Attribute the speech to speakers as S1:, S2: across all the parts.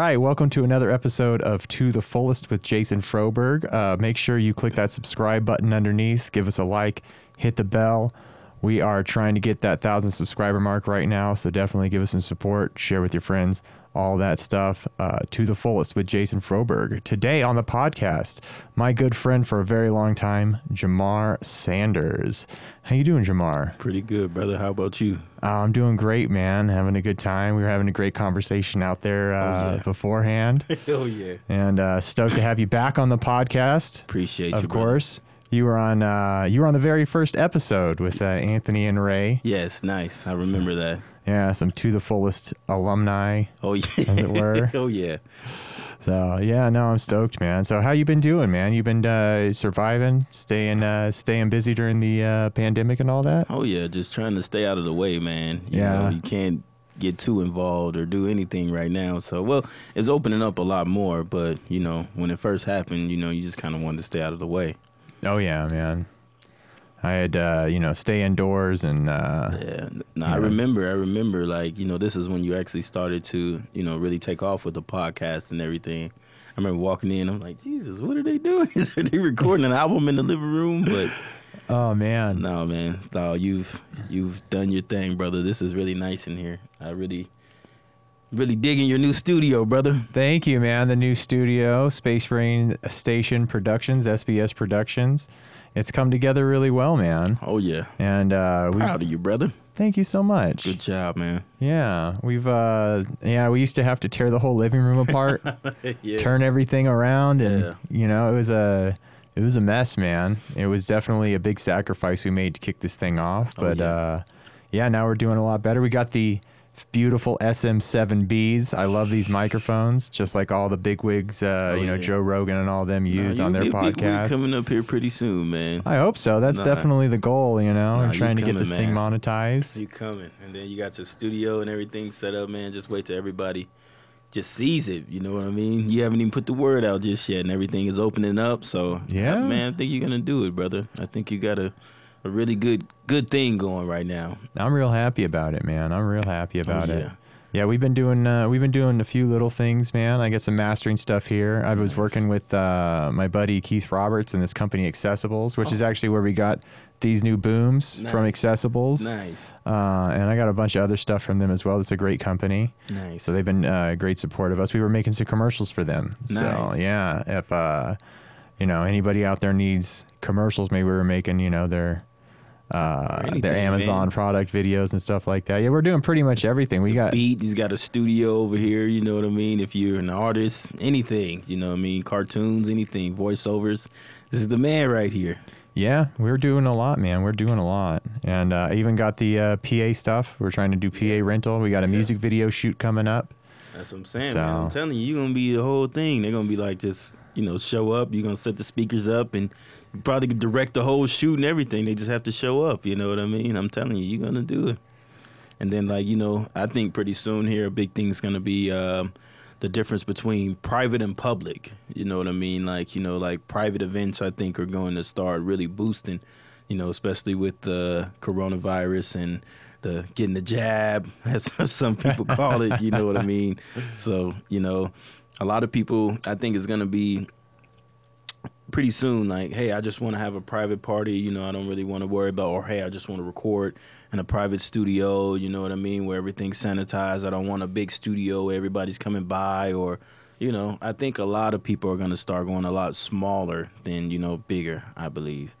S1: right, welcome to another episode of To the Fullest with Jason Froberg. Uh, make sure you click that subscribe button underneath, give us a like, hit the bell. We are trying to get that thousand subscriber mark right now, so definitely give us some support, share with your friends, all that stuff. Uh, to the fullest with Jason Froberg. Today on the podcast, my good friend for a very long time, Jamar Sanders. How you doing, Jamar?
S2: Pretty good, brother. How about you?
S1: Uh, I'm doing great, man. Having a good time. We were having a great conversation out there uh,
S2: Oh, yeah.
S1: beforehand,
S2: Hell yeah.
S1: and uh, stoked to have you back on the podcast.
S2: Appreciate
S1: Of
S2: you. brother.
S1: course, you were on. Uh, you were on the very first episode with uh, Anthony and Ray.
S2: Yes, nice. I remember that.
S1: Yeah, some to the fullest alumni.
S2: Oh yeah.
S1: As it were.
S2: oh yeah.
S1: So yeah, no, I'm stoked, man. So how you been doing, man? You been uh, surviving, staying, uh, staying busy during the uh, pandemic and all that?
S2: Oh yeah. Just trying to stay out of the way, man. You
S1: Yeah.
S2: know, you can't get too involved or do anything right now. So well, it's opening up a lot more, but you know, when it first happened, you know, you just kind of wanted to stay out of the way.
S1: Oh yeah, man. I had uh, you know stay indoors and uh,
S2: Yeah. No. I remember. I remember. Like you know, this is when you actually started to you know really take off with the podcast and everything. I remember walking in. I'm like, Jesus, what are they doing? are they recording an album in the living room? But
S1: oh man,
S2: no, man. No, you've you've done your thing, brother. This is really nice in here. I really, really digging your new studio, brother.
S1: thank you, man. The new studio, Space Rain Station Productions, SBS Productions. It's come together really well, man.
S2: Oh yeah,
S1: And uh,
S2: proud of you, brother.
S1: thank you so much.
S2: Good job, man.
S1: Yeah, we've uh, yeah, we used to have to tear the whole living room apart.
S2: yeah.
S1: turn everything around and
S2: Yeah.
S1: you know it was a it was a mess man it was definitely a big sacrifice we made to kick this thing off
S2: Oh,
S1: but
S2: yeah.
S1: uh yeah now we're doing a lot better we got the beautiful SM7Bs I love these microphones just like all the big wigs uh
S2: Oh,
S1: you know
S2: yeah.
S1: Joe Rogan and all them use
S2: Nah,
S1: on their podcasts
S2: coming up here pretty soon, man.
S1: I hope so that's
S2: Nah.
S1: definitely the goal you know
S2: Nah,
S1: I'm trying to get this thing monetized
S2: You coming, and then you got your studio and everything set up, man. Just wait till everybody just sees it. You know what I mean? You haven't even put the word out just yet, and everything is opening up. So
S1: Yeah.
S2: man, I think you're gonna do it, brother. I think you got a a really good good thing going right now.
S1: I'm real happy about it man I'm real happy about
S2: oh,
S1: it
S2: yeah.
S1: Yeah, we've been doing uh, we've been doing a few little things, man. I got some mastering stuff here. I was working with uh, my buddy Keith Roberts and this company Accessibles, which is actually where we got these new booms from Accessibles.
S2: Nice,
S1: Uh, and I got a bunch of other stuff from them as well. It's a great company.
S2: nice.
S1: So they've been uh, great support of us. We were making some commercials for them.
S2: Nice.
S1: So yeah, if uh, you know anybody out there needs commercials, maybe we were making you know their uh,
S2: anything,
S1: their Amazon
S2: man.
S1: product videos and stuff like that. Yeah, we're doing pretty much everything. We got
S2: beat. He's got a studio over here. You know what I mean? If you're an artist, anything. You know what I mean? Cartoons, anything, voiceovers. This is the man right here.
S1: Yeah, we're doing a lot, man. We're doing a lot, and uh, I even got the uh, PA stuff. We're trying to do PA rental. We got a
S2: Yeah.
S1: music video shoot coming up.
S2: That's what I'm saying, man. I'm telling you, you're gonna be the whole thing. They're gonna be like just, you know, show up. You're gonna set the speakers up and probably direct the whole shoot and everything. They just have to show up. You know what I mean? I'm telling you, you're gonna do it. And then, like, you know, I think pretty soon here, a big thing's gonna be um, the difference between private and public. You know what I mean? Like, you know, like private events, I think, are going to start really boosting. You know, especially with the coronavirus and the getting the jab, as some people call it. You know what I mean? So, you know, a lot of people, I think, is going to be pretty soon like, hey, I just want to have a private party. You know, I don't really want to worry about, or hey, I just want to record in a private studio. You know what I mean? Where everything's sanitized. I don't want a big studio where everybody's coming by, or, you know, I think a lot of people are going to start going a lot smaller than, you know, bigger, I believe.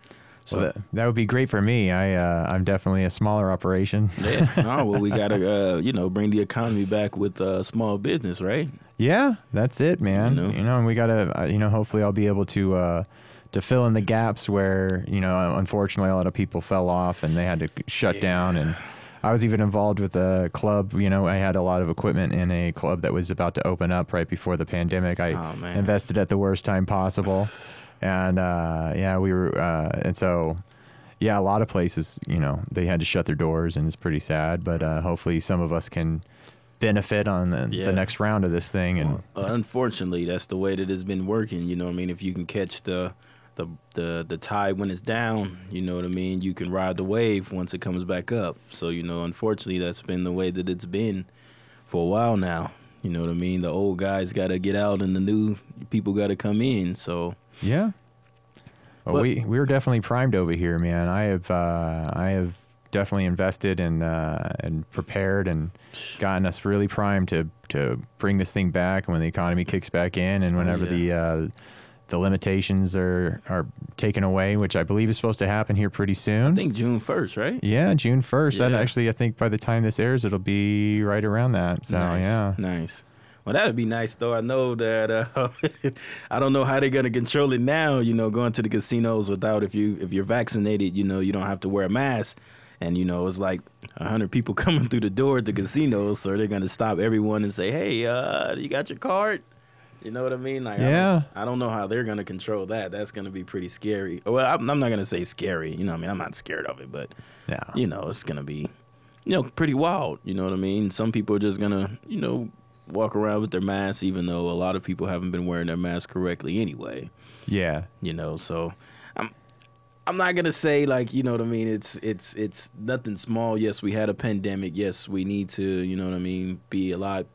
S2: So,
S1: So that, that would be great for me. I uh, I'm definitely a smaller operation.
S2: yeah. Oh, well, we got to, uh, you know, bring the economy back with uh, small business, right?
S1: Yeah, that's it, man.
S2: You
S1: You
S2: know?
S1: know, and we gotta, uh, you know, hopefully I'll be able to uh, to fill in the gaps where you know, unfortunately, a lot of people fell off and they had to shut down. And I was even involved with a club. You know, I had a lot of equipment in a club that was about to open up right before the pandemic. I
S2: Oh,
S1: invested at the worst time possible, and uh, yeah, we were, uh, and so. Yeah, a lot of places, you know, they had to shut their doors, and it's pretty sad. But uh, hopefully, some of us can benefit on the,
S2: Yeah.
S1: the next round of this thing. And
S2: Uh, unfortunately, that's the way that it's been working. You know what I mean? If you can catch the the the the tide when it's down, you know what I mean. You can ride the wave once it comes back up. So you know, unfortunately, that's been the way that it's been for a while now. You know what I mean? The old guys got to get out, and the new people got to come in. So
S1: Yeah. Well,
S2: But-
S1: we we were definitely primed over here, man. I have uh, I have definitely invested and uh, and prepared and gotten us really primed to to bring this thing back when the economy kicks back in and whenever
S2: yeah.
S1: the uh, the limitations are are taken away, which I believe is supposed to happen here pretty soon.
S2: I think June first, right?
S1: yeah, June first. That
S2: Yeah.
S1: actually, I think by the time this airs, it'll be right around that. So
S2: nice.
S1: yeah,
S2: nice. Well, that'd be nice, though. I know that. Uh, I don't know how they're gonna control it now. You know, going to the casinos without if you if you're vaccinated, you know, you don't have to wear a mask. And you know, it's like a hundred people coming through the door at the casinos, so they're gonna stop everyone and say, "Hey, uh, you got your card?" You know what I mean? Like, I don't-
S1: Yeah.
S2: I don't know how they're gonna control that. That's gonna be pretty scary. Well, I'm, I'm not gonna say scary. You know, what I mean, I'm not scared of it, but
S1: yeah,
S2: you know, it's gonna be, you know, pretty wild. You know what I mean? Some people are just gonna, you know, walk around with their masks, even though a lot of people haven't been wearing their masks correctly anyway.
S1: yeah,
S2: You know, so I'm, I'm not gonna say like, you know what I mean? It's it's it's nothing small. Yes, we had a pandemic. Yes, we need to, you know what I mean, be a lot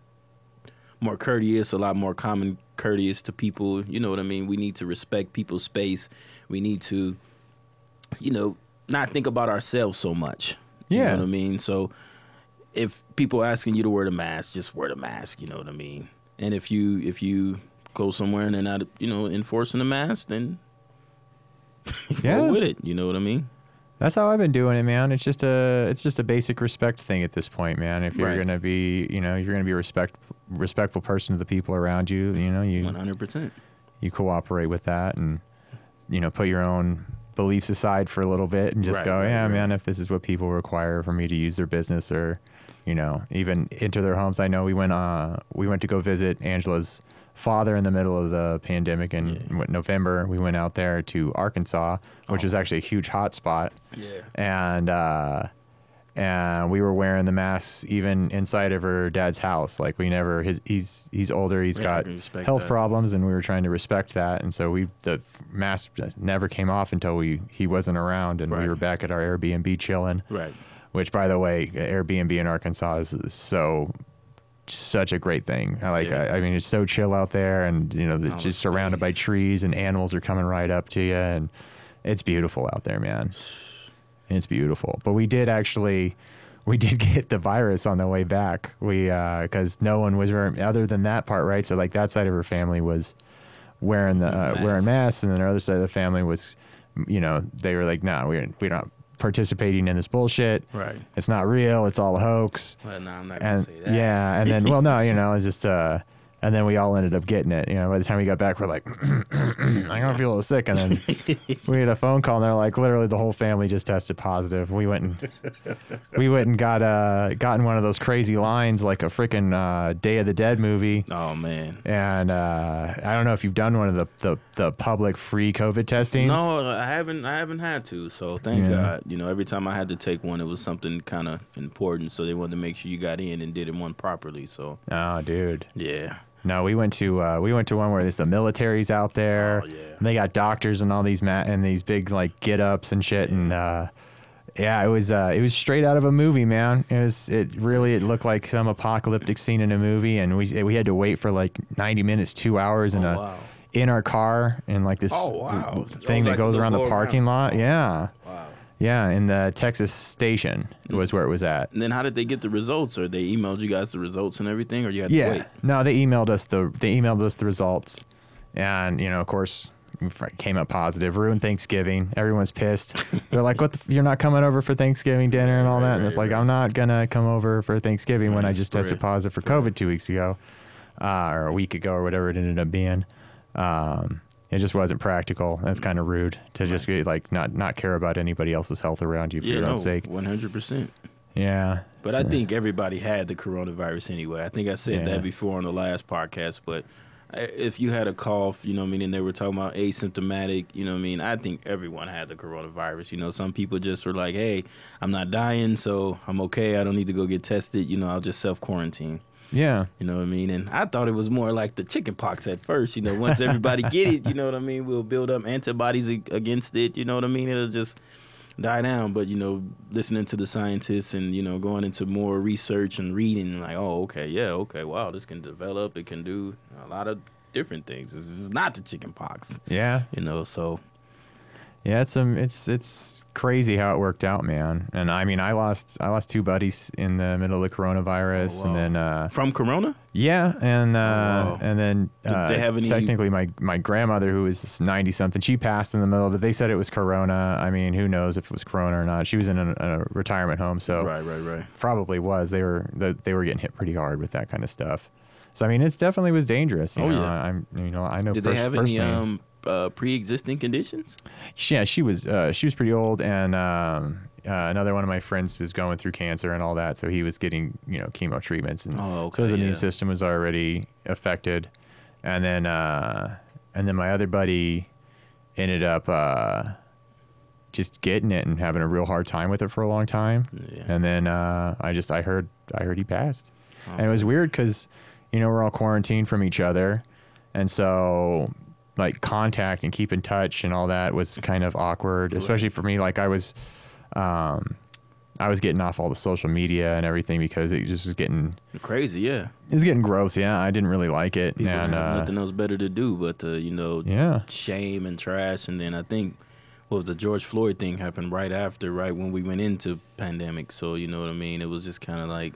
S2: more courteous, a lot more common courteous to people. You know what I mean? We need to respect people's space. We need to, you know, not think about ourselves so much. You
S1: Yeah.
S2: know what I mean? So if people asking you to wear the mask, just wear the mask, you know what I mean? And if you if you go somewhere and they're not, you know, enforcing the mask, then
S1: Yeah.
S2: with it. You know what I mean?
S1: That's how I've been doing it, man. It's just a it's just a basic respect thing at this point, man. If you're
S2: Right.
S1: gonna be, you know, if you're gonna be a respect respectful person to the people around you, you know, you
S2: One hundred percent.
S1: you cooperate with that and you know put your own beliefs aside for a little bit and just
S2: Right,
S1: go, yeah,
S2: right.
S1: man, if this is what people require for me to use their business or you know even into their homes. I know we went uh we went to go visit Angela's father in the middle of the pandemic in
S2: Yeah.
S1: November. We went out there to Arkansas, which
S2: Oh.
S1: was actually a huge hot spot
S2: Yeah.
S1: and uh and we were wearing the masks even inside of her dad's house like we never his he's he's older He's
S2: Yeah,
S1: got health
S2: that.
S1: problems and we were trying to respect that and so we the mask never came off until we he wasn't around and we were back at our airbnb chilling
S2: Right.
S1: Which by the way airbnb in arkansas is so such a great thing I like
S2: Yeah.
S1: I, I mean it's so chill out there and you know
S2: the
S1: just surrounded by trees and animals are coming right up to you and it's beautiful out there man it's beautiful. But we did actually, we did get the virus on the way back. We, because no one was wearing, other than that part, right? So like that side of her family was wearing the, uh,
S2: Mask.
S1: wearing masks. And then our other side of the family was, you know, they were like, no, we're, we're not participating in this bullshit.
S2: Right.
S1: It's not real. It's all a hoax.
S2: Well, no, I'm not gonna say that.
S1: yeah. And then, well, no, you know, it's just, uh, and then we all ended up getting it. You know, by the time we got back, we're like, I'm gonna feel a little sick. And then we had a phone call, and they're like, literally, the whole family just tested positive. We went and we went and got uh got in one of those crazy lines, like a freaking uh, Day of the Dead movie.
S2: Oh man.
S1: And uh, I don't know if you've done one of the the, the public free COVID testings.
S2: No, I haven't. I haven't had to. So thank
S1: Yeah.
S2: God. You know, every time I had to take one, it was something kind of important. So they wanted to make sure you got in and did it one properly. So
S1: Oh, dude.
S2: yeah.
S1: No, we went to uh, we went to one where there's the military's out there.
S2: Oh, yeah.
S1: And they got doctors and all these ma- and these big like get ups and shit and uh, yeah, it was uh, it was straight out of a movie, man. It was it really it looked like some apocalyptic scene in a movie, and we we had to wait for like 90 minutes, two hours in
S2: Oh,
S1: a
S2: wow.
S1: in our car in like this
S2: Oh, wow.
S1: thing
S2: Oh,
S1: that
S2: like
S1: goes around the parking
S2: around.
S1: lot.
S2: Oh.
S1: Yeah,
S2: Wow.
S1: Yeah, in the Texas station was where it was at.
S2: And then how did they get the results? Or they emailed you guys the results and everything, or you had to
S1: Yeah.
S2: wait?
S1: No, they emailed us the they emailed us the results, and you know, of course, came up positive. Ruined Thanksgiving. Everyone's pissed. They're like, "What? The f- you're not coming over for Thanksgiving dinner and all
S2: Right,
S1: that?" And it's
S2: right,
S1: like,
S2: right.
S1: "I'm not gonna come over for Thanksgiving when I just tested positive for COVID two weeks ago, uh, or a week ago, or whatever it ended up being." Um, it just wasn't practical. That's kind of rude to just like not not care about anybody else's health around you for
S2: Yeah,
S1: your
S2: no,
S1: own sake.
S2: one hundred percent.
S1: Yeah.
S2: But I think everybody had the coronavirus anyway. I think I said
S1: Yeah.
S2: that before on the last podcast. But if you had a cough, you know what I mean, and they were talking about asymptomatic, you know what I mean, I think everyone had the coronavirus. You know, some people just were like, hey, I'm not dying, so I'm okay. I don't need to go get tested. You know, I'll just self quarantine.
S1: Yeah.
S2: You know what I mean? And I thought it was more like the chicken pox at first. You know, once everybody get it, you know what I mean, we'll build up antibodies against it. You know what I mean? It'll just die down. But you know, listening to the scientists and you know going into more research and reading, like, oh, okay, yeah, okay, wow, this can develop. It can do a lot of different things. It's, not the chicken pox,
S1: Yeah.
S2: you know. So
S1: Yeah, it's um, it's it's crazy how it worked out, man. And I mean, I lost I lost two buddies in the middle of the coronavirus,
S2: Oh,
S1: and then uh,
S2: from Corona,
S1: yeah, and uh,
S2: wow.
S1: and then uh,
S2: they have any-
S1: technically my my grandmother who was ninety something, she passed in the middle of it. They said it was corona. I mean, who knows if it was corona or not? She was in a, a retirement home, so
S2: right, right, right.
S1: probably was. They were the, they were getting hit pretty hard with that kind of stuff. So I mean, it definitely was dangerous. You
S2: Oh,
S1: know?
S2: yeah.
S1: I'm you know I know.
S2: Did they have any
S1: personally-
S2: um uh, pre-existing conditions?
S1: yeah, she was uh, she was pretty old, and um, uh, another one of my friends was going through cancer and all that, so he was getting you know chemo treatments, and
S2: Oh,
S1: so his
S2: okay,
S1: immune
S2: yeah.
S1: system was already affected, and then uh, and then my other buddy ended up uh, just getting it and having a real hard time with it for a long time,
S2: Yeah.
S1: and then uh, I just I heard I heard he passed,
S2: Oh,
S1: and it was weird because you know we're all quarantined from each other, and so like contact and keep in touch and all that was kind of awkward, especially for me. Like I was, um, I was getting off all the social media and everything because it just was getting
S2: Crazy, yeah.
S1: it was getting gross. Yeah, I didn't really like it,
S2: People
S1: and uh,
S2: nothing else better to do but to you know
S1: yeah,
S2: shame and trash. And then I think what was the George Floyd thing happened right after, right when we went into pandemic. So you know what I mean. It was just kind of like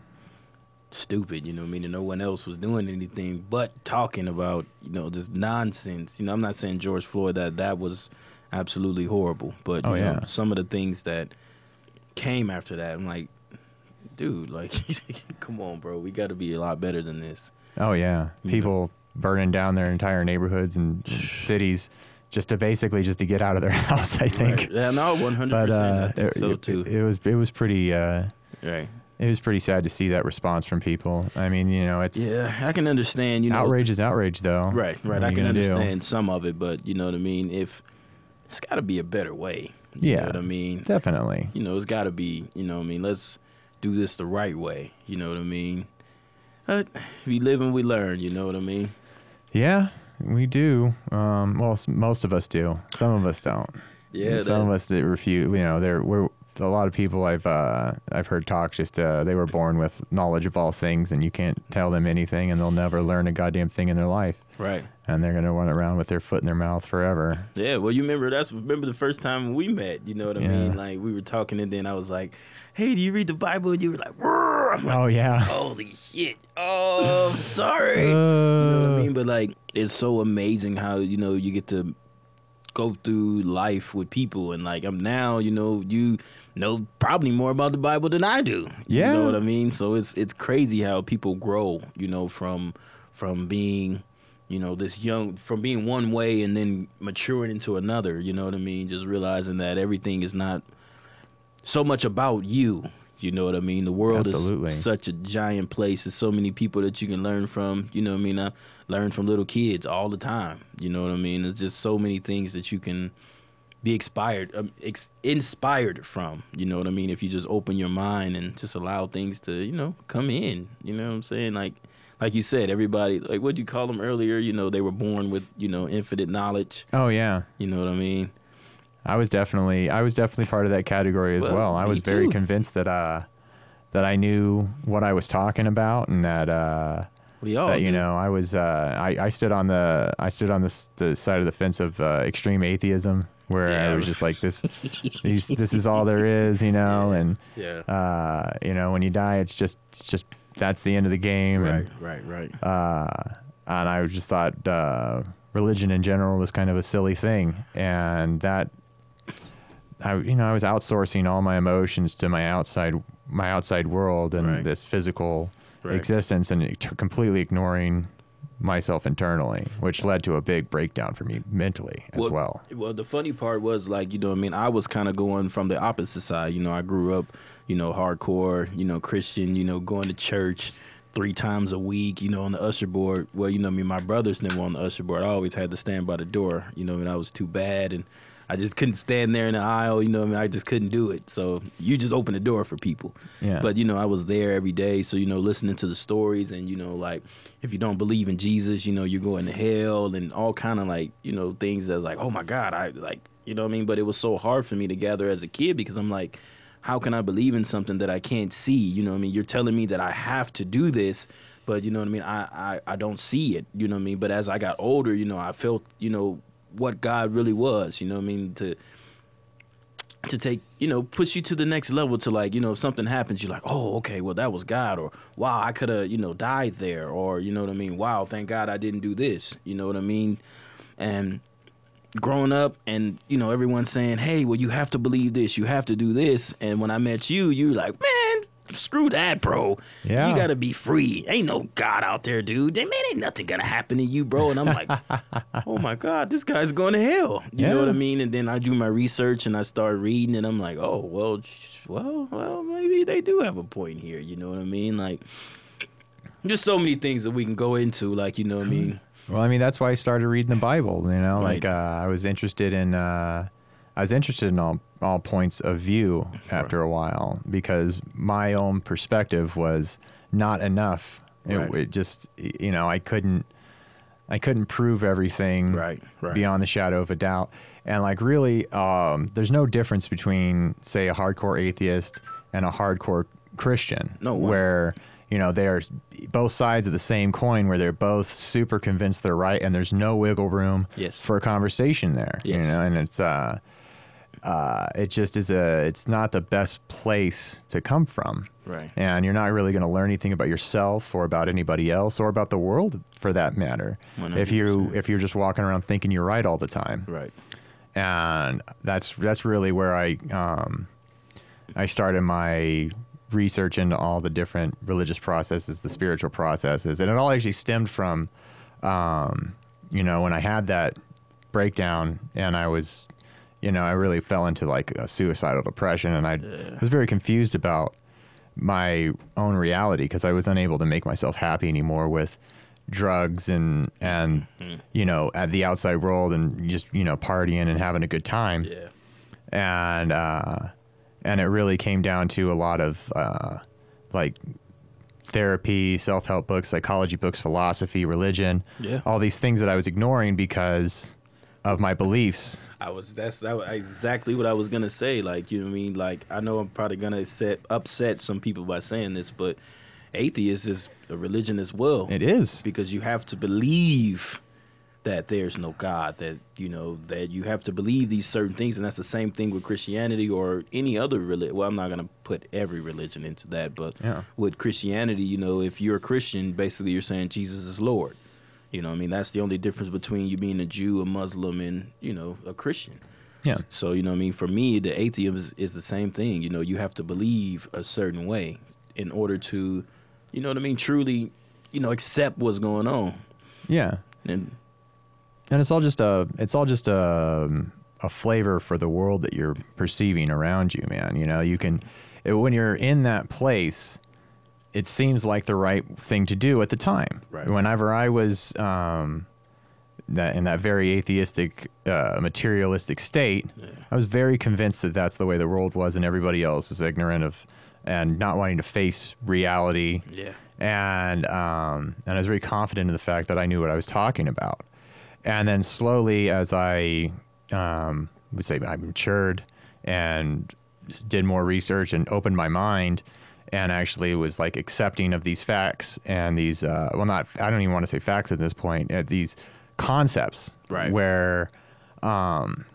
S2: stupid. You know what I mean. And no one else was doing anything but talking about you know just nonsense. You know, I'm not saying George Floyd that that was absolutely horrible, but you
S1: Oh,
S2: know
S1: yeah.
S2: some of the things that came after that, I'm like. Dude, like, come on, bro. We got to be a lot better than this.
S1: oh yeah,
S2: You know.
S1: people burning down their entire neighborhoods and, cities just to basically just to get out of their house. I think.
S2: Right. Yeah, no, one hundred
S1: But
S2: percent.
S1: uh,
S2: I think
S1: it,
S2: so
S1: it-
S2: too.
S1: it was it was pretty uh,
S2: right.
S1: It was pretty sad to see that response from people. I mean, you know, it's
S2: Yeah, I can understand. You know,
S1: outrage is outrage, though.
S2: Right, right.
S1: What
S2: I can
S1: gonna do?
S2: understand some of it, but you know what I mean. If it's got to be a better way. You
S1: Yeah.
S2: know what I mean.
S1: Definitely.
S2: You know, it's got to be. You know, what I mean. Let's do this the right way. You know what I mean. But we live and we learn. You know what I mean.
S1: Yeah, we do. Um, well, most of us do. Some of us don't.
S2: Yeah.
S1: Some of us that refuse. You know, they're we're a lot of people I've uh, I've heard talk. Just uh, they were born with knowledge of all things, and you can't tell them anything, and they'll never learn a goddamn thing in their life,
S2: Right.
S1: and they're gonna run around with their foot in their mouth forever.
S2: Yeah, well, you remember that's remember the first time we met. You know what I
S1: Yeah.
S2: mean? Like we were talking, and then I was like, "Hey, do you read the Bible?" And you were like, like,
S1: Oh yeah.
S2: "Holy shit! Oh, sorry."
S1: Uh,
S2: you know what I mean? But like, it's so amazing how you know you get to go through life with people, and like I'm now, you know, you know probably more about the Bible than I do.
S1: Yeah.
S2: you know what I mean. So it's it's crazy how people grow, you know, from from being. You know, this young from being one way and then maturing into another. You know what I mean? Just realizing that everything is not so much about you. You know what I mean? The world
S1: Absolutely.
S2: is such a giant place. There's so many people that you can learn from. You know what I mean? I learn from little kids all the time. You know what I mean? There's just so many things that you can be expired, um, ex- inspired from. You know what I mean? If you just open your mind and just allow things to, you know, come in. You know what I'm saying? Like, like you said, everybody, like what you call them earlier. You know, they were born with, you know, infinite knowledge.
S1: Oh yeah.
S2: You know what I mean?
S1: I was definitely I was definitely part of that category as
S2: Well,
S1: well. I was very
S2: too.
S1: convinced that uh that I knew what I was talking about and that uh
S2: We all,
S1: that you
S2: do.
S1: know I was uh I, I stood on the I stood on the the side of the fence of uh, extreme atheism where
S2: Yeah.
S1: I was just like this these this is all there is, you know, and
S2: Yeah.
S1: uh you know when you die it's just it's just that's the end of the game
S2: Right,
S1: and
S2: right, right.
S1: uh, and I just thought uh, religion in general was kind of a silly thing, and that I you know I was outsourcing all my emotions to my outside my outside world and
S2: Right.
S1: this physical
S2: Right.
S1: existence, and completely ignoring myself internally, which led to a big breakdown for me mentally as well.
S2: Well, the funny part was like, you know, what I mean, I was kind of going from the opposite side. You know, I grew up, you know, hardcore, you know, Christian, you know, going to church three times a week, you know, on the usher board. Well, you know, I mean, my brothers never on the usher board. I always had to stand by the door, you know, and I was too bad and I just couldn't stand there in the aisle, you know, what I mean, I just couldn't do it. So you just open the door for people.
S1: Yeah.
S2: But you know, I was there every day, so you know, listening to the stories, and you know, like if you don't believe in Jesus, you know, you're going to hell, and all kind of like you know things that like, oh my God, I like You know what I mean? But it was so hard for me to gather as a kid because I'm like, how can I believe in something that I can't see? You know what I mean? You're telling me that I have to do this, but you know what I mean? I, I, I don't see it. You know what I mean? But as I got older, you know, I felt, you know, what God really was, you know what I mean? To to take, you know, push you to the next level to like, you know, if something happens, you're like, oh, okay, well that was God, or wow, I could have, you know, died there, or you know what I mean? Wow, thank God I didn't do this. You know what I mean? And growing up and you know everyone saying hey well you have to believe this you have to do this and when i met you you like man screw that bro.
S1: Yeah.
S2: you gotta be free. Ain't no god out there dude. Man ain't nothing gonna happen to you bro. And i'm like oh my god this guy's going to hell. You know what i mean? And then i do my research and i start reading and i'm like oh well well well maybe they do have a point here. You know what i mean? Like just so many things that we can go into like you know what i mean?
S1: Well, I mean, that's why I started reading the Bible. You know,
S2: Right.
S1: like uh, I was interested in, uh, I was interested in all all points of view after a while because my own perspective was not enough. It,
S2: Right.
S1: it just, you know, I couldn't, I couldn't prove everything
S2: Right, right.
S1: beyond the shadow of a doubt. And like, really, um, there's no difference between, say, a hardcore atheist and a hardcore Christian.
S2: No one.
S1: where you know they are both sides of the same coin, where they're both super convinced they're right, and there's no wiggle room
S2: Yes.
S1: for a conversation there.
S2: yes.
S1: You know, and it's uh, uh, it just is a, it's not the best place to come from.
S2: Right.
S1: And you're not really going to learn anything about yourself or about anybody else or about the world for that matter. If you
S2: 100%.
S1: if you're just walking around thinking you're right all the time
S2: right
S1: and that's that's really where I um, I started my research into all the different religious processes, the spiritual processes, and it all actually stemmed from, um, you know, when I had that breakdown and I was, you know, I really fell into like a suicidal depression, and I was very confused about my own reality because I was unable to make myself happy anymore with drugs and and you know at the outside world and just you know partying and having a good time.
S2: Yeah.
S1: And uh and it really came down to a lot of uh like therapy self-help books psychology books philosophy religion
S2: Yeah.
S1: all these things that I was ignoring because of my beliefs
S2: I was that's that was exactly what I was gonna say. Like you know what I mean. Like I know I'm probably gonna set upset some people by saying this, but atheist is a religion as well.
S1: it is
S2: because you have to believe that there's no God. That you know that you have to believe these certain things, and that's the same thing with Christianity or any other religion. Well, I'm not gonna put every religion into that, but
S1: Yeah.
S2: with Christianity, you know, if you're a Christian, basically you're saying Jesus is Lord. You know, I mean, that's the only difference between you being a Jew, a Muslim, and you know, a Christian.
S1: yeah
S2: So you know, what I mean, for me, the atheism is, is the same thing. You know, you have to believe a certain way in order to, you know what I mean, truly, you know, accept what's going on.
S1: yeah
S2: And
S1: and it's all just a it's all just a a flavor for the world that you're perceiving around you man you know you can it, when you're in that place it seems like the right thing to do at the time
S2: Right.
S1: whenever i was um that in that very atheistic uh, materialistic state i was very convinced that that's the way the world was and everybody else was ignorant of and not wanting to face reality
S2: yeah,
S1: and um, and I was very confident in the fact that I knew what I was talking about. And then slowly, as I um, would say, I matured and did more research and opened my mind, and actually was like accepting of these facts and these uh, well, not I don't even want to say facts at this point, at these concepts,
S2: Right.
S1: Where, um,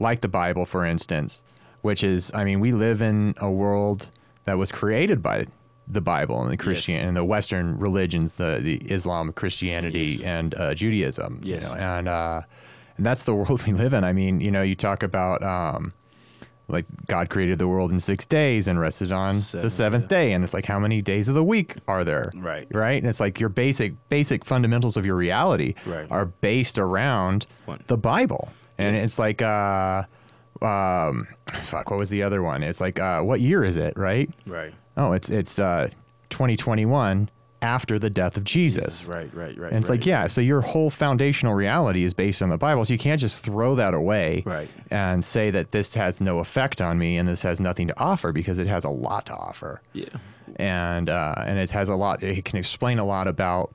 S1: like the Bible, for instance, which is, I mean, we live in a world that was created by the Bible and the Christian and the Western religions, the the Islam, Christianity,
S2: Yes.
S1: and uh, Judaism.
S2: Yes.
S1: You know, and uh, and that's the world we live in. I mean, you know, you talk about um, like God created the world in six days and rested on the
S2: Seventh, yeah.
S1: day, and it's like how many days of the week are there?
S2: Right.
S1: Right. And it's like your basic basic fundamentals of your reality
S2: Right.
S1: are based around
S2: One.
S1: the Bible, and it's like. Uh, um, fuck. What was the other one? It's like, uh, what year is it? Right?
S2: right,
S1: Oh, it's it's uh, 2021 after the death of Jesus.
S2: right, right, right.
S1: And it's
S2: right.
S1: like, yeah, so your whole foundational reality is based on the Bible. So you can't just throw that away
S2: Right.
S1: and say that this has no effect on me and this has nothing to offer because it has a lot to offer.
S2: yeah,
S1: And uh, and it has a lot. It can explain a lot about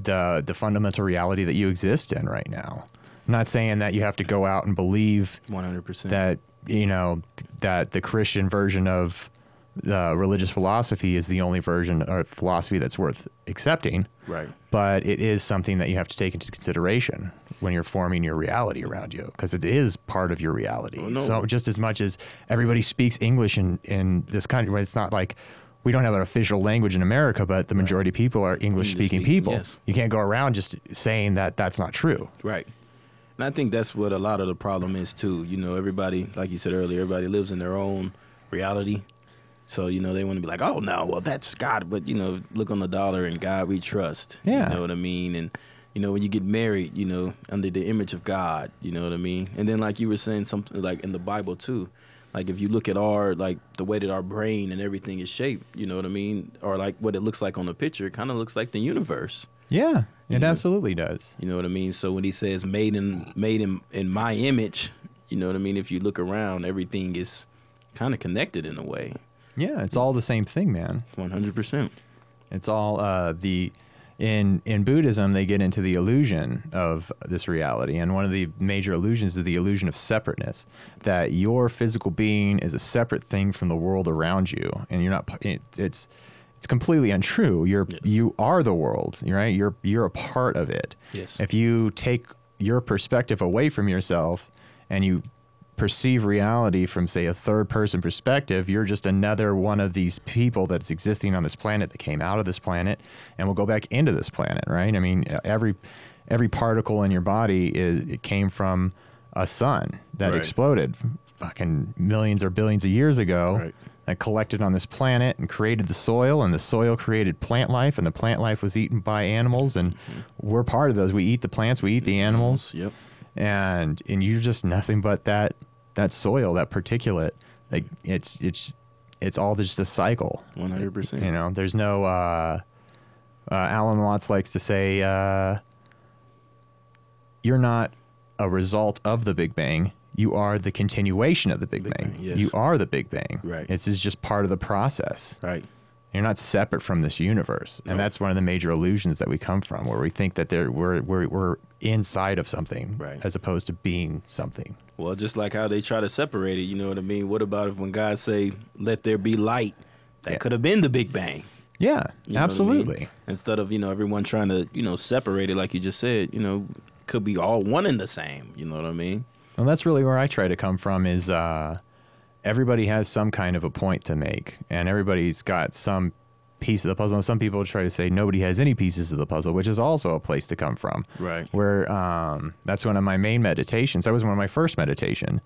S1: the the fundamental reality that you exist in right now. I'm not saying that you have to go out and believe
S2: 100%.
S1: that you know that the Christian version of the religious philosophy is the only version or philosophy that's worth accepting.
S2: right.
S1: But it is something that you have to take into consideration when you're forming your reality around you because it is part of your reality.
S2: Well, no.
S1: So just as much as everybody speaks English in, in this country, it's not like we don't have an official language in America, but the majority of people are English speaking people.
S2: yes.
S1: You can't go around just saying that that's not true.
S2: Right. And I think that's what a lot of the problem is too. You know, everybody, like you said earlier, everybody lives in their own reality. So, you know, they want to be like, oh, no, well, that's God. But, you know, look on the dollar and God we trust.
S1: Yeah.
S2: You know what I mean? And, you know, when you get married, you know, under the image of God, you know what I mean? And then, like you were saying, something like in the Bible too. Like if you look at our, like the way that our brain and everything is shaped, you know what I mean? Or like what it looks like on the picture, it kind of looks like the universe.
S1: Yeah, it
S2: Yeah.
S1: absolutely does.
S2: You know what I mean? So when he says made in made in in my image, you know what I mean? If you look around, everything is kind of connected in a way.
S1: Yeah, it's all the same thing, man.
S2: One hundred percent.
S1: It's all uh, the in in Buddhism they get into the illusion of this reality, and one of the major illusions is the illusion of separateness. That your physical being is a separate thing from the world around you, and you're not. It, it's it's completely untrue. You're
S2: Yes.
S1: you are the world, right? You're you're a part of it.
S2: Yes.
S1: If you take your perspective away from yourself and you perceive reality from say a third person perspective you're just another one of these people that's existing on this planet that came out of this planet and will go back into this planet right i mean every every particle in your body is it came from a sun that
S2: Right.
S1: exploded fucking millions or billions of years ago
S2: Right.
S1: that collected on this planet and created the soil and the soil created plant life and the plant life was eaten by animals and we're part of those we eat the plants we eat the animals
S2: Yep.
S1: and and you're just nothing but that that soil that particulate like it's it's it's all just a cycle
S2: One hundred percent.
S1: you know there's no uh, uh alan watts likes to say uh you're not a result of the big bang you are the continuation of the big,
S2: Big
S1: bang,
S2: Bang, yes.
S1: you are the big bang
S2: Right.
S1: this is just part of the process
S2: Right.
S1: you're not separate from this universe, and that's one of the major illusions that we come from, where we think that there we're we're we're inside of something,
S2: Right.
S1: as opposed to being something.
S2: Well, just like how they try to separate it, you know what I mean? What about if when God say, "Let there be light," that
S1: Yeah.
S2: could have been the Big Bang.
S1: Yeah,
S2: You know what I mean?
S1: absolutely.
S2: Instead of you know everyone trying to you know separate it, like you just said, you know, could be all one and the same. You know what I mean?
S1: And that's really where I try to come from. Is uh, everybody has some kind of a point to make, and everybody's got some piece of the puzzle. And some people try to say nobody has any pieces of the puzzle, which is also a place to come from.
S2: Right.
S1: Where um, that's one of my main meditations. That was one of my first meditation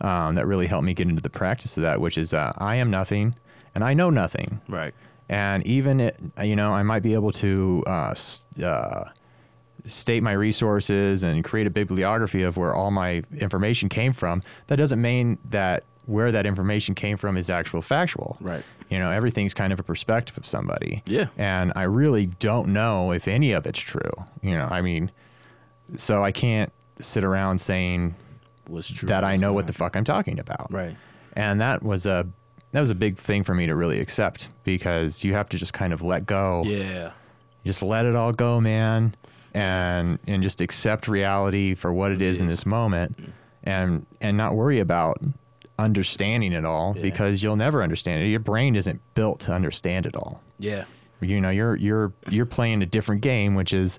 S1: um, that really helped me get into the practice of that, which is uh, I am nothing and I know nothing.
S2: Right.
S1: And even it, you know, I might be able to uh, uh, state my resources and create a bibliography of where all my information came from. That doesn't mean that where that information came from is actual factual.
S2: Right.
S1: You know, everything's kind of a perspective of somebody.
S2: Yeah.
S1: And I really don't know if any of it's true. You know, I mean, so I can't sit around saying
S2: Was true.
S1: that I know what the fuck I'm talking about
S2: Right.
S1: and that was a that was a big thing for me to really accept because you have to just kind of let go
S2: Yeah.
S1: just let it all go man and and just accept reality for what it is in this moment and and not worry about understanding it all
S2: Yeah.
S1: because you'll never understand it your brain isn't built to understand it all
S2: Yeah.
S1: you know you're you're you're playing a different game which is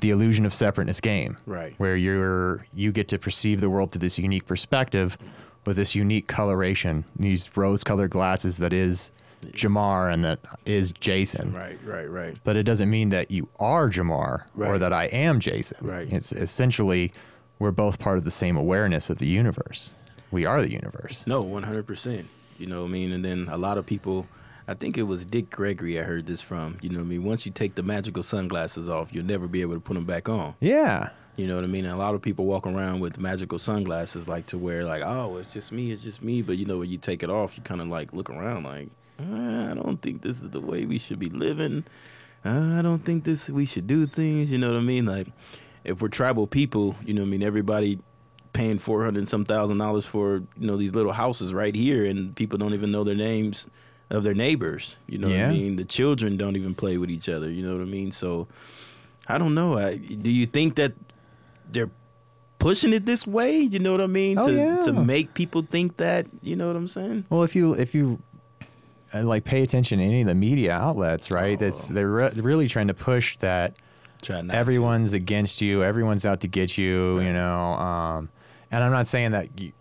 S1: the illusion of separateness game
S2: Right.
S1: where you're you get to perceive the world through this unique perspective with this unique coloration these rose colored glasses that is Jamar and that is Jason
S2: Right. Right. Right.
S1: but it doesn't mean that you are Jamar or that I am Jason
S2: Right.
S1: it's essentially we're both part of the same awareness of the universe we are the universe
S2: No, one hundred percent. You know what I mean? And then a lot of people I think it was Dick Gregory I heard this from. You know what I mean? Once you take the magical sunglasses off, you'll never be able to put them back on.
S1: yeah
S2: You know what I mean? And a lot of people walk around with magical sunglasses like to wear, like, oh, it's just me, it's just me. But you know, when you take it off, you kind of like look around like, "Uh, I don't think this is the way we should be living. Uh, I don't think this we should do things. You know what I mean? Like, if we're tribal people, you know what I mean? Everybody paying four hundred and some thousand dollars for you know these little houses right here, and people don't even know their names of their neighbors. You know what I mean? The children don't even play with each other. You know what I mean? So. I don't know. I, do you think that they're pushing it this way. You know what I mean?
S1: Oh,
S2: to
S1: yeah.
S2: to make people think that. You know what I'm saying?
S1: Well, if you if you uh, like pay attention to any of the media outlets, right? That's
S2: Oh.
S1: they're re- really trying to push that
S2: not. to.
S1: everyone's against you, everyone's out to get you, you know. Um, and I'm not saying that you,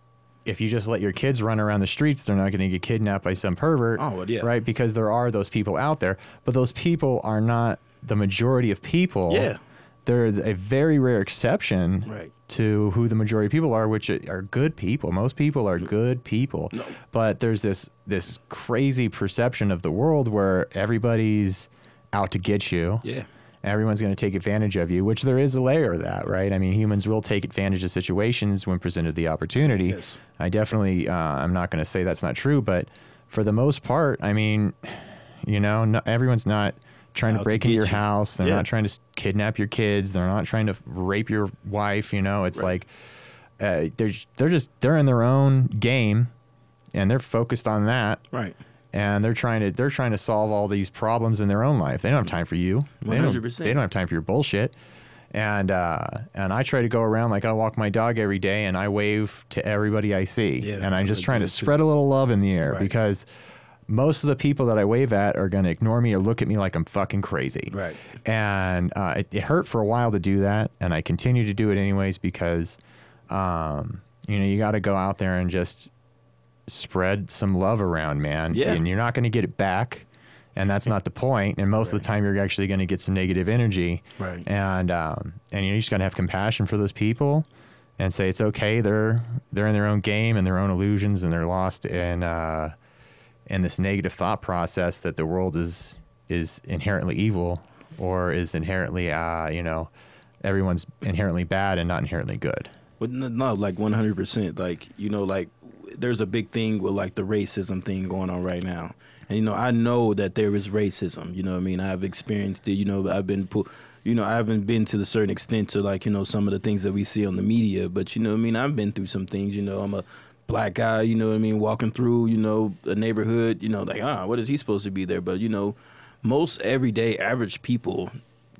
S1: if you just let your kids run around the streets, they're not going to get kidnapped by some pervert,
S2: Oh, yeah.
S1: right? Because there are those people out there, but those people are not the majority of people.
S2: Yeah.
S1: they're a very rare exception
S2: Right.
S1: to who the majority of people are, which are good people. Most people are good people,
S2: No.
S1: but there's this this crazy perception of the world where everybody's out to get you.
S2: Yeah.
S1: Everyone's going to take advantage of you, which there is a layer of that, right? I mean, humans will take advantage of situations when presented the opportunity.
S2: Yes.
S1: I definitely, uh, I'm not going to say that's not true, but for the most part, I mean, you know, no, everyone's not trying to
S2: to
S1: break into your
S2: you.
S1: house. They're
S2: Yeah.
S1: not trying to kidnap your kids. They're not trying to rape your wife. You know, it's
S2: Right.
S1: like uh, they're they're just they're in their own game, and they're focused on that
S2: Right.
S1: And they're trying to they're trying to solve all these problems in their own life. They don't have time for you. They don't-
S2: 100%.
S1: They don't have time for your bullshit. And uh, and I try to go around like I walk my dog every day, and I wave to everybody I see,
S2: Yeah,
S1: and I'm just trying to spread a little love in the air
S2: Right.
S1: because most of the people that I wave at are going to ignore me or look at me like I'm fucking crazy.
S2: Right.
S1: And uh, it, it hurt for a while to do that, and I continue to do it anyways because, um, you know, you got to go out there and just spread some love around, man.
S2: Yeah.
S1: And you're not going to get it back, and that's not the point. And most of the time, you're actually going to get some negative energy.
S2: Right.
S1: And um, and you're just going to have compassion for those people, and say it's okay. They're they're in their own game and their own illusions, and they're lost in uh, in this negative thought process that the world is is inherently evil or is inherently uh, you know everyone's inherently bad and not inherently good.
S2: But no, no, like one hundred percent. Like you know, like there's a big thing with like the racism thing going on right now, and you know, I know that there is racism. You know, I mean, I've experienced it. You know, I've been, pu- you know, I haven't been to the certain extent to like you know some of the things that we see on the media, but you know, I mean, I've been through some things. You know, I'm a black guy. You know, I mean, walking through you know a neighborhood. You know, like ah, what is he supposed to be there? But you know, most everyday average people,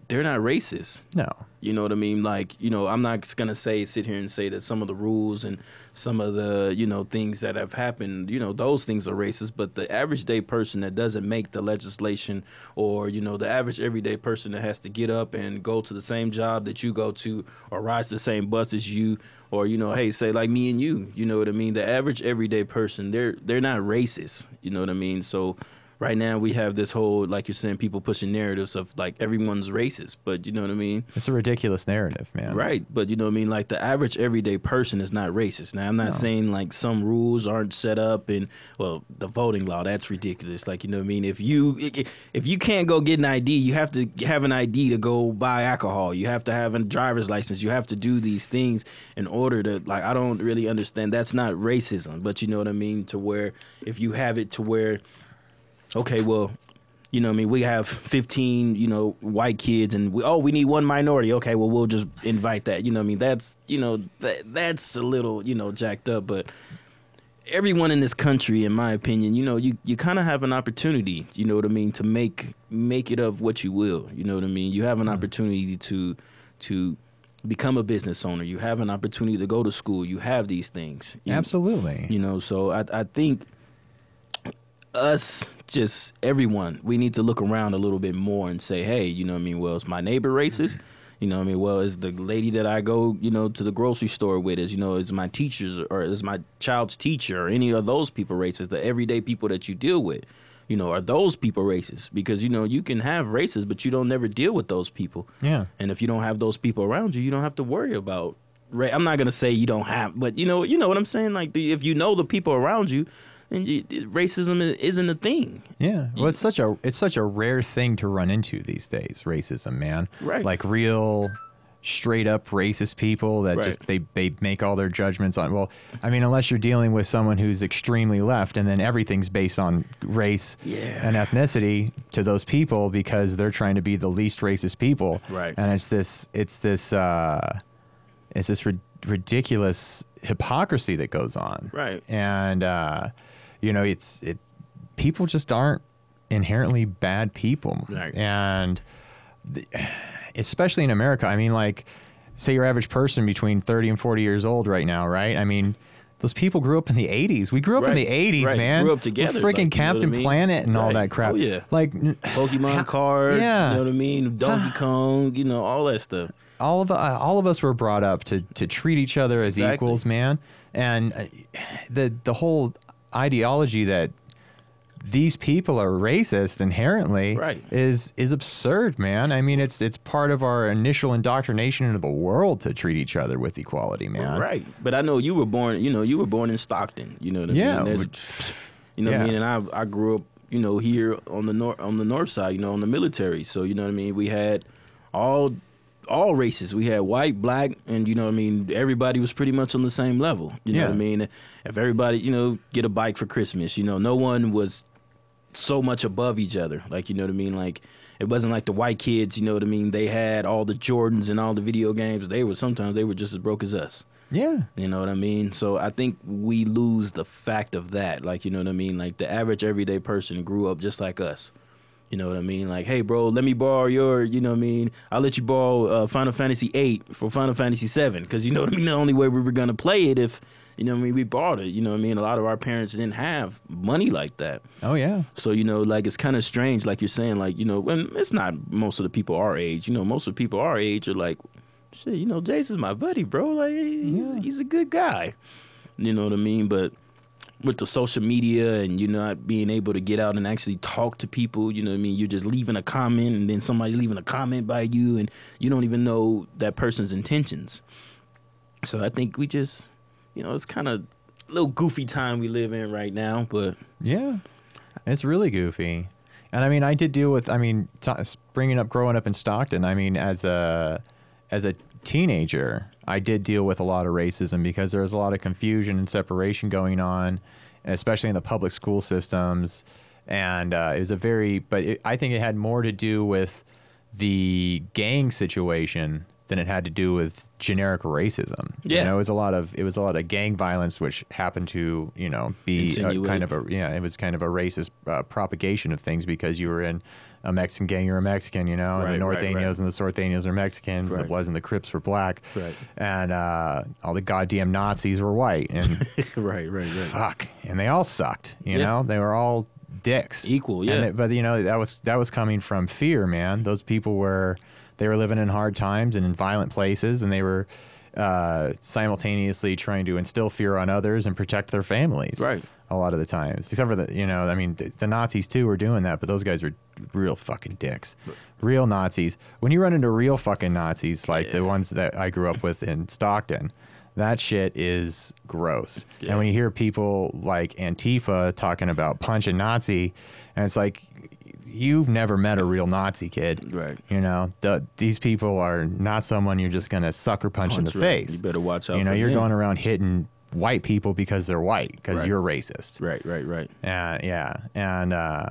S2: they're not racist.
S1: No.
S2: You know what I mean? Like, you know, I'm not gonna say sit here and say that some of the rules and some of the, you know, things that have happened, you know, those things are racist. But the average day person that doesn't make the legislation, or you know, the average everyday person that has to get up and go to the same job that you go to, or rides the same bus as you, or you know, hey, say like me and you, you know what I mean? The average everyday person, they're they're not racist. You know what I mean? So right now we have this whole like you're saying people pushing narratives of like everyone's racist but you know what i mean?
S1: It's a ridiculous narrative, man.
S2: right but you know what i mean? Like the average everyday person is not racist. Now i'm not
S1: No.
S2: saying like some rules aren't set up and well the voting law that's ridiculous. Like you know what i mean? If you if you can't go get an id you have to have an id to go buy alcohol. You have to have a driver's license. You have to do these things in order to like i don't really understand. That's not racism but you know what i mean? To where if you have it to where okay, well, you know, what I mean, we have 15, you know, white kids, and we oh, we need one minority. Okay, well, we'll just invite that. You know, what I mean, that's you know, that that's a little you know jacked up, but everyone in this country, in my opinion, you know, you you kind of have an opportunity. You know what I mean to make make it of what you will. You know what I mean. You have an mm. opportunity to to become a business owner. You have an opportunity to go to school. You have these things. You-
S1: Absolutely.
S2: you know so i i think us just everyone we need to look around a little bit more and say hey you know what i mean well is my neighbor racist mm-hmm. you know what i mean well is the lady that i go you know to the grocery store with is you know is my teachers or is my child's teacher or any of those people racist the everyday people that you deal with you know are those people racist because you know you can have racists but you don't never deal with those people
S1: yeah.
S2: and if you don't have those people around you, you don't have to worry about. Ra- I'm not gonna say you don't have, but you know, you know what I'm saying. Like, the, if you know the people around you, then you, racism isn't a thing.
S1: Yeah. Well, it's such a it's such a rare thing to run into these days. Racism, man.
S2: Right.
S1: Like real, straight up racist people that
S2: Right.
S1: just they they make all their judgments on. Well, I mean, unless you're dealing with someone who's extremely left, and then everything's based on race
S2: Yeah.
S1: and ethnicity to those people because they're trying to be the least racist people.
S2: Right.
S1: And it's this it's this uh, it's this rid- ridiculous hypocrisy that goes on
S2: Right.
S1: and uh, you know it's it's people just aren't inherently bad people
S2: Right.
S1: and the, especially in america i mean like say your average person between 30 and 40 years old right now, right? I mean, those people grew up in the 80s. We grew up in the 80s,
S2: right.
S1: man.
S2: Grew up together,
S1: Freaking
S2: like, you know
S1: Captain
S2: I mean?
S1: Planet and all that crap.
S2: Oh, yeah.
S1: Like
S2: Pokemon
S1: how-
S2: cards,
S1: yeah.
S2: you know what I mean? Donkey Kong, you know, all that stuff.
S1: all of uh, all of us were brought up to to treat each other as
S2: Exactly.
S1: equals, man. And uh, the the whole ideology that these people are racist inherently
S2: Right.
S1: is is absurd, man. I mean, it's it's part of our initial indoctrination into the world to treat each other with equality, man.
S2: Right. But I know you were born, you know, you were born in Stockton, you know what I
S1: Yeah,
S2: mean?
S1: Which-
S2: You know what I mean? And I I grew up, you know, here on the north on the north side, you know, on the military. So you know what I mean. We had all all races. We had white, black, and you know what I mean. Everybody was pretty much on the same level. You know
S1: Yeah.
S2: what I mean. If everybody, you know, get a bike for Christmas, you know, no one was so much above each other. Like you know what I mean. Like it wasn't like the white kids. You know what I mean. They had all the Jordans and all the video games. They were sometimes they were just as broke as us.
S1: Yeah.
S2: You know what I mean? So I think we lose the fact of that. Like, you know what I mean? Like the average everyday person grew up just like us. You know what I mean? Like, hey, bro, let me borrow your, you know what I mean? I'll let you borrow uh, Final Fantasy 8 for Final Fantasy 7. Because, you know what I mean? The only way we were going to play it if, you know what I mean, we bought it. You know what I mean? A lot of our parents didn't have money like that.
S1: Oh yeah.
S2: So, you know, like it's kind of strange, like you're saying, like, you know, when it's not most of the people our age, you know, most of the people our age are like, shit, you know, Jason's my buddy, bro. Like, he's,
S1: Yeah.
S2: he's a good guy. You know what I mean? But with the social media and you not being able to get out and actually talk to people, you know what I mean? You're just leaving a comment and then somebody leaving a comment by you and you don't even know that person's intentions. So I think we just, you know, it's kind of a little goofy time we live in right now, but
S1: Yeah, it's really goofy. And I mean, I did deal with. I mean, t- bringing up growing up in Stockton. I mean, as a as a teenager, I did deal with a lot of racism because there was a lot of confusion and separation going on, especially in the public school systems. And uh, it was a very, but it, I think it had more to do with the gang situation than it had to do with generic racism.
S2: Yeah.
S1: you know, it was a lot of it was a lot of gang violence, which happened to you know be a, kind of a yeah, it was kind of a racist uh, propagation of things because you were in a Mexican gang, you're a Mexican, you know, and
S2: Right,
S1: the
S2: right,
S1: Norteños
S2: right.
S1: and the Sorteños are Mexicans, and the
S2: Right.
S1: Bloods and the Crips were black,
S2: Right.
S1: and uh, all the goddamn Nazis were white, and
S2: right, right, right.
S1: fuck, and they all sucked, you
S2: Yeah.
S1: know, they were all dicks,
S2: Equal, yeah.
S1: it- but you know that was that was coming from fear, man. Those people were they were living in hard times and in violent places, and they were. Uh, simultaneously trying to instill fear on others and protect their families
S2: Right.
S1: A lot of the times. Except for the, you know, I mean, the, the Nazis too were doing that, but those guys were real fucking dicks. Real Nazis. When you run into real fucking Nazis, like the ones that I grew up with in Stockton, that shit is gross.
S2: Yeah.
S1: And when you hear people like Antifa talking about punch a Nazi, and it's like, you've never met a real Nazi kid.
S2: Right.
S1: You know, the, these people are not someone you're just going to sucker punch, in the
S2: right.
S1: face.
S2: You better watch out
S1: You know, you're
S2: them.
S1: going around hitting white people because they're white, because
S2: Right.
S1: you're racist.
S2: Right, right, right.
S1: Uh, yeah, and uh,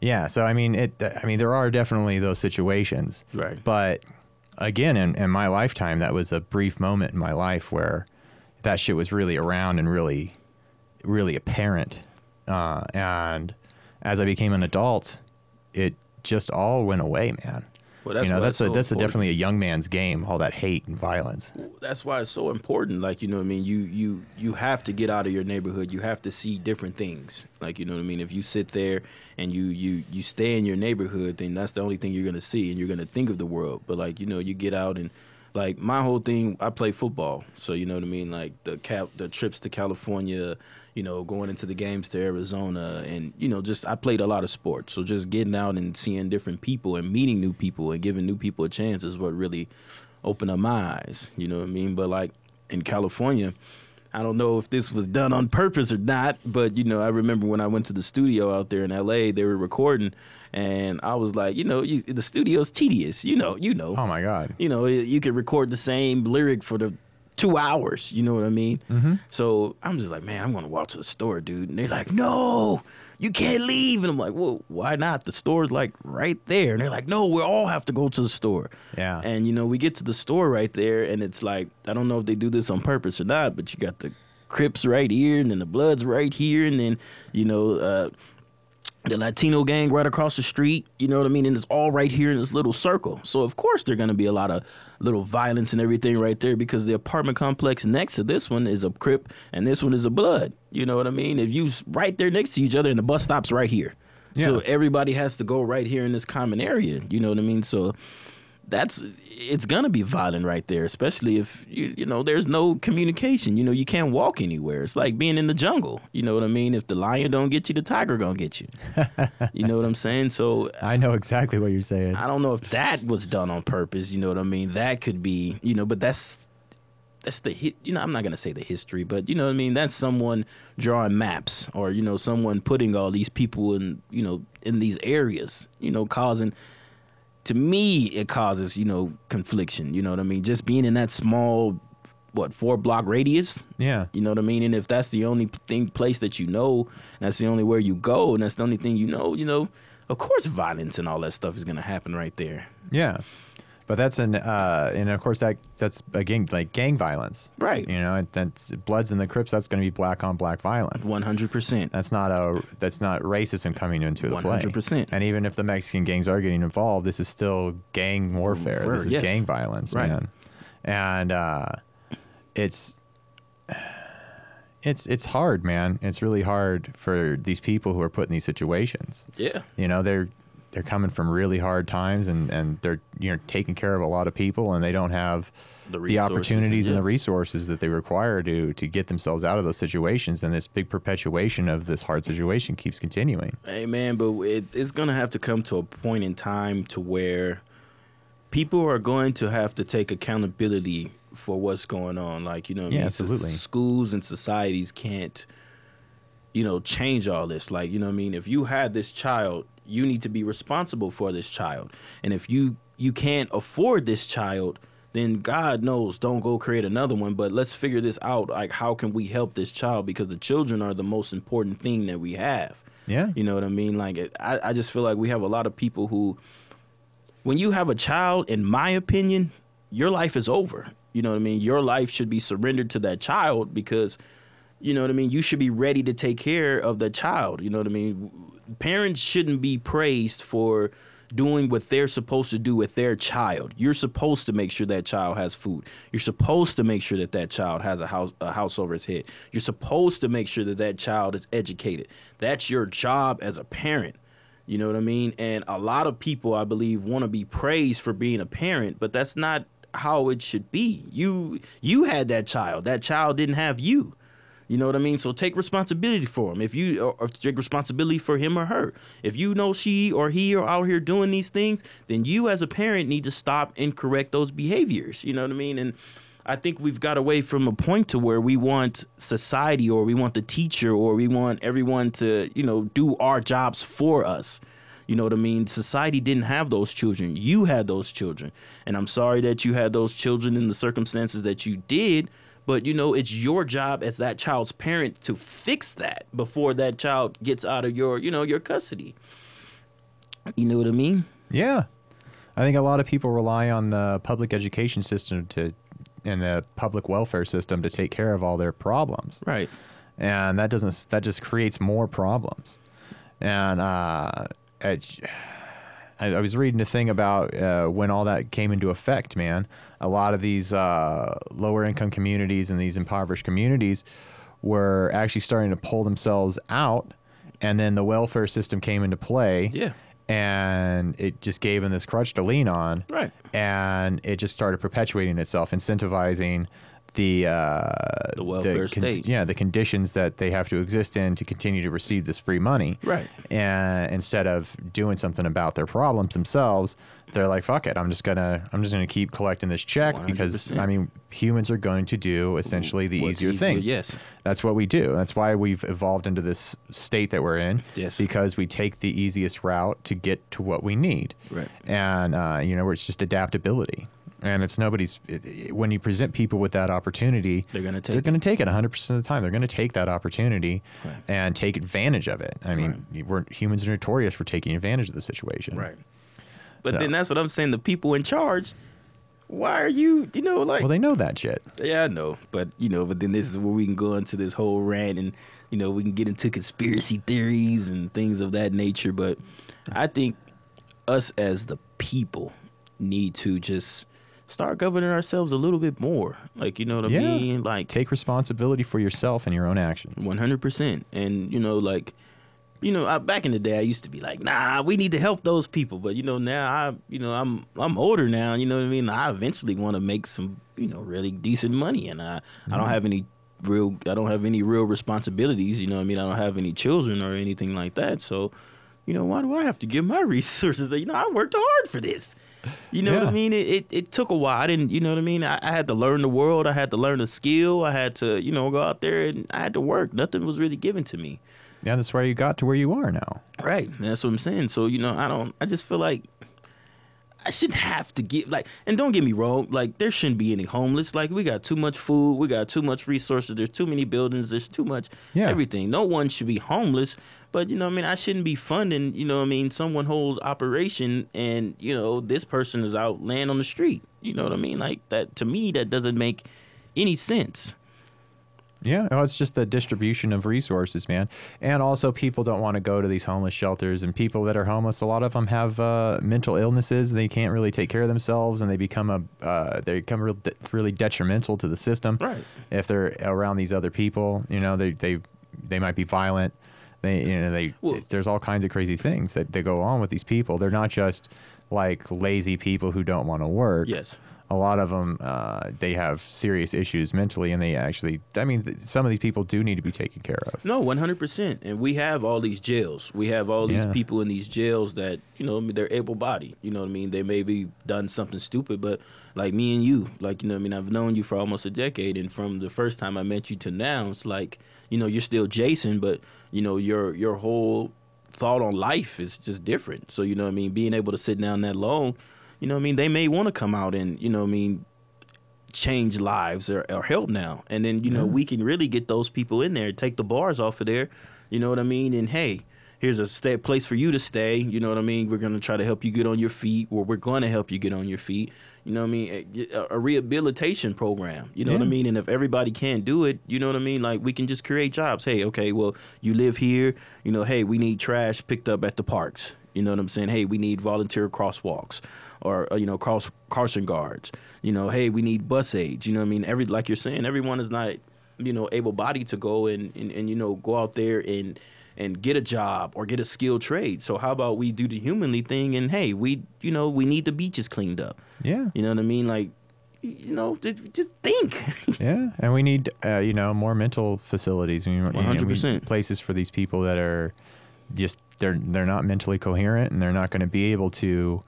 S1: yeah. So I mean, it. I mean, there are definitely those situations.
S2: Right.
S1: But again, in, in my lifetime, that was a brief moment in my life where that shit was really around and really, really apparent. Uh, and as I became an adult, it just all went away, man.
S2: Well, that's
S1: you know, that's a
S2: so
S1: that's a definitely a young man's game. All that hate and violence.
S2: That's why it's so important. Like you know, what I mean, you you you have to get out of your neighborhood. You have to see different things. Like you know what I mean. If you sit there and you you you stay in your neighborhood, then that's the only thing you're gonna see, and you're gonna think of the world. But like you know, you get out and like my whole thing. I play football, so you know what I mean. Like the cap, the trips to California. You know, going into the games to Arizona, and you know, just I played a lot of sports. So just getting out and seeing different people and meeting new people and giving new people a chance is what really opened up my eyes. You know what I mean? But like in California, I don't know if this was done on purpose or not, but you know, I remember when I went to the studio out there in LA, they were recording, and I was like, you know, you, the studio's tedious. You know, you know,
S1: Oh my god.
S2: you know, you could record the same lyric for the two hours. You know what I mean? Mm-hmm. So I'm just like, man, I'm gonna walk to the store, dude. And they're like, no, you can't leave. And I'm like, well, why not? The store's like right there. And they're like, no, we all have to go to the store.
S1: Yeah.
S2: And you know, we get to the store right there, and it's like, I don't know if they do this on purpose or not, but you got the Crips right here, and then the Bloods right here, and then you know. uh the Latino gang right across the street, you know what I mean? And it's all right here in this little circle. So of course there's gonna be a lot of little violence and everything right there because the apartment complex next to this one is a Crip and this one is a Blood. You know what I mean? If you right there next to each other and the bus stops right here. So everybody has to go right here in this common area. You know what I mean? So that's it's gonna be violent right there, especially if you you know there's no communication. You know you can't walk anywhere. It's like being in the jungle. You know what I mean? If the lion don't get you, the tiger gonna get you. you know what I'm saying? So
S1: I know exactly what you're saying.
S2: I don't know if that was done on purpose. You know what I mean? That could be. You know, but that's that's the hit. You know, I'm not gonna say the history, but you know what I mean. That's someone drawing maps, or you know, someone putting all these people in you know in these areas. You know, causing. To me, it causes you know confliction. You know what I mean? Just being in that small, what four block radius.
S1: Yeah.
S2: You know what I mean? And if that's the only thing place that you know, that's the only where you go, and that's the only thing you know, you know, of course violence and all that stuff is gonna happen right there.
S1: Yeah. But that's an uh, and of course that that's again like gang violence.
S2: Right.
S1: You know, that's Bloods and the Crips. That's going to be black on black violence.
S2: One hundred percent.
S1: That's not a that's not racism coming into the play.
S2: 100%.
S1: And even if the Mexican gangs are getting involved, this is still gang warfare.
S2: Warfare,
S1: this is
S2: yes.
S1: gang violence,
S2: Right.
S1: man. And uh, it's it's it's hard, man. It's really hard for these people who are put in these situations.
S2: Yeah.
S1: You know, they're they're coming from really hard times and and they're you know taking care of a lot of people and they don't have
S2: The
S1: the, opportunities and
S2: yeah.
S1: the resources that they require to to get themselves out of those situations and this big perpetuation of this hard situation keeps continuing.
S2: Hey man, but it, it's gonna have to come to a point in time to where people are going to have to take accountability for what's going on. Like you know, what I
S1: Yeah,
S2: mean? So
S1: absolutely.
S2: schools and societies can't, you know, change all this. Like you know, what I mean, if you had this child, you need to be responsible for this child, and if you you can't afford this child. Then God knows, don't go create another one. But let's figure this out. Like, how can we help this child? Because the children are the most important thing that we have.
S1: Yeah.
S2: You know what I mean? Like, it, I, I just feel like we have a lot of people who, when you have a child, in my opinion, your life is over. You know what I mean? Your life should be surrendered to that child because, you know what I mean? You should be ready to take care of the child. You know what I mean? Parents shouldn't be praised for doing what they're supposed to do with their child. You're supposed to make sure that child has food. You're supposed to make sure that that child has a house a house over his head. You're supposed to make sure that that child is educated. That's your job as a parent. You know what I mean? And a lot of people, I believe, want to be praised for being a parent, but that's not how it should be. You you had that child. That child didn't have you. You know what I mean? So take responsibility for him. If you or, or take responsibility for him or her. If you know she or he are out here doing these things, then you as a parent need to stop and correct those behaviors. You know what I mean? And I think we've got away from a point to where we want society or we want the teacher or we want everyone to, you know, do our jobs for us. You know what I mean? Society didn't have those children. You had those children. And I'm sorry that you had those children in the circumstances that you did, but you know, it's your job as that child's parent to fix that before that child gets out of your, you know, your custody. You know what I mean?
S1: Yeah. I think a lot of people rely on the public education system to and the public welfare system to take care of all their problems.
S2: Right.
S1: and that doesn't that just creates more problems and uh it, I, I was reading a thing about uh, when all that came into effect man a lot of these uh, lower income communities and these impoverished communities were actually starting to pull themselves out and then the welfare system came into play
S2: Yeah.
S1: and it just gave them this crutch to lean on
S2: Right.
S1: and it just started perpetuating itself, incentivizing the uh,
S2: The welfare state.
S1: yeah, the conditions that they have to exist in to continue to receive this free money.
S2: Right.
S1: And instead of doing something about their problems themselves, they're like, "Fuck it, I'm just gonna I'm just gonna keep collecting this check because
S2: 100%.
S1: I mean humans are going to do essentially the
S2: What's
S1: easier
S2: easier,
S1: thing.
S2: yes.
S1: That's what we do. That's why we've evolved into this state that we're in.
S2: Yes.
S1: Because we take the easiest route to get to what we need.
S2: Right.
S1: And uh, you know, where it's just adaptability. And it's nobody's. It, it- when you present people with that opportunity,
S2: They're gonna take
S1: They're going to take it 100 percent of the time. They're going to take that opportunity
S2: Right.
S1: and take advantage of it. I mean, we're humans are notorious for taking advantage of the situation.
S2: Right. But
S1: So-
S2: then that's what I'm saying. The people in charge why are you, you know, like
S1: Well, they know that shit.
S2: Yeah, I know, but you know, but then this is where we can go into this whole rant, and you know, we can get into conspiracy theories and things of that nature. But I think us as the people need to just start governing ourselves a little bit more. Like, you know what I
S1: Yeah.
S2: mean? Like,
S1: Take responsibility for yourself and your own actions.
S2: one hundred percent. And you know, like, you know, I, back in the day, I used to be like, "Nah, we need to help those people." But you know, now I, you know, I'm I'm older now. You know what I mean? I eventually want to make some, you know, really decent money, and I I don't mm-hmm. have any real I don't have any real responsibilities. You know what I mean? I don't have any children or anything like that. So, you know, why do I have to give my resources? You know, I worked hard for this. You know what I mean? It, it it took a while. I didn't, you know what I mean? I, I had to learn the world. I had to learn the skill. I had to, you know, go out there and I had to work. Nothing was really given to me.
S1: Yeah, that's why you got to where you are now.
S2: Right. That's what I'm saying. So, you know, I don't I just feel like I shouldn't have to give like and don't get me wrong, like there shouldn't be any homeless. Like we got too much food, we got too much resources, there's too many buildings, there's too much
S1: Yeah.
S2: everything. No one should be homeless. But you know what I mean, I shouldn't be funding, you know I mean, someone holds operation and, you know, this person is out laying on the street. You know what I mean? Like that to me that doesn't make any sense.
S1: Yeah, well, it's just the distribution of resources, man. And also, people don't want to go to these homeless shelters, and people that are homeless, a lot of them have uh, mental illnesses. They can't really take care of themselves, and they become a uh, they become real de- really detrimental to the system.
S2: Right.
S1: If they're around these other people, you know, they they they might be violent. They you know they
S2: Well-
S1: there's all kinds of crazy things that, that go on with these people. They're not just like lazy people who don't want to work
S2: Yes.
S1: a lot of them uh, they have serious issues mentally and they actually i mean th- some of these people do need to be taken care of
S2: No, one hundred percent. And we have all these jails. We have all these
S1: Yeah.
S2: people in these jails that you know they're able bodied. You know what I mean? They may be done something stupid, but like me and you, like you know what I mean. I've known you for almost a decade, and from the first time I met you to now, it's like you know you're still Jason, but you know your your whole thought on life is just different. So you know what I mean. Being able to sit down that long, you know what I mean. They may want to come out and you know what I mean change lives or, or help now. And then, you know,
S1: Yeah.
S2: we can really get those people in there, take the bars off of there. You know what I mean? And hey, here's a stay, place for you to stay. You know what I mean? We're going to try to help you get on your feet, or we're going to help you get on your feet. You know what I mean? A, a rehabilitation program. You know what I mean? And if everybody can't do it, you know what I mean? Like we can just create jobs. Hey, okay, well, you live here. You know, hey, we need trash picked up at the parks. You know what I'm saying? Hey, we need volunteer crosswalks or uh, you know cross crossing guards. You know, hey, we need bus aids. You know what I mean? Every like you're saying, everyone is not you know able bodied to go and, and and you know go out there and and get a job or get a skilled trade. So how about we do the humanly thing and hey, we you know we need the beaches cleaned up.
S1: yeah
S2: You know what I mean? Like you know just, just think.
S1: yeah and we need uh, you know more mental facilities know, we-
S2: 100%.
S1: places for these people that are just they're they're not mentally coherent and they're not going to be able to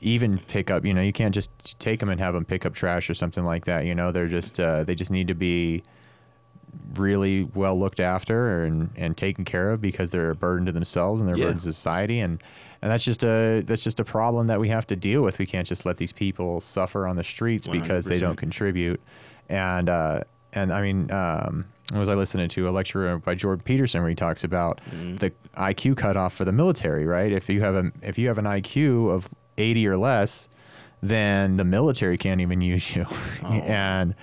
S1: even pick up you know you can't just take them and have them pick up trash or something like that you know they're just uh, they just need to be really well looked after and, and taken care of because they're a burden to themselves and they're a
S2: Yeah.
S1: burden to society and and that's just a that's just a problem that we have to deal with. We can't just let these people suffer on the streets because they don't contribute. And uh, and I mean, um, was I listening to a lecture by Jordan Peterson where he talks about the IQ cutoff for the military, right? If you have a if you have an IQ of 80 or less, then the military can't even use you, and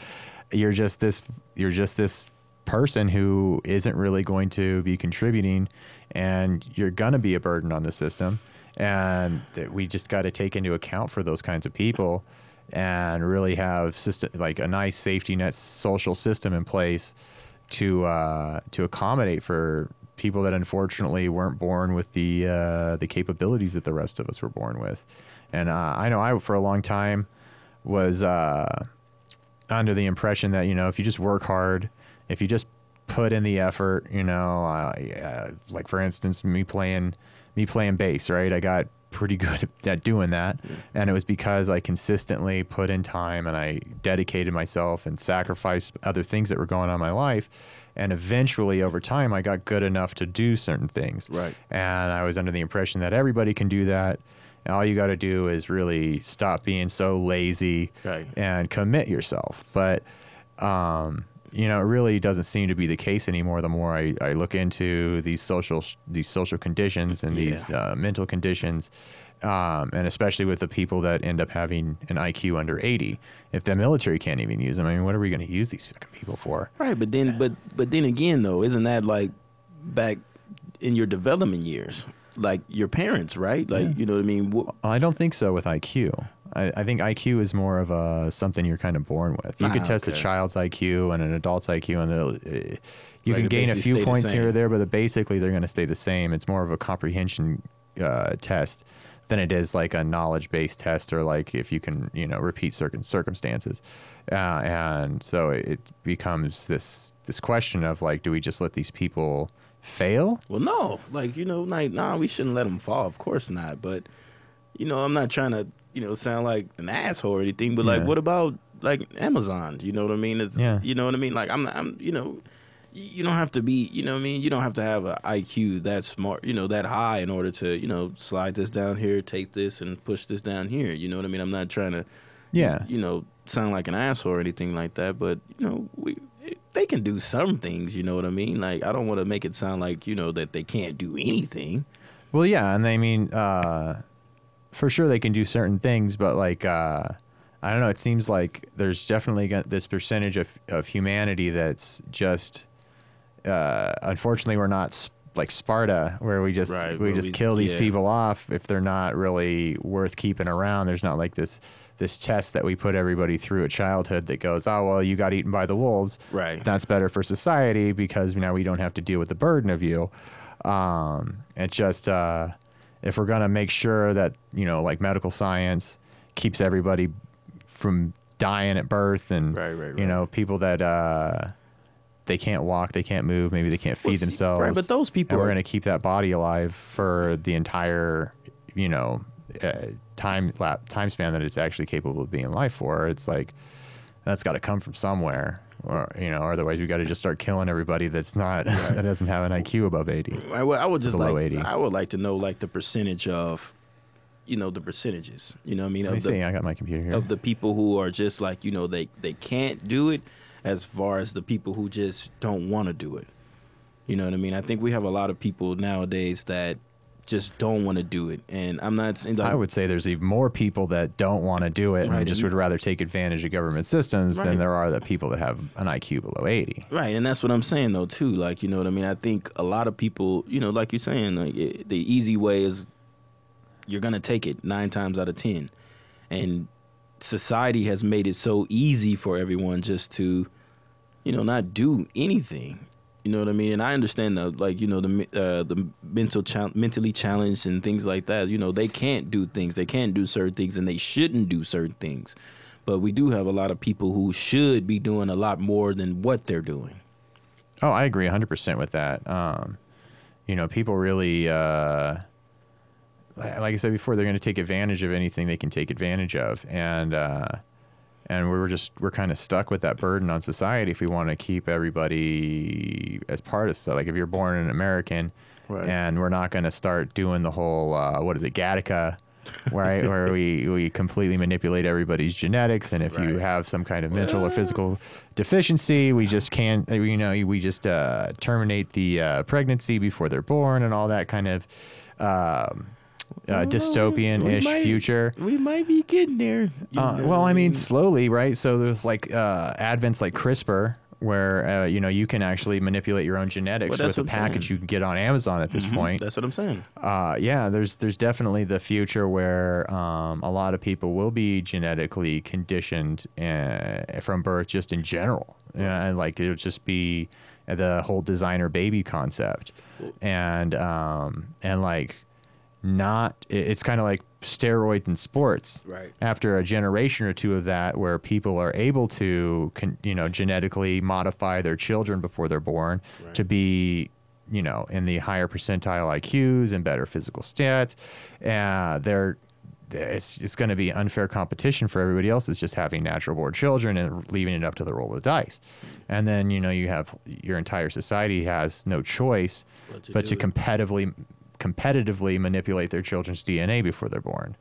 S1: you're just this you're just this person who isn't really going to be contributing and you're going to be a burden on the system and that we just got to take into account for those kinds of people and really have system like a nice safety net social system in place to uh, to accommodate for people that unfortunately weren't born with the uh, the capabilities that the rest of us were born with. And uh, I know I for a long time was uh, under the impression that you know if you just work hard, if you just put in the effort, you know, uh, uh, like for instance, me playing me playing bass, right? I got pretty good at doing that, and it was because I consistently put in time and I dedicated myself and sacrificed other things that were going on in my life. And eventually, over time, I got good enough to do certain things.
S2: Right.
S1: And I was under the impression that everybody can do that. And all you got to do is really stop being so lazy
S2: Right.
S1: and commit yourself. But um, you know, it really doesn't seem to be the case anymore. The more I, I look into these social these social conditions and
S2: Yeah.
S1: these uh, mental conditions, um, and especially with the people that end up having an IQ under 80, if the military can't even use them, I mean, what are we going to use these fucking people for?
S2: Right, but then but but then again though, isn't that like back in your development years? Like your parents, right? Like you know what I mean? Wh-
S1: I don't think so with IQ. I, I think IQ is more of a something you're kind of born with. You
S2: Ah,
S1: could test a child's IQ and an adult's IQ, and they'll, uh, you
S2: Right,
S1: can gain a few points here or there, but basically they're going to stay the same. It's more of a comprehension uh, test than it is like a knowledge-based test or like if you can, you know, repeat certain circumstances. Uh, and so it becomes this this question of like, do we just let these people fail?
S2: Well, no, like you know, like nah, we shouldn't let them fall. Of course not. But you know, I'm not trying to you know sound like an asshole or anything. But like, what about like Amazon? You know what I mean? It's,
S1: Yeah.
S2: You know what I mean? Like I'm, not, I'm, you know. You don't have to be, you know what I mean? You don't have to have a IQ that smart, you know, that high in order to, you know, slide this down here, tape this and push this down here. You know what I mean? I'm not trying to
S1: Yeah.
S2: you know, sound like an asshole or anything like that, but you know, we they can do some things. You know what I mean? Like I don't want to make it sound like you know that they can't do anything.
S1: Well, yeah, and I mean, uh, for sure they can do certain things, but like, uh, I don't know. It seems like there's definitely this percentage of of humanity that's just, uh, unfortunately, we're not s- like Sparta, where we just
S2: Right,
S1: we just
S2: we-
S1: kill these
S2: yeah.
S1: people off if they're not really worth keeping around. There's not like this this test that we put everybody through at childhood that goes, oh well, you got eaten by the wolves
S2: Right.
S1: that's better for society because now we don't have to deal with the burden of you. Um, it's just uh, if we're gonna make sure that you know, like medical science keeps everybody from dying at birth, and
S2: Right, right,
S1: you know, people that uh, they can't walk, they can't move, maybe they can't feed
S2: Well, see,
S1: themselves.
S2: right, but those people
S1: and we're
S2: are-
S1: gonna keep that body alive for the entire, you know, uh, time lap time span that it's actually capable of being alive for. It's like that's got to come from somewhere, or you know, otherwise we got to just start killing everybody that's not that doesn't have an IQ above eighty.
S2: I would, I would just
S1: Below
S2: like
S1: 80.
S2: I would like to know like the percentage of, you know, the percentages. You know what I mean?
S1: Let me
S2: Of
S1: see. I got my computer here.
S2: of the people who are just like you know they they can't do it, as far as the people who just don't want to do it. You know what I mean? I think we have a lot of people nowadays that just don't want to do it, and I'm not saying that
S1: I would say there's even more people that don't want to do it
S2: Right,
S1: and just would rather take advantage of government systems
S2: Right.
S1: than there are the people that have an IQ below 80.
S2: Right, and that's what I'm saying though too. Like you know what I mean. I think a lot of people, you know, like you're saying, like it, the easy way is you're gonna take it nine times out of ten, and society has made it so easy for everyone just to, you know, not do anything. You know what I mean? And I understand the like you know the uh, the mental mentally challenged and things like that. You know they can't do things. They can't do certain things, and they shouldn't do certain things. But we do have a lot of people who should be doing a lot more than what they're doing.
S1: Oh, I agree 100% with that. Um, you know, people really, uh, like I said before, they're going to take advantage of anything they can take advantage of. And, uh, and we're just, we're kind of stuck with that burden on society if we want to keep everybody as part of society. Like if you're born an American
S2: Right.
S1: and we're not going to start doing the whole, uh, what is it, Gattaca, right? Where we, we completely manipulate everybody's genetics. And if you have some kind of mental or physical deficiency, we just can't, uh, you know, we just uh, terminate the uh, pregnancy before they're born and all that kind of um, uh, dystopian ish future.
S2: We might be getting there.
S1: Uh, well, I mean, slowly, right? So there's like uh, advents like CRISPR, where uh, you know you can actually manipulate your own genetics
S2: Well,
S1: with a
S2: I'm
S1: package
S2: saying.
S1: you can get on Amazon at this point.
S2: that's what I'm saying.
S1: Uh, yeah, there's there's definitely the future where um, a lot of people will be genetically conditioned uh, from birth, just in general. Yeah, and like it'll just be the whole designer baby concept, and um, and like not. It's kind of like steroids in sports.
S2: Right.
S1: After a generation or two of that, where people are able to, con, you know, genetically modify their children before they're born
S2: Right.
S1: to be you know, in the higher percentile IQs and better physical stats. Uh, they're it's, it's going to be unfair competition for everybody else that's just having natural born children and leaving it up to the roll of the dice. And then, you know, you have your entire society has no choice
S2: But to
S1: but to competitively competitively manipulate their children's DNA before they're born.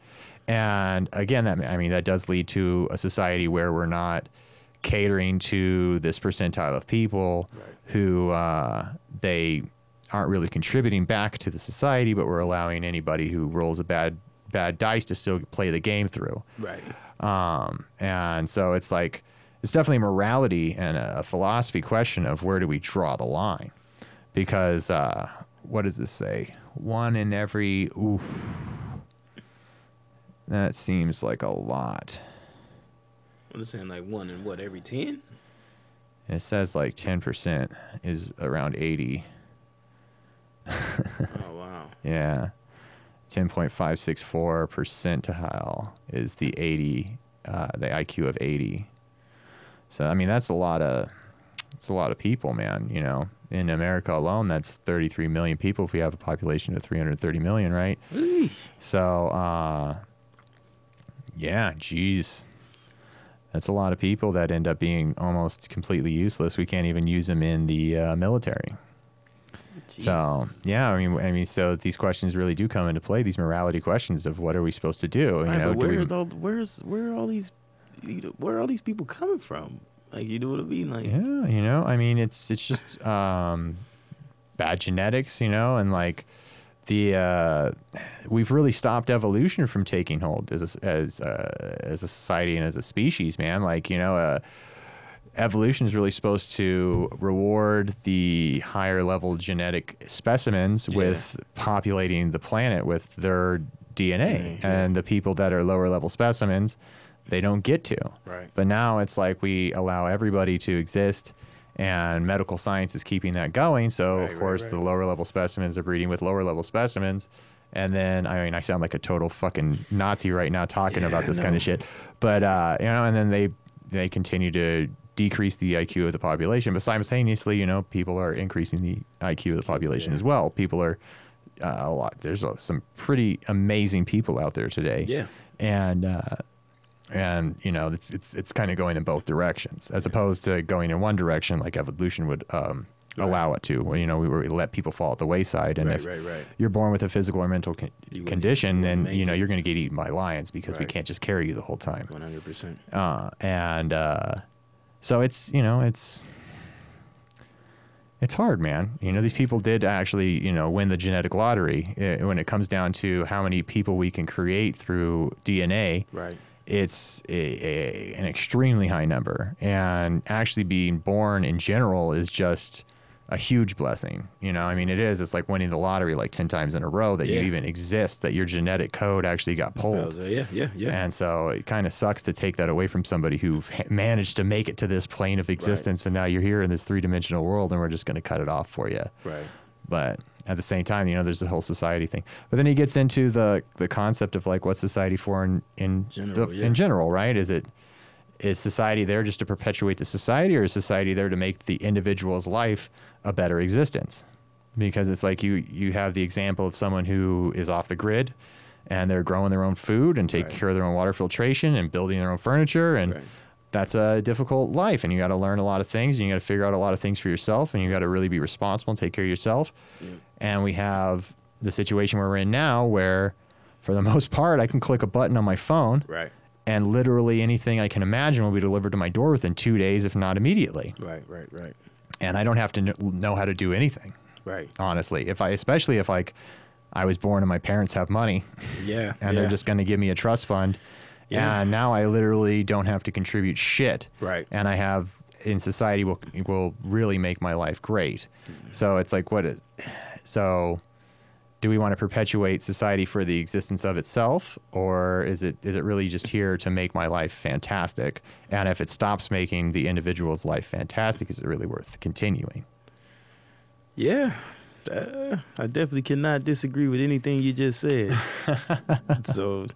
S1: And again, that I mean that does lead to a society where we're not catering to this percentile of people
S2: Right.
S1: who uh, they aren't really contributing back to the society, but we're allowing anybody who rolls a bad bad dice to still play the game through.
S2: Right.
S1: Um, and so it's like it's definitely a morality and a philosophy question of where do we draw the line? Because uh, what does this say? One in every oof. That seems like a lot.
S2: I'm just saying like one in what every ten.
S1: It says like ten percent is around eighty.
S2: oh wow.
S1: Yeah. 10.564 percentile is the 80, uh, the IQ of 80. So, I mean, that's a lot of, it's a lot of people, man. You know, in America alone, that's 33 million people if we have a population of 330 million, right?
S2: Eesh.
S1: So, uh, yeah, geez. That's a lot of people that end up being almost completely useless. We can't even use them in the uh, military. So yeah, I mean, I mean, so these questions really do come into play. These morality questions of what are we supposed to do? You
S2: Right,
S1: know,
S2: but
S1: do we-
S2: where's all where's where are all these you know, where are all these people coming from? Like you know what I mean? Like
S1: yeah, you know, I mean, it's it's just um, bad genetics, you know, and like the uh, we've really stopped evolution from taking hold as a, as uh, as a society and as a species, man. Like you know, uh, evolution is really supposed to reward the higher level genetic specimens
S2: Yeah.
S1: with populating the planet with their DNA,
S2: Yeah, yeah.
S1: and the people that are lower level specimens, they don't get to.
S2: Right.
S1: But now it's like we allow everybody to exist, and medical science is keeping that going. So
S2: Right,
S1: of course
S2: right.
S1: the lower level specimens are breeding with lower level specimens. And then I mean I sound like a total fucking Nazi right now talking
S2: Yeah,
S1: about this
S2: I
S1: kind of shit. But uh, you know, and then they they continue to decrease the IQ of the population, but simultaneously, you know, people are increasing the IQ of the population
S2: Yeah.
S1: as well. People are uh, a lot. There's uh, some pretty amazing people out there today
S2: Yeah.
S1: and uh, and you know it's it's it's kind of going in both directions as opposed to going in one direction like evolution would um, allow it to. Well, you know, we, we let people fall at the wayside, and
S2: Right,
S1: if
S2: right, right.
S1: you're born with a physical or mental con-
S2: You
S1: condition, then you know
S2: it.
S1: you're going to get eaten by lions because we can't just carry you the whole time.
S2: One hundred percent.
S1: Uh, and uh, so it's you know it's it's hard, man. You know, these people did actually you know win the genetic lottery uh, when it comes down to how many people we can create through DNA.
S2: Right.
S1: It's a, a, an extremely high number, and actually being born in general is just a huge blessing. You know, I mean, it is. It's like winning the lottery like ten times in a row that
S2: Yeah.
S1: you even exist, that your genetic code actually got pulled.
S2: Uh, yeah, yeah, yeah.
S1: And so it kind of sucks to take that away from somebody who managed to make it to this plane of existence, and now you're here in this three dimensional world, and we're just going to cut it off for you.
S2: right.
S1: But at the same time, you know, there's the whole society thing. But then he gets into the the concept of like what's society for in in
S2: General,
S1: the,
S2: yeah.
S1: in general, right? Is it is society there just to perpetuate the society, or is society there to make the individual's life a better existence? Because it's like you you have the example of someone who is off the grid, and they're growing their own food and take
S2: Right.
S1: care of their own water filtration and building their own furniture and
S2: Right.
S1: That's a difficult life and you got to learn a lot of things and you got to figure out a lot of things for yourself and you got to really be responsible and take care of yourself and we have the situation where we're in now where for the most part i can click a button on my phone
S2: Right.
S1: and literally anything i can imagine will be delivered to my door within two days if not immediately
S2: Right. Right. Right.
S1: and i don't have to kn- know how to do anything
S2: Right.
S1: honestly if i especially if like i was born and my parents have money
S2: Yeah.
S1: and
S2: yeah.
S1: they're just going to give me a trust fund.
S2: Yeah.
S1: And now I literally don't have to contribute shit.
S2: Right.
S1: And I have in society will will really make my life great. So it's like what is so do we want to perpetuate society for the existence of itself or is it is it really just here to make my life fantastic? And if it stops making the individual's life fantastic, is it really worth continuing?
S2: Yeah. Uh, I definitely cannot disagree with anything you just said. so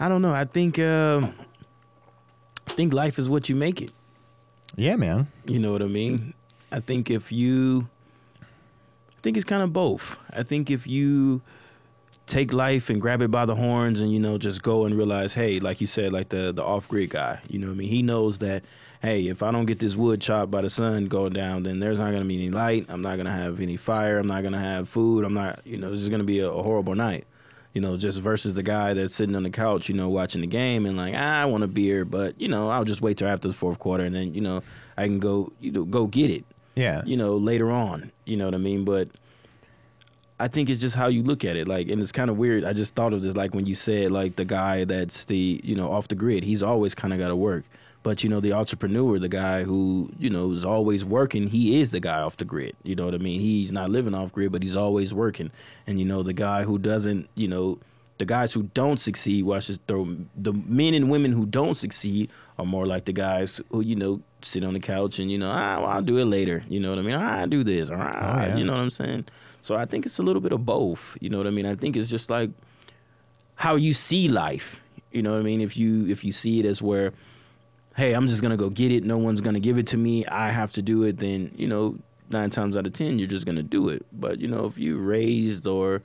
S2: I don't know. I think um, I think life is what you make it.
S1: Yeah, man.
S2: You know what I mean? I think if you I think it's kind of both. I think if you take life and grab it by the horns and you know just go and realize, hey, like you said, like the the off grid guy, you know what I mean? He knows that hey, if I don't get this wood chopped by the sun going down, then there's not gonna be any light. I'm not gonna have any fire. I'm not gonna have food. I'm not, you know, it's just gonna be a, a horrible night. You know, just versus the guy that's sitting on the couch, you know, watching the game and like, ah, I want a beer, but you know, I'll just wait till after the fourth quarter and then you know I can go, you know, go get it.
S1: Yeah.
S2: You know, later on. You know what I mean? But I think it's just how you look at it. Like, and it's kind of weird. I just thought of this, like when you said, like the guy that's the, you know, off the grid. He's always kind of got to work. But you know, the entrepreneur, the guy who you know is always working, he is the guy off the grid. You know what I mean? He's not living off grid, but he's always working. And you know, the guy who doesn't, you know, the guys who don't succeed, watch this throw the men and women who don't succeed are more like the guys who you know sit on the couch and you know ah, well, I'll do it later. You know what I mean? Ah, I'll do this. Or, ah,
S1: Oh, yeah.
S2: You know what I'm saying? So I think it's a little bit of both. You know what I mean? I think it's just like how you see life. You know what I mean? If you if you see it as where, hey, I'm just gonna go get it. No one's gonna give it to me. I have to do it. Then you know, nine times out of ten, you're just gonna do it. But you know, if you raised or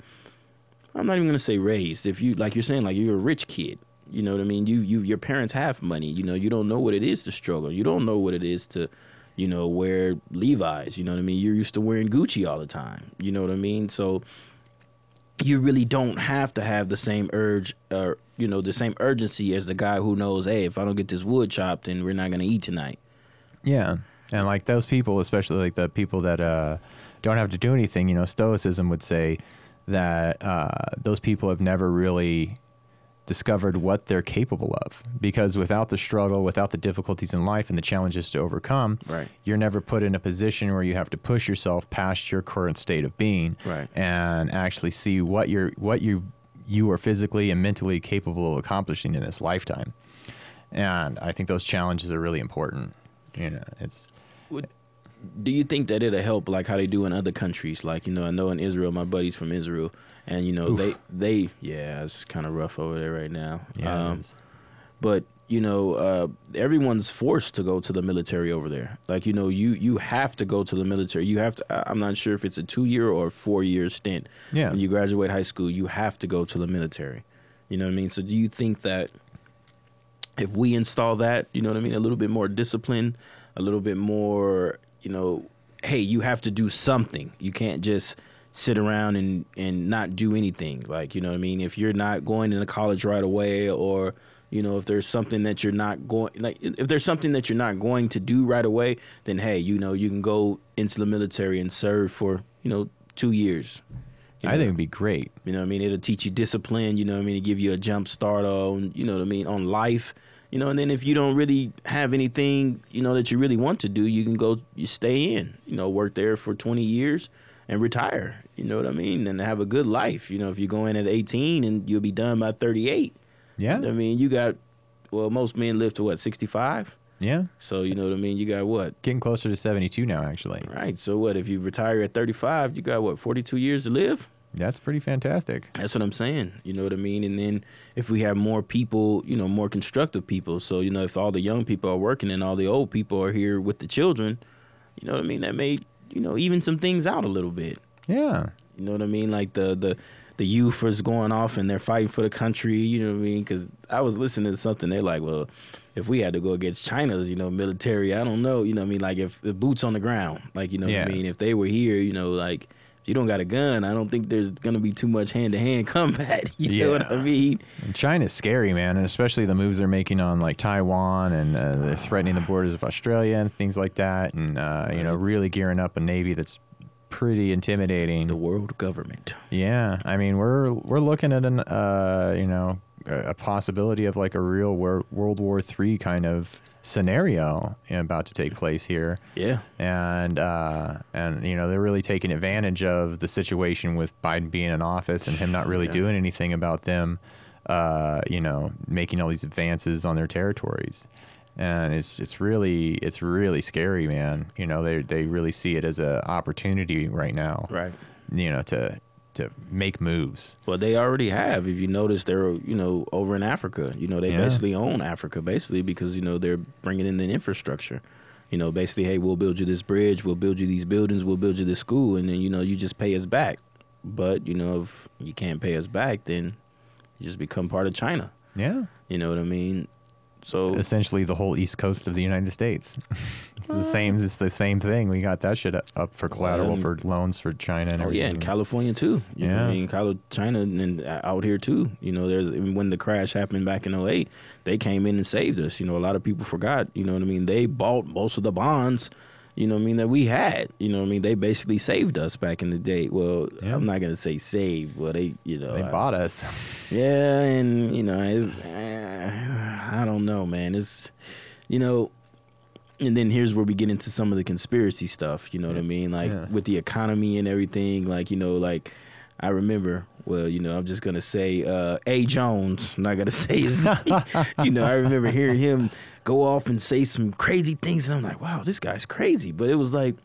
S2: I'm not even gonna say raised. If you like you're saying like you're a rich kid. You know what I mean? You you your parents have money. You know you don't know what it is to struggle. You don't know what it is to, you know, wear Levi's. You know what I mean? You're used to wearing Gucci all the time. You know what I mean? So you really don't have to have the same urge or you know the same urgency as the guy who knows, hey, if I don't get this wood chopped, then we're not gonna eat tonight.
S1: Yeah. And like those people, especially like the people that uh, don't have to do anything, you know, Stoicism would say that uh, those people have never really discovered what they're capable of because without the struggle, without the difficulties in life and the challenges to overcome,
S2: Right.
S1: you're never put in a position where you have to push yourself past your current state of being
S2: Right.
S1: and actually see what you're what you you are physically and mentally capable of accomplishing in this lifetime. And I think those challenges are really important. You know, it's
S2: Would, do you think that it'll help like how they do in other countries? Like, you know, I know in Israel, my buddies from Israel, and you know,
S1: Oof.
S2: they they yeah, it's kind of rough over there right now.
S1: yeah,
S2: Um, but you know, uh, everyone's forced to go to the military over there. Like, you know, you you have to go to the military. You have to. I'm not sure if it's a two year or four year stint.
S1: Yeah.
S2: When you graduate high school, you have to go to the military. You know what I mean? So, do you think that if we install that, you know what I mean, a little bit more discipline, a little bit more, you know, hey, you have to do something. You can't just sit around and and not do anything. Like, you know what I mean? If you're not going into college right away or you know, if there's something that you're not going like if there's something that you're not going to do right away, then hey, you know, you can go into the military and serve for, you know, 2 years. You
S1: I think it'd be great.
S2: You know what I mean? It'll teach you discipline, you know what I mean? To give you a jump start on, you know what I mean, on life. You know, and then if you don't really have anything, you know, that you really want to do, you can go you stay in, you know, work there for 20 years and retire. You know what I mean? And have a good life. You know, if you go in at 18 and you'll be done by 38.
S1: Yeah,
S2: I mean, you got well, most men live to what, 65?
S1: yeah,
S2: So, you know what I mean? You got what?
S1: getting closer to seventy-two now. Actually,
S2: Right. So what if you retire at 35, you got what, 42 years to live?
S1: that's pretty fantastic.
S2: That's what I'm saying. You know what I mean? And then if we have more people, you know, more constructive people. So, you know, if all the young people are working and all the old people are here with the children, you know what I mean? That may, you know, even some things out a little bit.
S1: Yeah,
S2: You know what I mean? Like the the the youth is going off and they're fighting for the country. You know what I mean? Because I was listening to something. They're like, well, if we had to go against China's, you know, military, I don't know. You know what I mean? Like if the boots on the ground, like you know what I mean? If they were here, you know, like. If you don't got a gun, I don't think there's gonna be too much hand to hand combat. You know what I mean?
S1: and China's scary, man, and especially the moves they're making on like Taiwan and uh, they're threatening the borders of Australia and things like that, and uh, you know, really gearing up a navy that's pretty intimidating.
S2: The world government.
S1: Yeah, I mean, we're we're looking at an uh, you know a, possibility of like a real wor- World War Three kind of scenario about to take place here,
S2: Yeah.
S1: and uh, and you know they're really taking advantage of the situation with Biden being in office and him not really
S2: Yeah.
S1: doing anything about them, uh, you know, making all these advances on their territories. And it's it's really it's really scary, man. You know they they really see it as an opportunity right now
S2: Right.
S1: you know, to to make moves.
S2: Well, they already have. If you notice, they're you know over in Africa. You know, they
S1: Yeah.
S2: basically own Africa, basically because you know they're bringing in the infrastructure. You know, basically, hey, we'll build you this bridge, we'll build you these buildings, we'll build you this school, and then you know you just pay us back. But you know, if you can't pay us back, then you just become part of China.
S1: Yeah.
S2: You know what I mean? So
S1: essentially the whole east coast of the United States. it's the same. It's the same thing. We got that shit up for collateral for loans for China and
S2: Oh
S1: everything.
S2: yeah, in California too. You
S1: Yeah.
S2: I mean, China and out here too. You know, there's when the crash happened back in 08, they came in and saved us. You know, a lot of people forgot. You know what I mean? They bought most of the bonds. You know what I mean that we had. You know what I mean? They basically saved us back in the day. Well,
S1: Yeah.
S2: I'm not gonna say save. Well, they you know
S1: They
S2: I-
S1: bought us.
S2: yeah, and you know, uh, I don't know, man. It's you know, and then here's where we get into some of the conspiracy stuff. You know what I mean? Like
S1: Yeah.
S2: with the economy and everything. Like you know, like I remember. Well, you know, I'm just gonna say uh, A. Jones. I'm not gonna say his name. you know, I remember hearing him go off and say some crazy things, and I'm like, wow, this guy's crazy. But it was like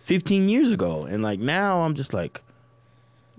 S2: 15 years ago, and like now I'm just like,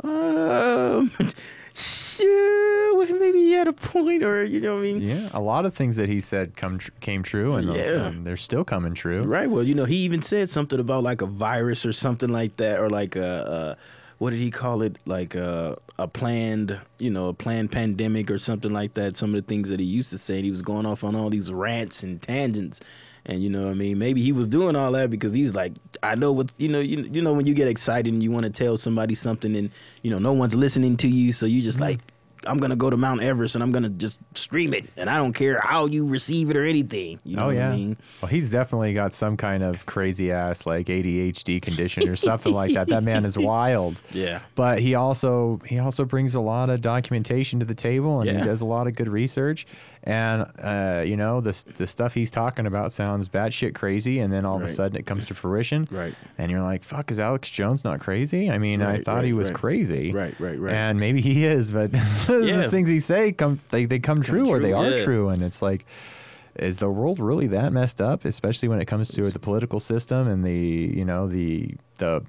S2: um, sure, well, maybe he had a point, or you know what I mean?
S1: yeah, a lot of things that he said come tr- came true, and
S2: Yeah.
S1: um, they're still coming true.
S2: Right. Well, you know, he even said something about like a virus or something like that, or like a, a what did he call it? Like a, a planned, you know, a planned pandemic or something like that. Some of the things that he used to say, and he was going off on all these rants and tangents. And you know, what I mean, maybe he was doing all that because he was like, I know what you know. You, you know, when you get excited and you want to tell somebody something, and you know, no one's listening to you, so you just mm-hmm. like, I'm gonna go to Mount Everest and I'm gonna just stream it, and I don't care how you receive it or anything. You know
S1: oh
S2: what
S1: yeah.
S2: I mean?
S1: Well, he's definitely got some kind of crazy ass like ADHD condition or something like that. That man is wild.
S2: Yeah.
S1: But he also he also brings a lot of documentation to the table, and
S2: Yeah.
S1: he does a lot of good research. And uh, you know the the stuff he's talking about sounds batshit crazy, and then all of a sudden it comes to fruition.
S2: Right.
S1: And you're like, "Fuck, is Alex Jones not crazy?" I mean, I
S2: Right,
S1: thought he was
S2: right.
S1: crazy.
S2: Right, right, right.
S1: And maybe he is, but the things he say come they, they come, true, or
S2: true,
S1: they are true, and it's like. Is the world really that messed up, especially when it comes to the political system and the you know the the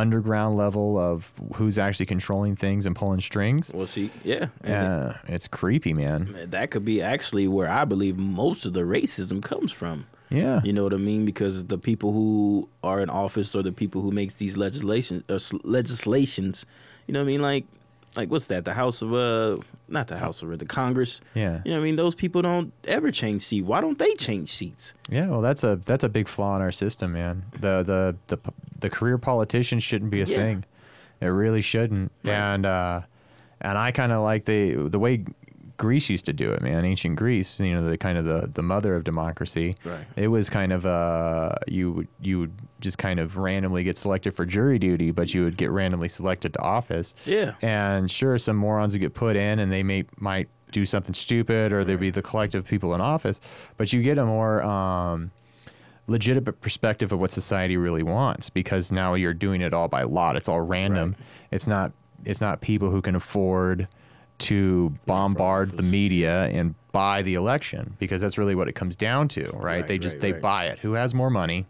S1: underground level of who's actually controlling things and pulling strings?
S2: Well, see, yeah,
S1: Yeah, it's creepy, man.
S2: that could be actually where I believe most of the racism comes from.
S1: Yeah,
S2: You know what I mean? Because the people who are in office or the people who makes these legislation or legislations, you know what I mean? Like, like what's that? The House of uh, not the House of the Congress.
S1: yeah,
S2: You know I mean? Those people don't ever change seat. Why don't they change seats?
S1: yeah. Well, that's a that's a big flaw in our system, man. The the the the career politician shouldn't be a
S2: Yeah.
S1: thing. It really shouldn't.
S2: Right.
S1: And uh, and I kind of like the the way Greece used to do it, man. Ancient Greece, you know, the kind of the the mother of democracy.
S2: Right.
S1: It was kind of uh you would you would just kind of randomly get selected for jury duty, but you would get randomly selected to office.
S2: Yeah.
S1: And sure, some morons would get put in, and they may might do something stupid, or there'd be the collective people in office. But you get a more um, legitimate perspective of what society really wants, because now you're doing it all by lot. It's all random.
S2: Right.
S1: It's not. It's not people who can afford to bombard the media and buy the election, because that's really what it comes down to, right?
S2: Right,
S1: they just
S2: right,
S1: they
S2: right.
S1: buy it. Who has more money?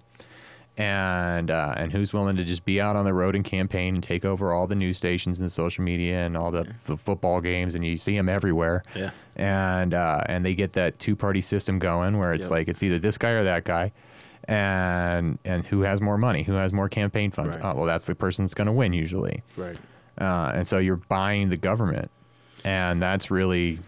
S1: and uh, and who's willing to just be out on the road and campaign and take over all the news stations and social media and all the, the football games and you see them everywhere.
S2: Yeah.
S1: And uh, and they get that two party system going where it's
S2: Yep.
S1: like it's either this guy or that guy, and and who has more money, who has more campaign funds. Oh, well, that's the person that's going to win usually.
S2: Right.
S1: Uh, and so you're buying the government, and that's really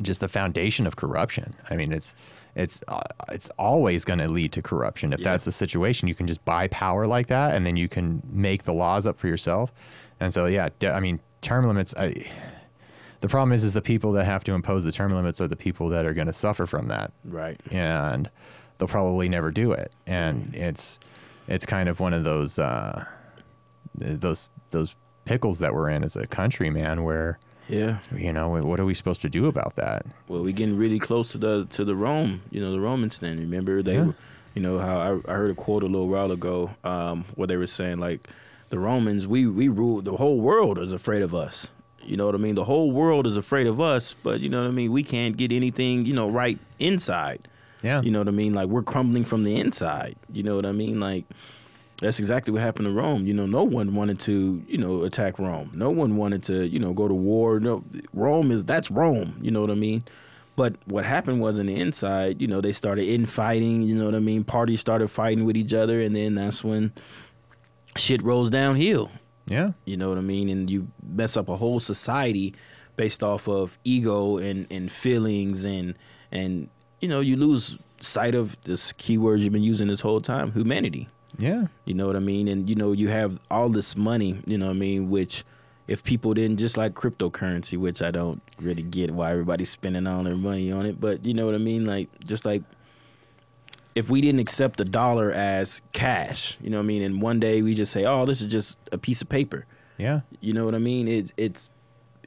S1: just the foundation of corruption. I mean, it's it's uh, it's always going to lead to corruption if
S2: Yeah.
S1: that's the situation. You can just buy power like that, and then you can make the laws up for yourself. And so, yeah, de- I mean, term limits. I, the problem is, is the people that have to impose the term limits are the people that are going to suffer from that
S2: Right.
S1: and they'll probably never do it. And it's it's kind of one of those uh, those those pickles that we're in as a country, man. Where
S2: Yeah.
S1: you know what are we supposed to do about that?
S2: Well, we're getting really close to the to the Rome, you know, the Romans. Then remember they,
S1: Yeah.
S2: were, you know, how I, I heard a quote a little while ago, um, where they were saying like, the Romans, we we rule the whole world is afraid of us. You know what I mean? The whole world is afraid of us, but you know what I mean. We can't get anything, you know, right inside.
S1: Yeah,
S2: You know what I mean? Like we're crumbling from the inside. You know what I mean? Like that's exactly what happened to Rome. You know, no one wanted to, you know, attack Rome. No one wanted to, you know, go to war. No, Rome is that's Rome. You know what I mean? But what happened was on the inside, you know, they started infighting. You know what I mean? Parties started fighting with each other, and then that's when shit rolls downhill.
S1: yeah,
S2: You know what I mean? And you mess up a whole society based off of ego and, and feelings and and you know, you lose sight of this keyword you've been using this whole time, humanity.
S1: Yeah.
S2: You know what I mean? And you know, you have all this money, you know what I mean, which if people didn't just like cryptocurrency, which I don't really get why everybody's spending all their money on it, but you know what I mean? Like just like if we didn't accept the dollar as cash, you know what I mean, and one day we just say, "Oh, this is just a piece of paper."
S1: Yeah.
S2: You know what I mean? It, it's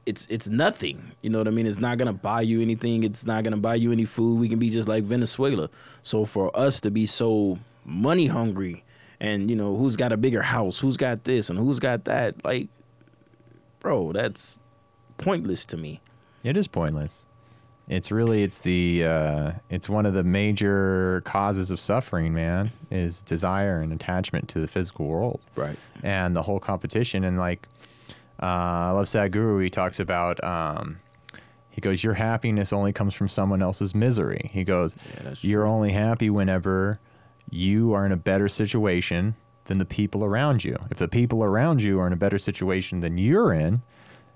S2: it's it's nothing. You know what I mean? It's not gonna buy you anything. It's not gonna buy you any food. We can be just like Venezuela. So for us to be so money hungry, and you know who's got a bigger house, who's got this, and who's got that, like, bro, that's pointless to me.
S1: It is pointless. It's really it's the uh, it's one of the major causes of suffering, man, is desire and attachment to the physical world.
S2: Right.
S1: And the whole competition and like uh, I love Sadhguru, he talks about um, he goes, Your happiness only comes from someone else's misery. He goes,
S2: Yeah,
S1: You're only happy whenever you are in a better situation than the people around you. If the people around you are in a better situation than you're in,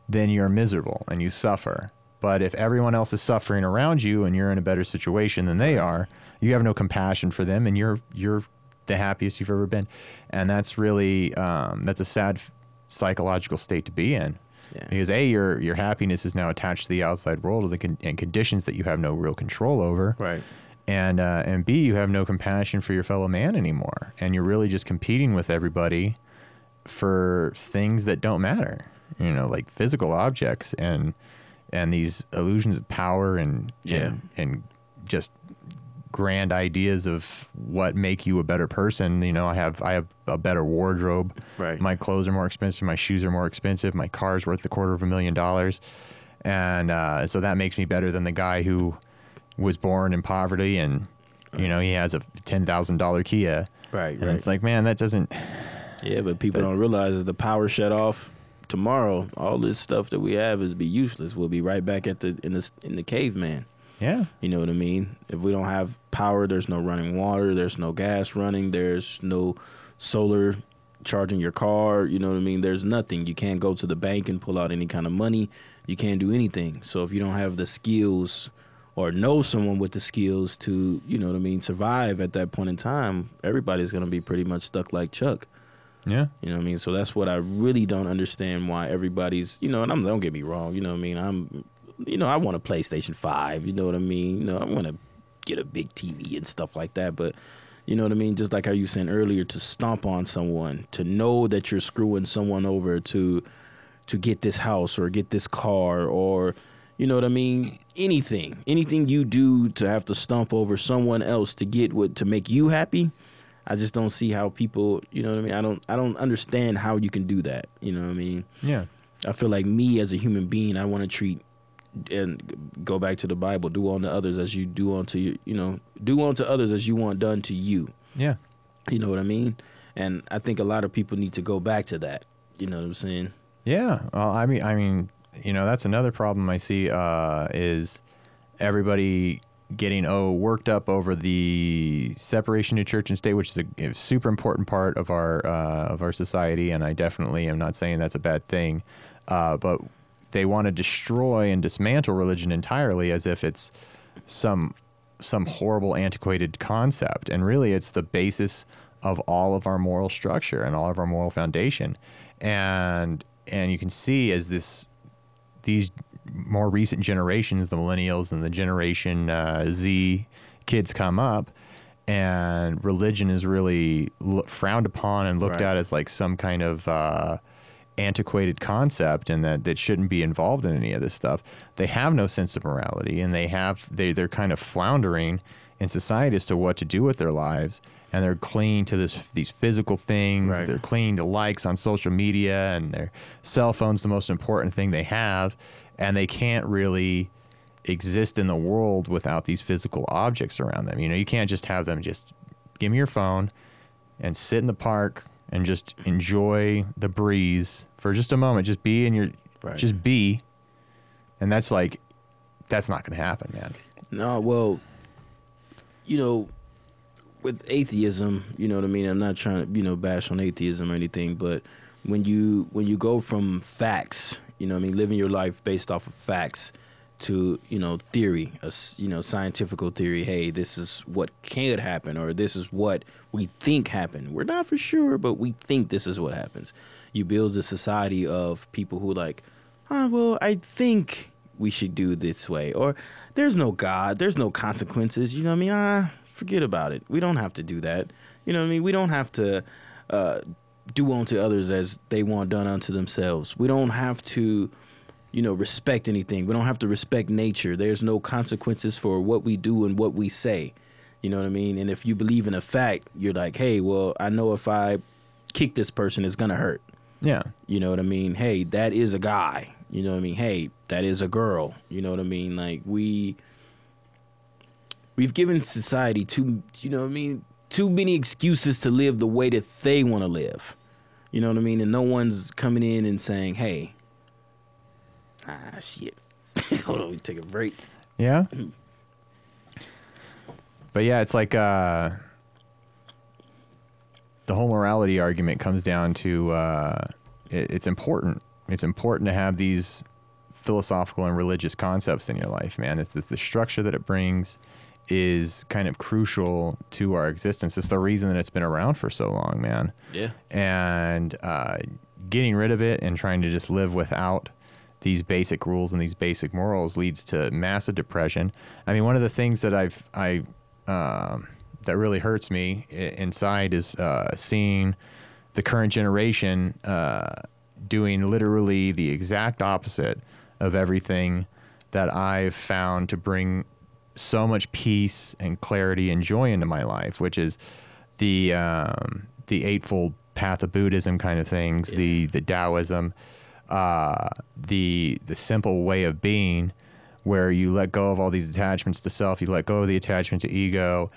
S1: then you're miserable and you suffer. But if everyone else is suffering around you and you're in a better situation than they are, you have no compassion for them and you're you're the happiest you've ever been. And that's really um, that's a sad psychological state to be in.
S2: Yeah.
S1: Because a your your happiness is now attached to the outside world the con- and conditions that you have no real control over
S2: Right.
S1: And uh, and B, you have no compassion for your fellow man anymore, and you're really just competing with everybody for things that don't matter. You know, like physical objects and and these illusions of power and
S2: Yeah.
S1: and, and just grand ideas of what make you a better person. You know, I have I have a better wardrobe.
S2: Right.
S1: My clothes are more expensive. My shoes are more expensive. My car's worth a quarter of a million dollars, and uh, so that makes me better than the guy who was born in poverty and you know he has a ten thousand dollar Kia.
S2: Right.
S1: And
S2: Right.
S1: it's like, man, that doesn't.
S2: Yeah, but people
S1: But-
S2: don't realize if the power shut off tomorrow, all this stuff that we have is be useless. We'll be right back at the in the in the caveman.
S1: Yeah,
S2: You know what I mean? If we don't have power, there's no running water, there's no gas running, there's no solar charging your car, you know what I mean? There's nothing. You can't go to the bank and pull out any kind of money. You can't do anything. So if you don't have the skills or know someone with the skills to, you know what I mean, survive at that point in time, everybody's going to be pretty much stuck like Chuck.
S1: yeah,
S2: You know what I mean? So that's what I really don't understand why everybody's, you know, and I'm don't get me wrong, you know what I mean? I'm you know, I want a PlayStation 5, you know what I mean? You know, I want to get a big TV and stuff like that, but you know what I mean? Just like how you said earlier to stomp on someone, to know that you're screwing someone over to to get this house or get this car or you know what I mean? Anything. Anything you do to have to stump over someone else to get what to make you happy. I just don't see how people, you know what I mean? I don't I don't understand how you can do that. You know what I mean?
S1: yeah,
S2: I feel like me as a human being, I want to treat and go back to the Bible, do unto others as you do unto you, you know, do unto others as you want done to you.
S1: yeah,
S2: You know what I mean? And I think a lot of people need to go back to that. You know what I'm saying?
S1: yeah. Well, I mean, I mean, you know, that's another problem I see uh, is everybody getting oh worked up over the separation of church and state, which is a, a super important part of our uh, of our society, and I definitely am not saying that's a bad thing, uh, but they want to destroy and dismantle religion entirely as if it's some some horrible antiquated concept and really it's the basis of all of our moral structure and all of our moral foundation. And and you can see as this these more recent generations the millennials and the generation uh, z kids come up and religion is really lo- frowned upon and looked
S2: Right.
S1: at as like some kind of uh, antiquated concept and that, that shouldn't be involved in any of this stuff. They have no sense of morality and they have they they're kind of floundering in society as to what to do with their lives and they're clinging to this these physical things.
S2: Right.
S1: They're clinging to likes on social media and their cell phone's the most important thing they have and they can't really exist in the world without these physical objects around them. You know, you can't just have them just give me your phone and sit in the park and just enjoy the breeze for just a moment. Just be in your,
S2: Right.
S1: just be. And that's like, that's not going to happen, man.
S2: No, well, you know, with atheism, you know what I mean. I'm not trying to, you know, bash on atheism or anything, but when you when you go from facts, you know, I mean, living your life based off of facts, to you know theory, a you know scientifical theory. Hey, this is what could happen, or this is what we think happened. We're not for sure, but we think this is what happens. You build a society of people who like, ah, well, I think we should do this way, or there's no God, there's no consequences. You know what I mean? Ah, forget about it. We don't have to do that. You know what I mean? We don't have to uh, do unto others as they want done unto themselves. We don't have to you know, respect anything. We don't have to respect nature. There's no consequences for what we do and what we say. You know what I mean? And if you believe in a fact, you're like, hey, well, I know if I kick this person, it's gonna hurt.
S1: Yeah.
S2: You know what I mean? Hey, that is a guy. You know what I mean? Hey, that is a girl. You know what I mean? Like we we've given society too you know what I mean, too many excuses to live the way that they want to live. You know what I mean? And no one's coming in and saying, "Hey, ah shit. Hold on, we take a break."
S1: Yeah. But yeah, it's like uh, the whole morality argument comes down to uh, it, it's important. It's important to have these philosophical and religious concepts in your life, man. It's the, the structure that it brings is kind of crucial to our existence. It's the reason that it's been around for so long, man
S2: Yeah.
S1: and uh, getting rid of it and trying to just live without these basic rules and these basic morals leads to massive depression. I mean, one of the things that I've I um, that really hurts me inside is uh, seeing the current generation uh, doing literally the exact opposite of everything that I've found to bring so much peace and clarity and joy into my life, which is the um, the eightfold path of Buddhism kind of things, the the Taoism, uh, the the simple way of being, where you let go of all these attachments to self, you let go of the attachment to ego,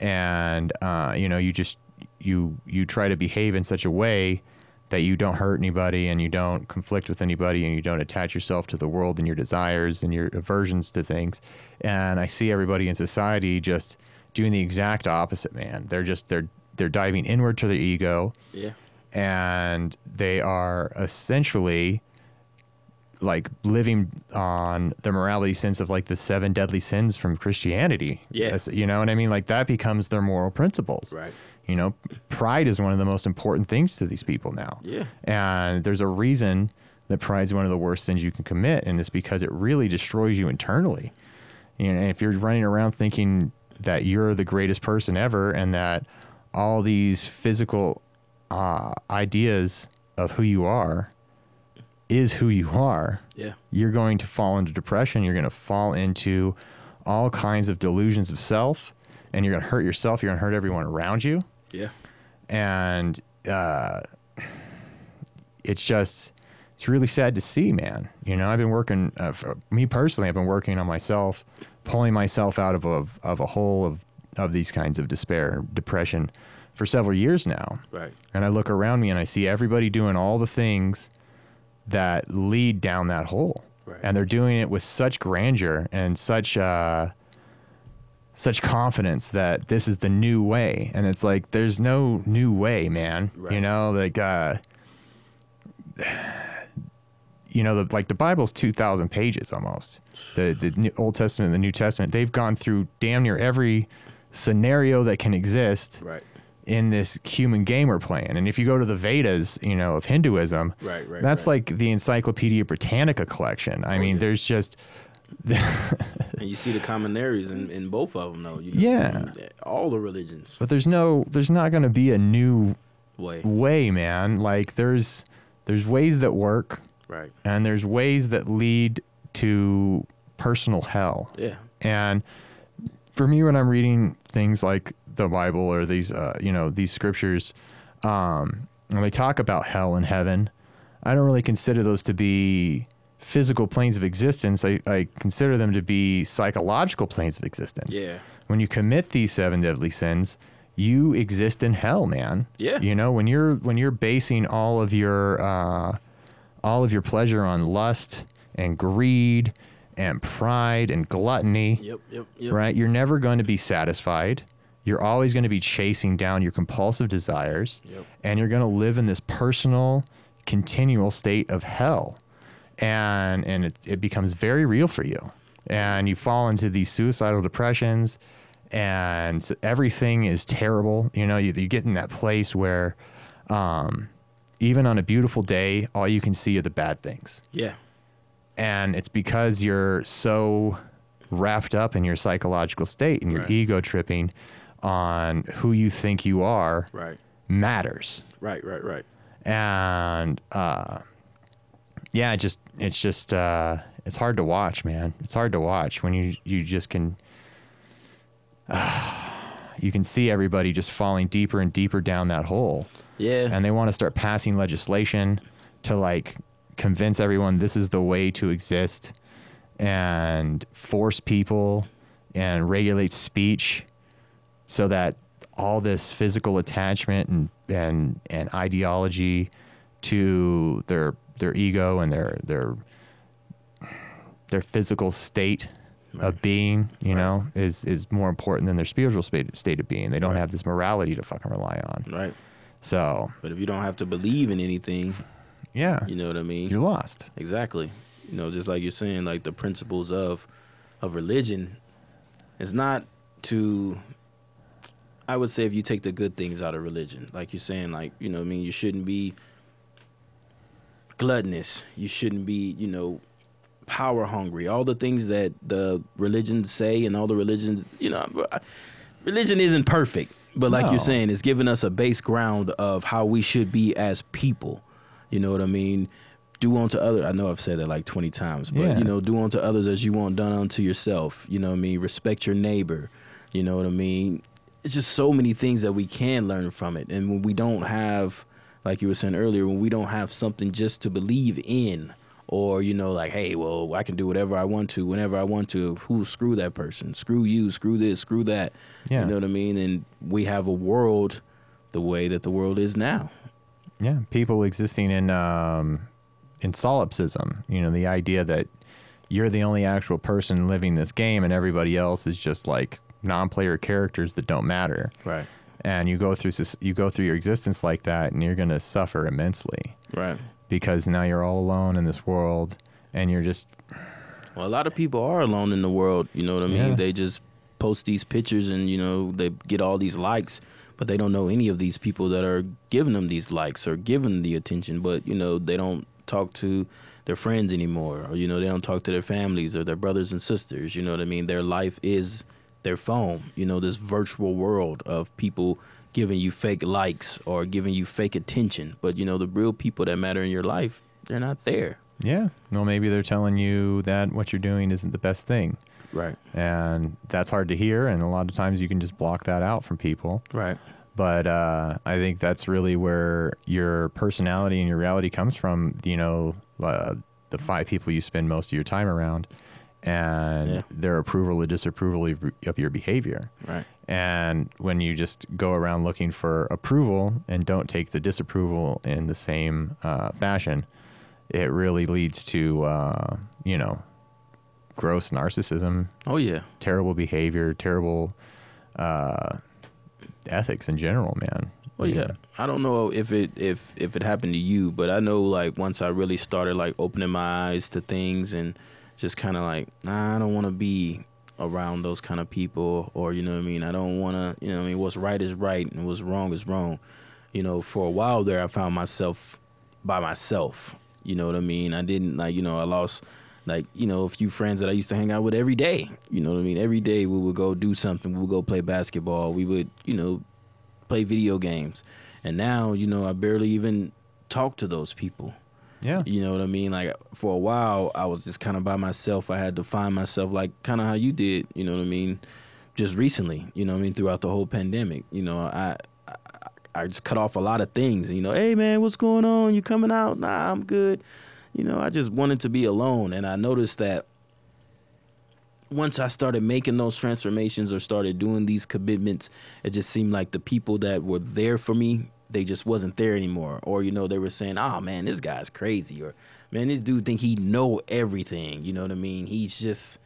S1: and uh, you know you just you you try to behave in such a way that you don't hurt anybody and you don't conflict with anybody and you don't attach yourself to the world and your desires and your aversions to things. And I see everybody in society just doing the exact opposite, man. They're just they're they're diving inward to their ego
S2: Yeah.
S1: and they are essentially like living on the morality sense of like the seven deadly sins from Christianity.
S2: Yeah.
S1: That's- You know what I mean? Like that becomes their moral principles.
S2: Right.
S1: You know, pride is one of the most important things to these people now.
S2: Yeah.
S1: And there's a reason that pride's one of the worst sins you can commit, and it's because it really destroys you internally. You know, if you're running around thinking that you're the greatest person ever and that all these physical uh, ideas of who you are is who you are,
S2: Yeah.
S1: you're going to fall into depression. You're going to fall into all kinds of delusions of self, and you're going to hurt yourself. You're going to hurt everyone around you
S2: Yeah.
S1: and uh, it's just it's really sad to see man you know i've been working uh, for me personally i've been working on myself pulling myself out of a, of a hole of, of these kinds of despair depression for several years now
S2: Right.
S1: and i look around me and i see everybody doing all the things that lead down that hole
S2: Right.
S1: and they're doing it with such grandeur and such uh, such confidence that this is the new way and it's like there's no new way man you know like uh you know the like the bible's 2000 pages almost the the New- old testament and the new testament they've gone through damn near every scenario that can exist
S2: Right.
S1: in this human game we're playing and if you go to the vedas you know of hinduism
S2: Right, right,
S1: that's
S2: right.
S1: like the encyclopedia britannica collection i mean
S2: yeah.
S1: there's just
S2: And you see the commonalities in, in both of them, though. You know,
S1: Yeah.
S2: All the religions.
S1: but there's no there's not going to be a new
S2: Way.
S1: way man like there's there's ways that work
S2: Right.
S1: and there's ways that lead to personal hell
S2: Yeah.
S1: and for me when i'm reading things like the bible or these uh, you know these scriptures um, when they talk about hell and heaven i don't really consider those to be physical planes of existence i, I consider them to be psychological planes of existence
S2: Yeah.
S1: when you commit these seven deadly sins you exist in hell man
S2: Yeah.
S1: you know when you're when you're basing all of your uh, all of your pleasure on lust and greed and pride and gluttony
S2: Yep. Yep. Yep.
S1: right you're never going to be satisfied you're always going to be chasing down your compulsive desires
S2: Yep.
S1: and you're going to live in this personal continual state of hell and and it, it becomes very real for you and you fall into these suicidal depressions, and everything is terrible. You know, you, you get in that place where, um, even on a beautiful day, all you can see are the bad things
S2: Yeah.
S1: and it's because you're so wrapped up in your psychological state and your
S2: Right.
S1: ego tripping on who you think you are
S2: Right.
S1: matters
S2: Right. Right. Right.
S1: and uh yeah it just it's just uh it's hard to watch man it's hard to watch when you you just can you can see everybody just falling deeper and deeper down that hole
S2: Yeah.
S1: and they want to start passing legislation to like convince everyone this is the way to exist and force people and regulate speech so that all this physical attachment and and and ideology to their their ego and their their their physical state of being, you know, is is more important than their spiritual state, state of being. They don't
S2: Right.
S1: have this morality to fucking rely on.
S2: right.
S1: So,
S2: But if you don't have to believe in anything,
S1: yeah,
S2: you know what I mean.
S1: you're lost.
S2: Exactly. You know, just like you're saying, like the principles of of religion is not to I would say if you take the good things out of religion, like you're saying, like, you know, what I mean, you shouldn't be gluttonous. You shouldn't be, you know, power hungry. All the things that the religions say and all the religions, you know, uh, religion isn't perfect, but like
S1: No.
S2: you're saying, it's giving us a base ground of how we should be as people. You know what I mean? Do unto other. I know I've said that like 20 times, but
S1: Yeah.
S2: you know, do unto others as you want done unto yourself. You know what I mean? Respect your neighbor. You know what I mean? It's just so many things that we can learn from it. And when we don't have, like you were saying earlier, when we don't have something just to believe in, or you know, like, hey, well, I can do whatever I want to, whenever I want to. Who screw that person? Screw you. Screw this. Screw that.
S1: Yeah.
S2: You know what I mean? And we have a world the way that the world is now.
S1: Yeah, people existing in um, in solipsism. You know, the idea that you're the only actual person living this game, and everybody else is just like non-player characters that don't matter.
S2: Right.
S1: And you go through you go through your existence like that, and you're gonna suffer immensely
S2: Right.
S1: because now you're all alone in this world, and you're just
S2: Well, a lot of people are alone in the world. You know what I mean?
S1: Yeah.
S2: They just post these pictures and you know they get all these likes, but they don't know any of these people that are giving them these likes or giving them the attention. But you know they don't talk to their friends anymore, or you know they don't talk to their families or their brothers and sisters. You know what I mean? Their life is their phone. You know this virtual world of people giving you fake likes or giving you fake attention. But you know the real people that matter in your life, they're not there.
S1: yeah. Well, maybe they're telling you that what you're doing isn't the best thing,
S2: Right.
S1: and that's hard to hear. And a lot of times you can just block that out from people.
S2: Right.
S1: but uh, I think that's really where your personality and your reality comes from. You know, uh, the five people you spend most of your time around, and
S2: Yeah.
S1: their approval or disapproval of, of your behavior.
S2: Right.
S1: And when you just go around looking for approval and don't take the disapproval in the same uh, fashion, it really leads to uh, you know gross narcissism,
S2: Oh yeah.
S1: terrible behavior, terrible uh, ethics in general, man.
S2: Well, yeah. I don't know if it if if it happened to you, but I know like once I really started like opening my eyes to things and just kind of like, nah, I don't want to be around those kind of people, or you know what I mean. I don't want to, you know, I mean, what's right is right and what's wrong is wrong. You know, for a while there, I found myself by myself. You know what I mean. I didn't like, you know, I lost like you know a few friends that I used to hang out with every day. You know what I mean. Every day we would go do something. We would go play basketball. We would, you know, play video games. And now, you know, I barely even talk to those people.
S1: Yeah.
S2: You know what I mean? Like for a while, I was just kind of by myself. I had to find myself, like kind of how you did. You know what I mean? Just recently, you know what I mean? Throughout the whole pandemic, you know, I. I I just cut off a lot of things, you know. Hey man, what's going on? You coming out? Nah, I'm good. You know, I just wanted to be alone, and I noticed that once I started making those transformations or started doing these commitments, it just seemed like the people that were there for me, they just wasn't there anymore. Or you know, they were saying, "Oh man, this guy's crazy," or "Man, this dude think he know everything." You know what I mean? He's just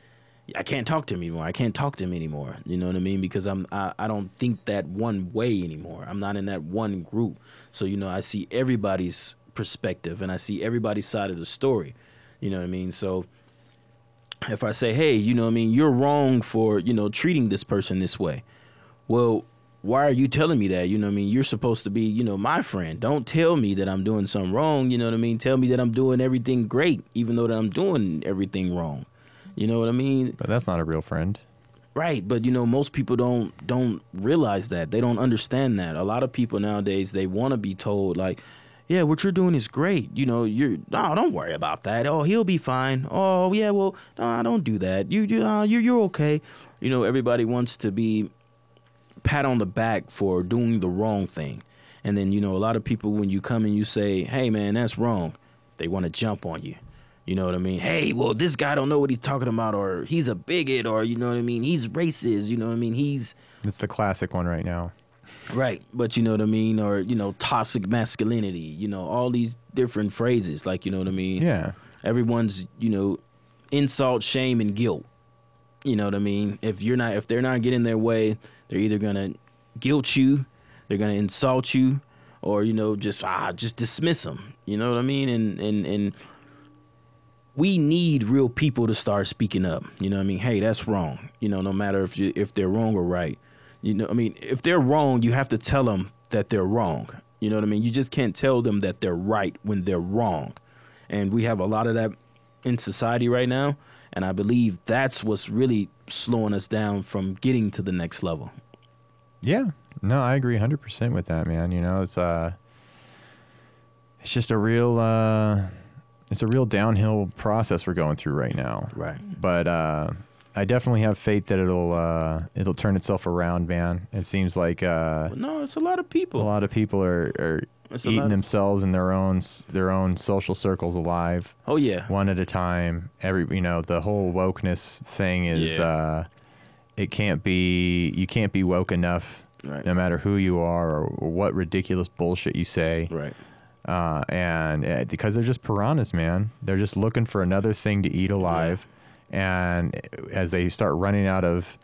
S2: I can't talk to him anymore. I can't talk to him anymore. You know what I mean? Because I'm I, I don't think that one way anymore. I'm not in that one group. So you know, I see everybody's perspective and I see everybody's side of the story. You know what I mean? So if I say, hey, you know what I mean, you're wrong for, you know, treating this person this way. Well, why are you telling me that? You know what I mean? You're supposed to be, you know, my friend. Don't tell me that I'm doing something wrong. You know what I mean? Tell me that I'm doing everything great, even though that I'm doing everything wrong. You know what I mean?
S1: But that's not a real friend.
S2: Right, but you know most people don't don't realize that. They don't understand that. A lot of people nowadays they want to be told like, "Yeah, what you're doing is great." You know, you're no, don't worry about that. Oh, he'll be fine. Oh, yeah, well, no, don't do that. You you uh, you're you're okay. You know, everybody wants to be pat on the back for doing the wrong thing. And then, you know, a lot of people when you come and you say, "Hey man, that's wrong." They want to jump on you. You know what I mean? Hey, well, this guy don't know what he's talking about, or he's a bigot, or you know what I mean? He's racist. You know what I mean? He's
S1: It's the classic one right now.
S2: right, but you know what I mean? Or you know, toxic masculinity. You know, all these different phrases. Like you know what I mean?
S1: Yeah.
S2: Everyone's you know, insult, shame, and guilt. You know what I mean? If you're not, if they're not getting their way, they're either gonna guilt you, they're gonna insult you, or you know, just ah, just dismiss them. You know what I mean? And and and we need real people to start speaking up. You know what I mean? Hey, that's wrong. You know, no matter if you, if they're wrong or right. You know, I mean, if they're wrong, you have to tell them that they're wrong. You know what I mean? You just can't tell them that they're right when they're wrong. And we have a lot of that in society right now, and I believe that's what's really slowing us down from getting to the next level.
S1: Yeah. No, I agree 100% with that, man. You know, it's uh it's just a real uh it's a real downhill process we're going through right now.
S2: Right.
S1: But uh I definitely have faith that it'll uh it'll turn itself around, man. It seems like uh
S2: no, it's a lot of people.
S1: a lot of people are, are eating
S2: of-
S1: themselves in their own their own social circles alive,
S2: Oh yeah.
S1: one at a time. Every you know the whole wokeness thing is
S2: Yeah.
S1: uh, it can't be you can't be woke enough,
S2: Right.
S1: no matter who you are or, or what ridiculous bullshit you say.
S2: Right.
S1: Uh, and uh, because they're just piranhas, man. They're just looking for another thing to eat alive. And as they start running out of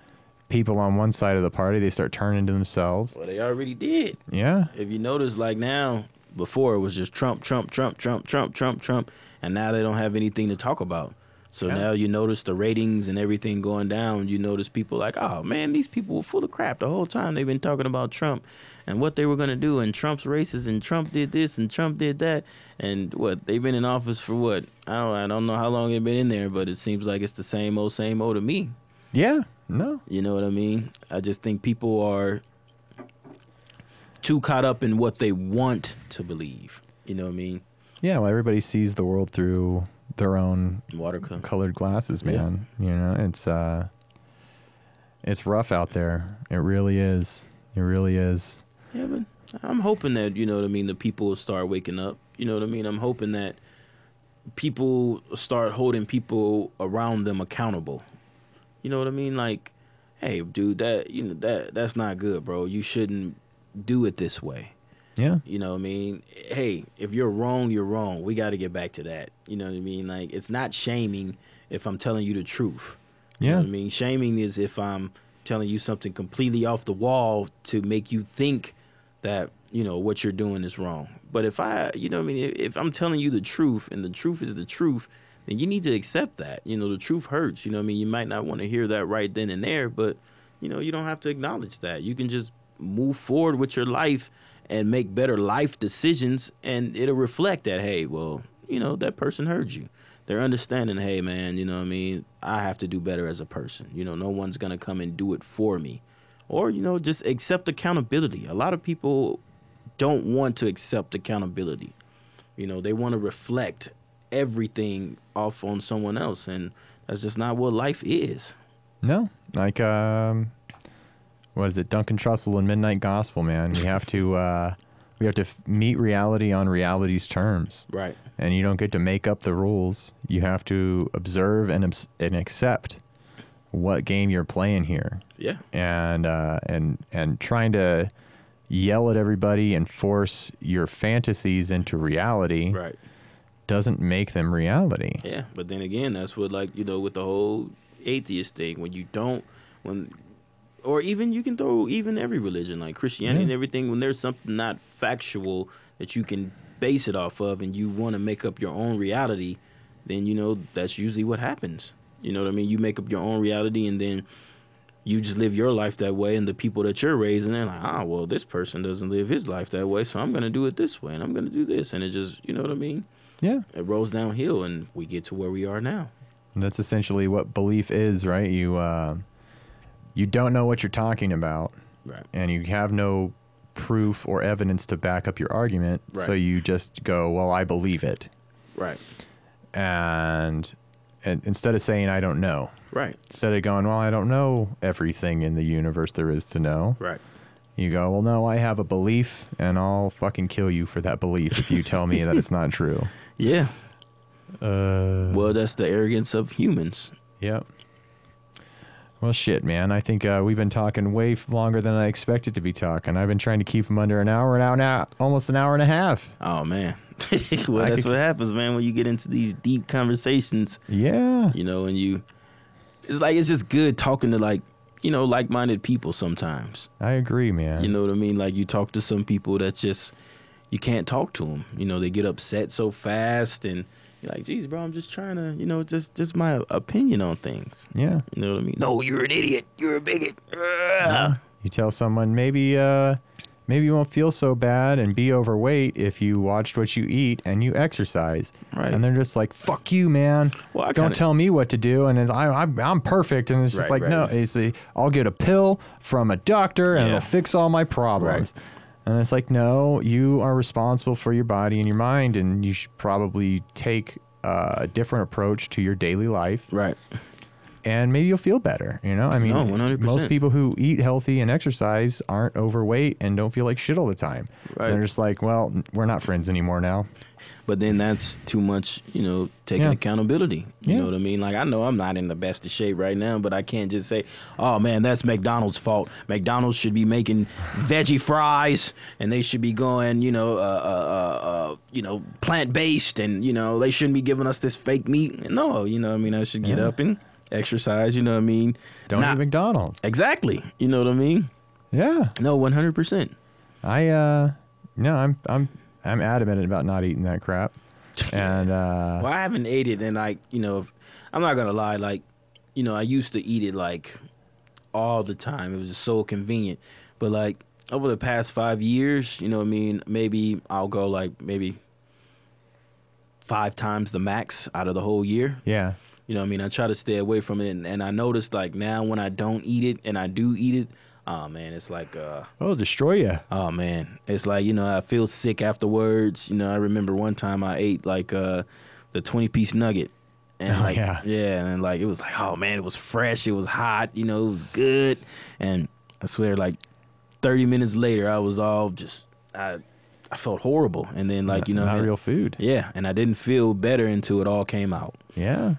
S1: people on one side of the party, they start turning to themselves.
S2: Well, they already did.
S1: Yeah.
S2: if you notice, like now, before it was just Trump, Trump, Trump, Trump, Trump, Trump, Trump, and now they don't have anything to talk about. So
S1: Yeah.
S2: now you notice the ratings and everything going down. You notice people like, oh man, these people were full of crap the whole time. They've been talking about Trump and what they were gonna do, and Trump's racist, and Trump did this, and Trump did that, and what they've been in office for what? I don't, I don't know how long they've been in there, but it seems like it's the same old, same old to me.
S1: Yeah. No.
S2: You know what I mean? I just think people are too caught up in what they want to believe. You know what I mean?
S1: Yeah. Well, everybody sees the world through their own
S2: Water
S1: colored glasses,
S2: Yeah.
S1: man. You know, it's uh, it's rough out there. It really is. It really is.
S2: Yeah, but I'm hoping that, you know what I mean, the people will start waking up. You know what I mean? I'm hoping that people start holding people around them accountable. You know what I mean? Like, hey, dude, that you know that that's not good, bro. You shouldn't do it this way.
S1: Yeah.
S2: You know what I mean? Hey, if you're wrong, you're wrong. We got to get back to that. You know what I mean? Like, it's not shaming if I'm telling you the truth. You
S1: Yeah.
S2: I mean? Shaming is if I'm telling you something completely off the wall to make you think that, you know, what you're doing is wrong. But if I, you know what I mean? If, if I'm telling you the truth and the truth is the truth, then you need to accept that. You know, the truth hurts. You know what I mean? You might not want to hear that right then and there, but, you know, you don't have to acknowledge that. You can just move forward with your life and make better life decisions and it'll reflect that hey well you know that person heard you they're understanding hey man you know what i mean i have to do better as a person you know no one's gonna come and do it for me or you know just accept accountability a lot of people don't want to accept accountability you know they want to reflect everything off on someone else and that's just not what life is
S1: No. Like um, what is it? Duncan Trussell and Midnight Gospel, man. We have to uh, we have to f- meet reality on reality's terms.
S2: right
S1: and you don't get to make up the rules. You have to observe and abs- and accept what game you're playing here,
S2: yeah
S1: and uh, and and trying to yell at everybody and force your fantasies into reality
S2: right
S1: doesn't make them reality.
S2: Yeah, but then again, that's what like you know with the whole atheist thing when you don't when or even you can throw even every religion like Christianity
S1: Yeah.
S2: and everything when there's something not factual that you can base it off of and you want to make up your own reality, then you know that's usually what happens. You know what I mean? You make up your own reality, and then you just live your life that way. And the people that you're raising, they're like, ah, well, this person doesn't live his life that way, so I'm gonna do it this way, and I'm gonna do this, and it just, you know what I mean?
S1: Yeah.
S2: It rolls downhill, and we get to where we are now.
S1: And that's essentially what belief is, right? You uh, you don't know what you're talking about,
S2: Right.
S1: and you have no proof or evidence to back up your argument. So you just go, "Well, I believe it,"
S2: Right.
S1: and, and instead of saying "I don't know,"
S2: Right.
S1: instead of going, "Well, I don't know everything in the universe there is to know,"
S2: Right.
S1: you go, "Well, no, I have a belief, and I'll fucking kill you for that belief if you tell me that it's not true."
S2: Yeah.
S1: Uh,
S2: Well, that's the arrogance of humans.
S1: Yep. Well, shit, man. I think uh, we've been talking way longer than I expected to be talking. I've been trying to keep them under an hour, an hour now, almost an hour and a half.
S2: Oh man. well,
S1: I
S2: that's
S1: could-
S2: what happens, man, when you get into these deep conversations.
S1: Yeah.
S2: you know, and you it's like it's just good talking to like, you know, like minded people sometimes.
S1: I agree, man.
S2: You know what I mean? Like you talk to some people that just you can't talk to them. You know, they get upset so fast and you're like, "Geez, bro, I'm just trying to, you know, just just my opinion on things."
S1: yeah.
S2: You know what I mean? No, you're an idiot. You're a bigot. Ugh.
S1: You tell someone maybe, uh, maybe you won't feel so bad and be overweight if you watched what you eat and you exercise.
S2: Right.
S1: And they're just like, "Fuck you, man!
S2: Well, I
S1: Don't
S2: kinda-
S1: tell me what to do." And it's, I, I'm, I'm perfect. And it's just
S2: Right,
S1: like, no,
S2: right.
S1: it's a, I'll get a pill from a doctor and
S2: Yeah.
S1: it'll fix all my problems. And it's like, no, you are responsible for your body and your mind, and you should probably take uh, a different approach to your daily life,
S2: Right.
S1: and maybe you'll feel better. You know, I mean,
S2: No, 100%.
S1: most people who eat healthy and exercise aren't overweight and don't feel like shit all the time.
S2: Right.
S1: They're just like, well, we're not friends anymore now.
S2: But then that's too much, you know, taking
S1: Yeah.
S2: accountability. You
S1: Yeah.
S2: know what I mean? Like I know I'm not in the best of shape right now, but I can't just say, "Oh man, that's McDonald's fault. McDonald's should be making veggie fries, and they should be going, you know, uh, uh, uh, uh, you know, plant based, and you know, they shouldn't be giving us this fake meat." No, you know, what I mean, I should get
S1: Yeah.
S2: up and exercise. You know what I mean?
S1: Don't
S2: Not-
S1: eat McDonald's.
S2: exactly. You know what I mean?
S1: Yeah,
S2: No, one hundred percent.
S1: I uh, no, I'm I'm I'm adamant about not eating that crap, and uh,
S2: Well, I haven't ate it, and like you know, if, I'm not gonna lie. Like, you know, I used to eat it like all the time. It was just so convenient. But like over the past five years, you know, what I mean, maybe I'll go like maybe five times the max out of the whole year.
S1: yeah,
S2: You know, what I mean, I try to stay away from it, and, and I noticed like now when I don't eat it, and I do eat it, oh man, it's like uh.
S1: it'll destroy you.
S2: Oh man, it's like you know I feel sick afterwards. You know I remember one time I ate like uh the twenty piece nugget, and
S1: Oh,
S2: like
S1: yeah.
S2: yeah, and like it was like oh man, it was fresh, it was hot, you know it was good, and I swear like thirty minutes later I was all just I I felt horrible, and then like you know
S1: not
S2: and-
S1: real food.
S2: yeah, and I didn't feel better until it all came out.
S1: Yeah.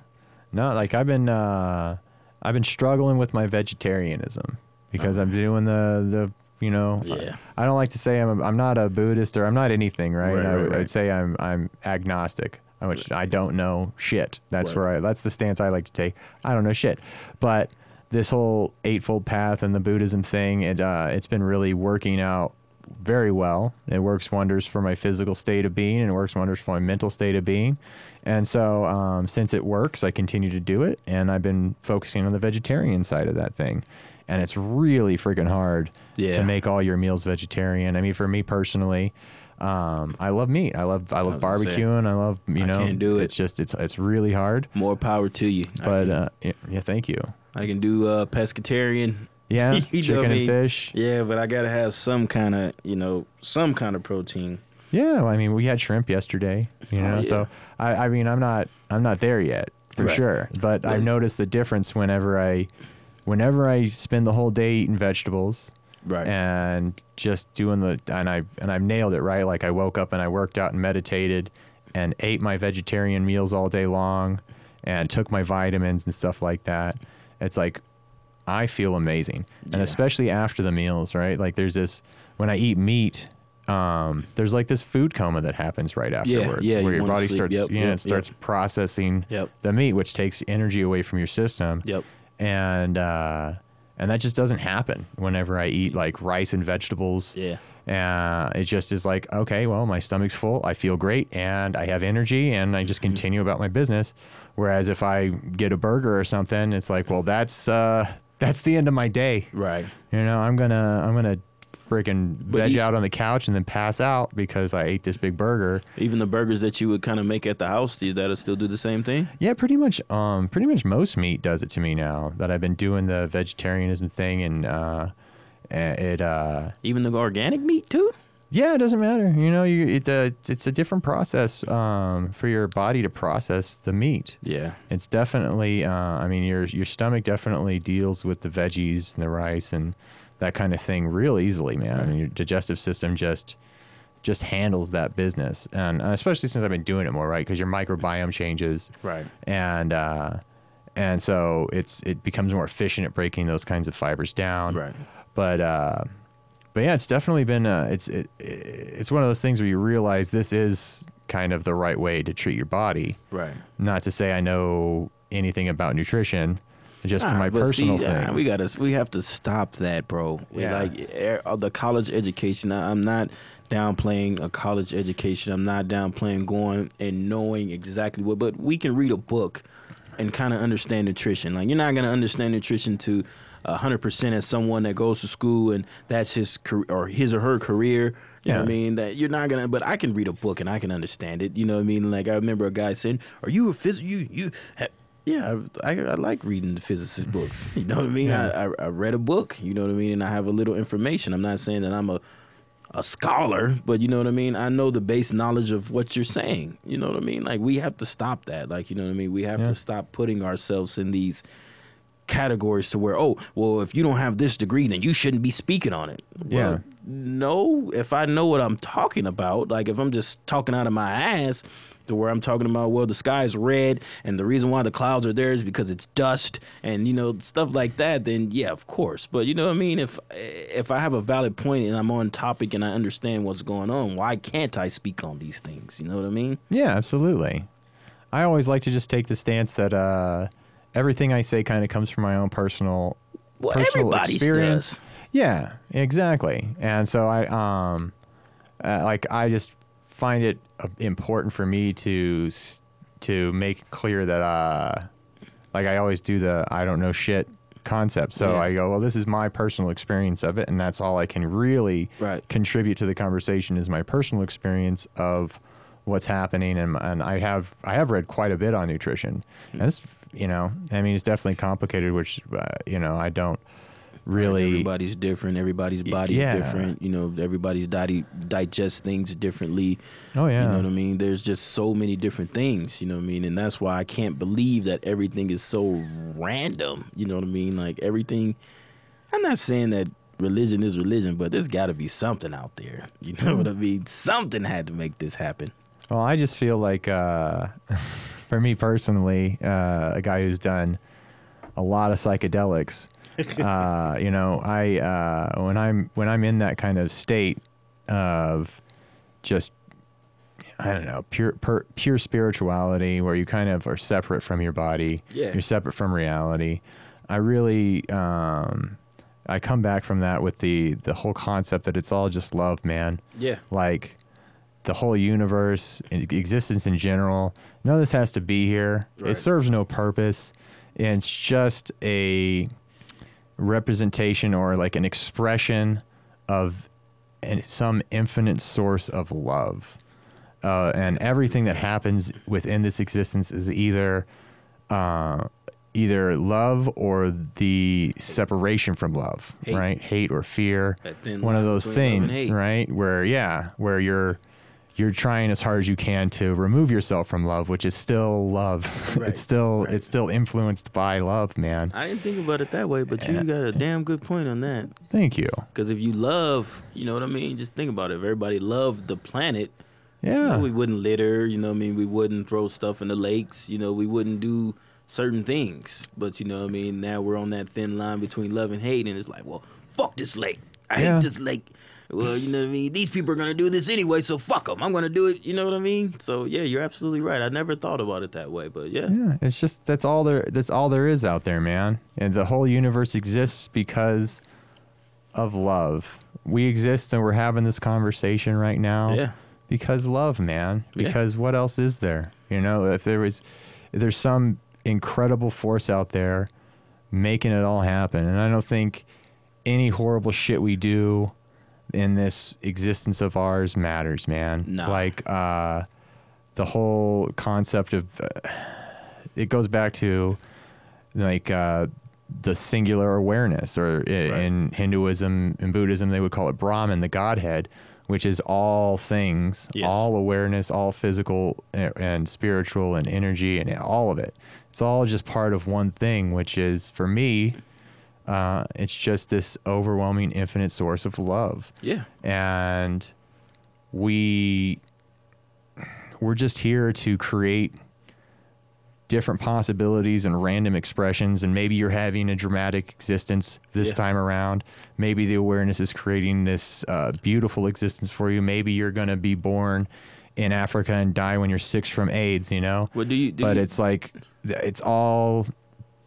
S1: No, like I've been uh I've been struggling with my vegetarianism because I'm doing the the you know
S2: Yeah.
S1: I, I don't like to say I'm a, I'm not a Buddhist or I'm not anything, right?
S2: Right,
S1: I,
S2: right, right.
S1: I'd say I'm I'm agnostic, which I don't know shit. That's
S2: Right.
S1: where I that's the stance I like to take. I don't know shit. But this whole eightfold path and the Buddhism thing, it uh it's been really working out very well. It works wonders for my physical state of being, and it works wonders for my mental state of being. And so, um, since it works, I continue to do it, and I've been focusing on the vegetarian side of that thing. And it's really freaking hard
S2: Yeah.
S1: to make all your meals vegetarian. I mean, for me personally, um, I love meat. I love I love
S2: say,
S1: barbecuing. I love you know.
S2: I can't do it.
S1: It's just it's it's really hard.
S2: More power to you.
S1: But
S2: can,
S1: uh, yeah, yeah, thank you.
S2: I can do uh, pescatarian.
S1: Yeah,
S2: You
S1: chicken
S2: I
S1: and
S2: mean?
S1: fish.
S2: Yeah, but I gotta have some kind of you know some kind of protein.
S1: Yeah, well, I mean, we had shrimp yesterday, you
S2: Oh,
S1: know.
S2: yeah.
S1: So I, I mean, I'm not, I'm not there yet for
S2: Right.
S1: sure. But I've noticed the difference whenever I, whenever I spend the whole day eating vegetables
S2: Right.
S1: and just doing the, and I, and I've nailed it right. Like I woke up and I worked out and meditated, and ate my vegetarian meals all day long, and took my vitamins and stuff like that. It's like I feel amazing, and
S2: Yeah.
S1: especially after the meals, right? Like there's this when I eat meat, um, there's like this food coma that happens right afterwards,
S2: yeah,
S1: where
S2: you
S1: your body
S2: sleep.
S1: starts,
S2: Yep,
S1: you know,
S2: yep,
S1: it starts
S2: yep.
S1: processing the meat, which takes energy away from your system,
S2: Yep.
S1: And uh, and that just doesn't happen whenever I eat like rice and vegetables,
S2: Yeah.
S1: Uh, it just is like, okay, well, my stomach's full. I feel great and I have energy and I just continue about my business. Whereas if I get a burger or something, it's like, well, that's uh, that's the end of my day.
S2: Right.
S1: You know, I'm gonna I'm gonna freaking veg
S2: you-
S1: out on the couch and then pass out because I ate this big burger.
S2: Even the burgers that you would kind of make at the house, do that'll still do the same thing?
S1: Yeah, pretty much. Um, pretty much most meat does it to me now that I've been doing the vegetarianism thing, and uh, it uh,
S2: Even the organic meat too?
S1: yeah, it doesn't matter. You know, you it uh, it's a different process um for your body to process the meat.
S2: Yeah.
S1: It's definitely. Uh, I mean, your your stomach definitely deals with the veggies and the rice and that kind of thing real easily, man. I mean, your digestive system just just handles that business, and especially since I've been doing it more, right? Because your microbiome changes,
S2: Right.
S1: and uh, and so it's it becomes more efficient at breaking those kinds of fibers down.
S2: Right.
S1: But uh, but yeah, it's definitely been uh, it's it, it's one of those things where you realize this is kind of the right way to treat your body.
S2: Right.
S1: Not to say I know anything about nutrition, just for my personal
S2: see,
S1: thing.
S2: uh, we gotta we have to stop that, bro. We
S1: Yeah.
S2: like er, the college education. I- I'm not downplaying a college education. I'm not downplaying going and knowing exactly what. But we can read a book and kind of understand nutrition. Like you're not gonna understand nutrition to hundred percent as someone that goes to school and that's his career or his or her career. You know what I mean? That you're not gonna, but I can read a book and I can understand it. You know what I mean? Like I remember a guy saying, "Are you a phys? You you?" Yeah, I, I, I like reading the physicist books. You know what I mean?
S1: Yeah.
S2: I, I I read a book. You know what I mean? And I have a little information. I'm not saying that I'm a a scholar, but you know what I mean. I know the base knowledge of what you're saying. You know what I mean? Like we have to stop that. Like you know what I mean. We have
S1: Yeah.
S2: to stop putting ourselves in these categories to where oh well if you don't have this degree then you shouldn't be speaking on it
S1: Yeah.
S2: well, no if i know what i'm talking about like if i'm just talking out of my ass to where i'm talking about well the sky is red and the reason why the clouds are there is because it's dust and you know stuff like that then yeah of course but you know what i mean if if i have a valid point and i'm on topic and i understand what's going on why can't i speak on these things you know what i mean
S1: Yeah, absolutely. I always like to just take the stance that uh, everything I say kind of comes from my own personal
S2: well
S1: personal experience.
S2: does
S1: Yeah, exactly. And so I um uh, like I just find it important for me to to make clear that uh like I always do the I don't know shit concept. So
S2: Yeah.
S1: I go, well, this is my personal experience of it, and that's all I can really
S2: Right.
S1: contribute to the conversation is my personal experience of what's happening, and and I have I have read quite a bit on nutrition, and it's you know I mean it's definitely complicated, which uh, you know I don't really
S2: everybody's different everybody's body's
S1: yeah.
S2: different you know everybody's body digests things differently.
S1: Oh yeah.
S2: you know what i mean? There's just so many different things you know what i mean? And that's why i can't believe that everything is so random you know what i mean? Like everything i'm not saying that religion is religion but there's got to be something out there you know what i mean? Something had to make this happen.
S1: Well, I just feel like, uh, for me personally, uh, a guy who's done a lot of psychedelics, uh, you know, I uh, when I'm when I'm in that kind of state of just I don't know pure per, pure spirituality, where you kind of are separate from your body,
S2: Yeah.
S1: you're separate from reality. I really. Um, I come back from that with the the whole concept that it's all just love, man
S2: yeah
S1: like the whole universe, existence in general. None of this has to be here.
S2: Right.
S1: It serves no purpose. And it's just a representation or like an expression of an, some infinite source of love. Uh, and everything that happens within this existence is either uh, either love or the separation from love,
S2: Hate.
S1: right? Hate or fear one of those
S2: between love and
S1: things, right? Where yeah, where you're you're trying as hard as you can to remove yourself from love, which is still love.
S2: Right,
S1: it's still
S2: right.
S1: it's still influenced by love, man.
S2: i didn't think about it that way but you got a damn good point on that
S1: Thank you.
S2: because if you love you know what i mean just think about it if everybody loved the planet
S1: Yeah.
S2: You know, we wouldn't litter, you know what I mean? We wouldn't throw stuff in the lakes, you know, we wouldn't do certain things. But you know what I mean, now we're on that thin line between love and hate and it's like, well, fuck this lake. I
S1: Yeah.
S2: hate this lake. Well, you know what I mean? These people are going to do this anyway, so fuck them. I'm going to do it, you know what I mean? So, yeah, you're absolutely right. I never thought about it that way, but yeah.
S1: yeah, it's just that's all there that's all there is out there, man. And the whole universe exists because of love. We exist and we're having this conversation right now
S2: Yeah.
S1: because love, man.
S2: Yeah.
S1: Because what else is there? You know, if there was, if there's some incredible force out there making it all happen. And I don't think any horrible shit we do in this existence of ours matters, man.
S2: Nah.
S1: Like, uh, the whole concept of, uh, it goes back to like, uh, the singular awareness, or i-
S2: Right.
S1: in Hinduism and Buddhism, they would call it Brahman, the Godhead, which is all things,
S2: Yes.
S1: all awareness, all physical a- and spiritual and energy and all of it. It's all just part of one thing, which is for me, uh, it's just this overwhelming, infinite source of love,
S2: Yeah.
S1: and we we're just here to create different possibilities and random expressions and maybe you're having a dramatic existence this
S2: Yeah.
S1: time around maybe the awareness is creating this uh, beautiful existence for you maybe you're going to be born in africa and die when you're six from aids you know
S2: Well, do you? Do
S1: but
S2: you,
S1: it's like it's all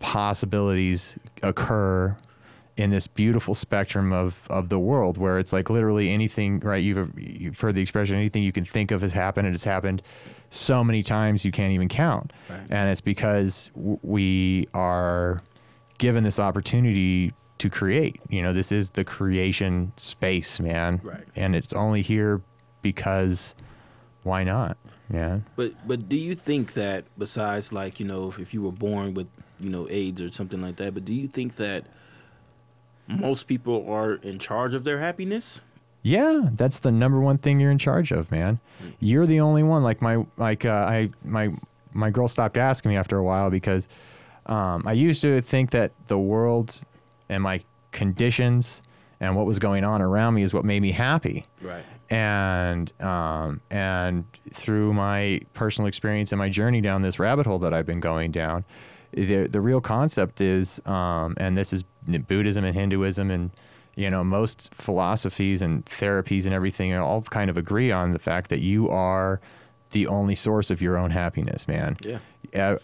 S1: possibilities occur in this beautiful spectrum of, of the world where it's like literally anything right? You've, you've heard the expression anything you can think of has happened and it's happened so many times you can't even count.
S2: Right.
S1: and it's because w- we are given this opportunity to create. You know this is the creation space man.
S2: Right.
S1: and it's only here because why not yeah
S2: But but do you think that besides like you know if, if you were born with you know AIDS or something like that, but do you think that most people are in charge of their happiness?
S1: Yeah, that's the number one thing you're in charge of, man. You're the only one. Like my like uh, I my my girl stopped asking me after a while because um, I used to think that the world and my conditions and what was going on around me is what made me happy.
S2: Right.
S1: And um, and through my personal experience and my journey down this rabbit hole that I've been going down, the the real concept is, um, and this is Buddhism and Hinduism and you know most philosophies and therapies and everything all kind of agree on the fact that you are the only source of your own happiness, man.
S2: Yeah.